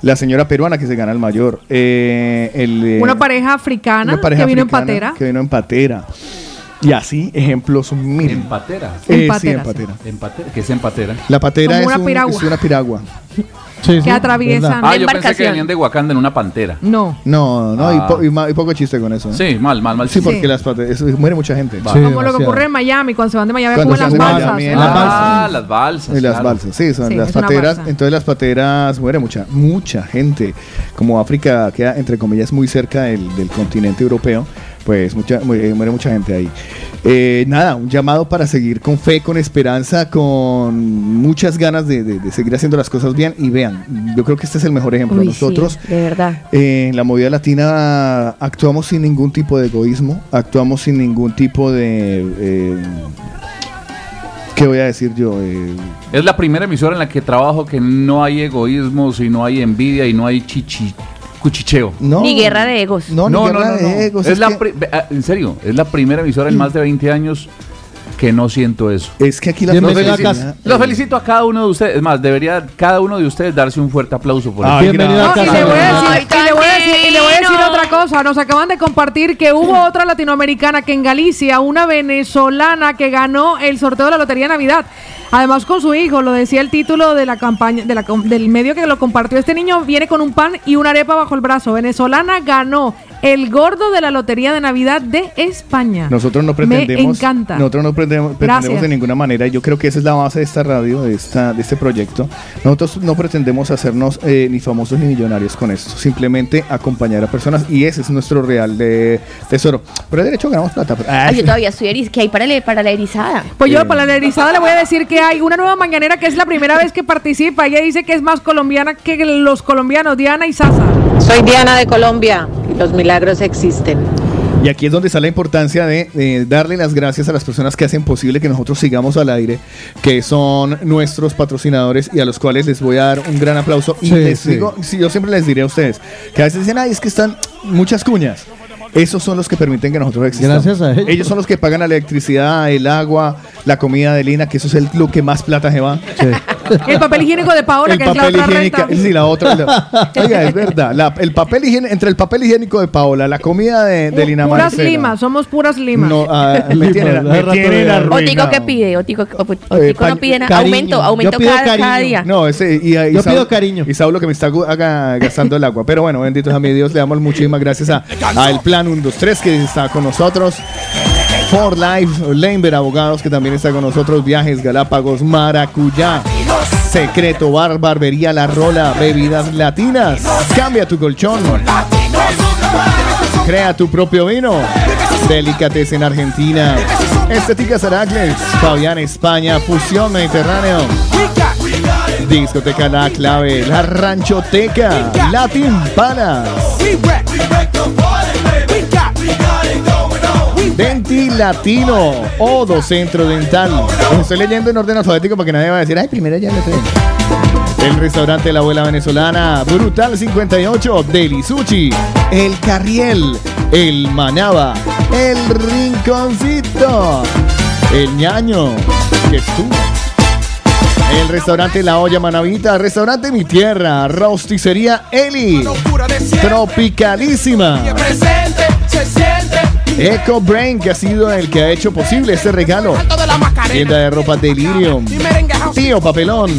La señora peruana que se gana el mayor. eh, el, eh, Una pareja africana una pareja que vino en patera. Que vino en patera. Y así, ejemplos mil. En patera. Eh, En patera, sí, en sí. ¿Qué es en patera? La patera Como es, una un- piragua. es una piragua. Que atraviesan. Ah, yo pensé que embarcación. venían de Wakanda en una pantera. No. No, no, y, Ah. po- y ma- y poco chiste con eso. ¿eh? Sí, mal, mal, mal. Sí, porque Sí. las pateras, muere mucha gente. Como lo que ocurre en Miami, cuando se van de Miami, se las balsas. Miami, en las balsas. Ah, las balsas. Y las claro. balsas, sí, son Sí, las pateras. Entonces las pateras muere mucha, mucha gente. Como África queda, entre comillas, muy cerca del, del continente europeo, pues mucha, mu- eh, muere mucha gente ahí. Eh, nada, un llamado para seguir con fe, con esperanza, con muchas ganas de, de- de seguir haciendo las cosas bien. Y vean, yo creo que este es el mejor ejemplo. Uy, sí, Nosotros de verdad. eh, en la movida latina actuamos sin ningún tipo de egoísmo, actuamos sin ningún tipo de... eh, ¿Qué voy a decir yo? Eh, Es la primera emisora en la que trabajo que no hay egoísmos y no hay envidia y no hay chichi, cuchicheo. no, Ni guerra de egos. No, ni guerra de egos, Es es la que- ah, en serio, es la primera emisora en más de 20 años que no siento eso. Es que aquí la Los felicito, los felicito a cada uno de ustedes. Es más, debería cada uno de ustedes darse un fuerte aplauso por eso. Bienvenido No, y le voy a decir, y le voy a decir- y le voy a decir otra cosa. Nos acaban de compartir que hubo otra latinoamericana que en Galicia, una venezolana que ganó el sorteo de la Lotería de Navidad. Además con su hijo, lo decía el título de la campaña, de la del medio que lo compartió. Este niño viene con un pan y una arepa bajo el brazo. Venezolana ganó el gordo de la Lotería de Navidad de España. Nosotros no pretendemos, Me encanta. nosotros no pretendemos, pretendemos Gracias. de ninguna manera. y Yo creo que esa es la base de esta radio, de esta, de este proyecto. Nosotros no pretendemos hacernos eh, ni famosos ni millonarios con esto. Simplemente acompañar a personas y ese es nuestro real de tesoro. Pero de derecho ganamos plata. Ay, yo todavía estoy eriz que hay para, le- para la erizada. Pues yo para la erizada le voy a decir que hay una nueva mañanera que es la primera vez que participa. Ella dice que es más colombiana que los colombianos, Diana y Sasa. Soy Diana de Colombia los milagros existen. Y aquí es donde está la importancia de, de darle las gracias a las personas que hacen posible que nosotros sigamos al aire, que son nuestros patrocinadores y a los cuales les voy a dar un gran aplauso. Y les sí. digo, sí, yo siempre les diré a ustedes, que a veces dicen, ay, es que están muchas cuñas. Esos son los que permiten que nosotros existamos. Gracias a ellos. son los que pagan la electricidad, el agua, la comida de Lina, que eso es el, lo que más plata se va. El papel higiénico de Paola, El que es la papel otra higiénico, renta. sí, la otra. la- oiga, es verdad. la- el papel higiénico, entre el papel higiénico de Paola, la comida de, de Lina Puras Marcela. limas, somos puras limas. No, ah, me tienen, me tienen Oh, Otico que pide, Otico, Otico Eh, no pa- pide nada. cariño. Aumento, aumento Yo pido cada, cada cariño. día. No, ese, y, y Yo pido cariño. Y Saulo que me está gu- haga- gastando el agua. Pero bueno, bendito sea mi Dios, le damos muchísimas gracias a, a El Plan 1, 2, 3 que está con nosotros. For Life, Lember Abogados que también está con nosotros. Viajes Galápagos, Maracuyá. Secreto Bar, Barbería La Rola, Bebidas Latinas. Cambia tu colchón. Crea tu propio vino. Delicates en Argentina. Estética Aracles. Fabián España. Fusión Mediterráneo. Discoteca La Clave. La Ranchoteca. Latin Panas. Denti Latino. Odo Centro Dental. Los estoy leyendo en orden alfabético para que nadie va a decir, ay, primero ya le sé". El restaurante La Abuela Venezolana, Brutal 58, Deli Sushi, El Carriel, El Manaba, El Rinconcito, El Ñaño, que estuvo. El restaurante La Olla Manavita, restaurante Mi Tierra, rosticería Eli, Tropicalísima. Eco Brain, que ha sido el que ha hecho posible este regalo. Tienda de ropa Delirium. Tío Papelón.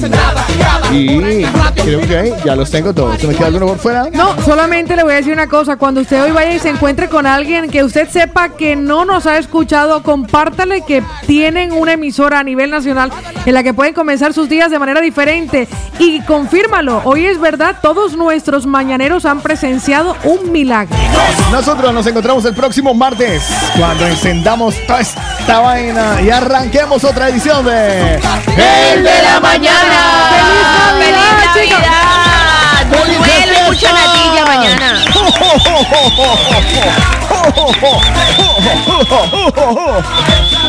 Y creo que ahí ya los tengo todos. ¿Se me queda alguno por fuera? No, solamente le voy a decir una cosa. Cuando usted hoy vaya y se encuentre con alguien que usted sepa que no nos ha escuchado, compártale que tienen una emisora a nivel nacional en la que pueden comenzar sus días de manera diferente. Y confírmalo, hoy es verdad, todos nuestros mañaneros han presenciado un milagro. Nosotros nos encontramos el próximo martes cuando encendamos toda esta vaina y arranquemos otra edición de El de la mañana. ¡Feliz Navidad! ¡Feliz Duele mucho natilla mañana.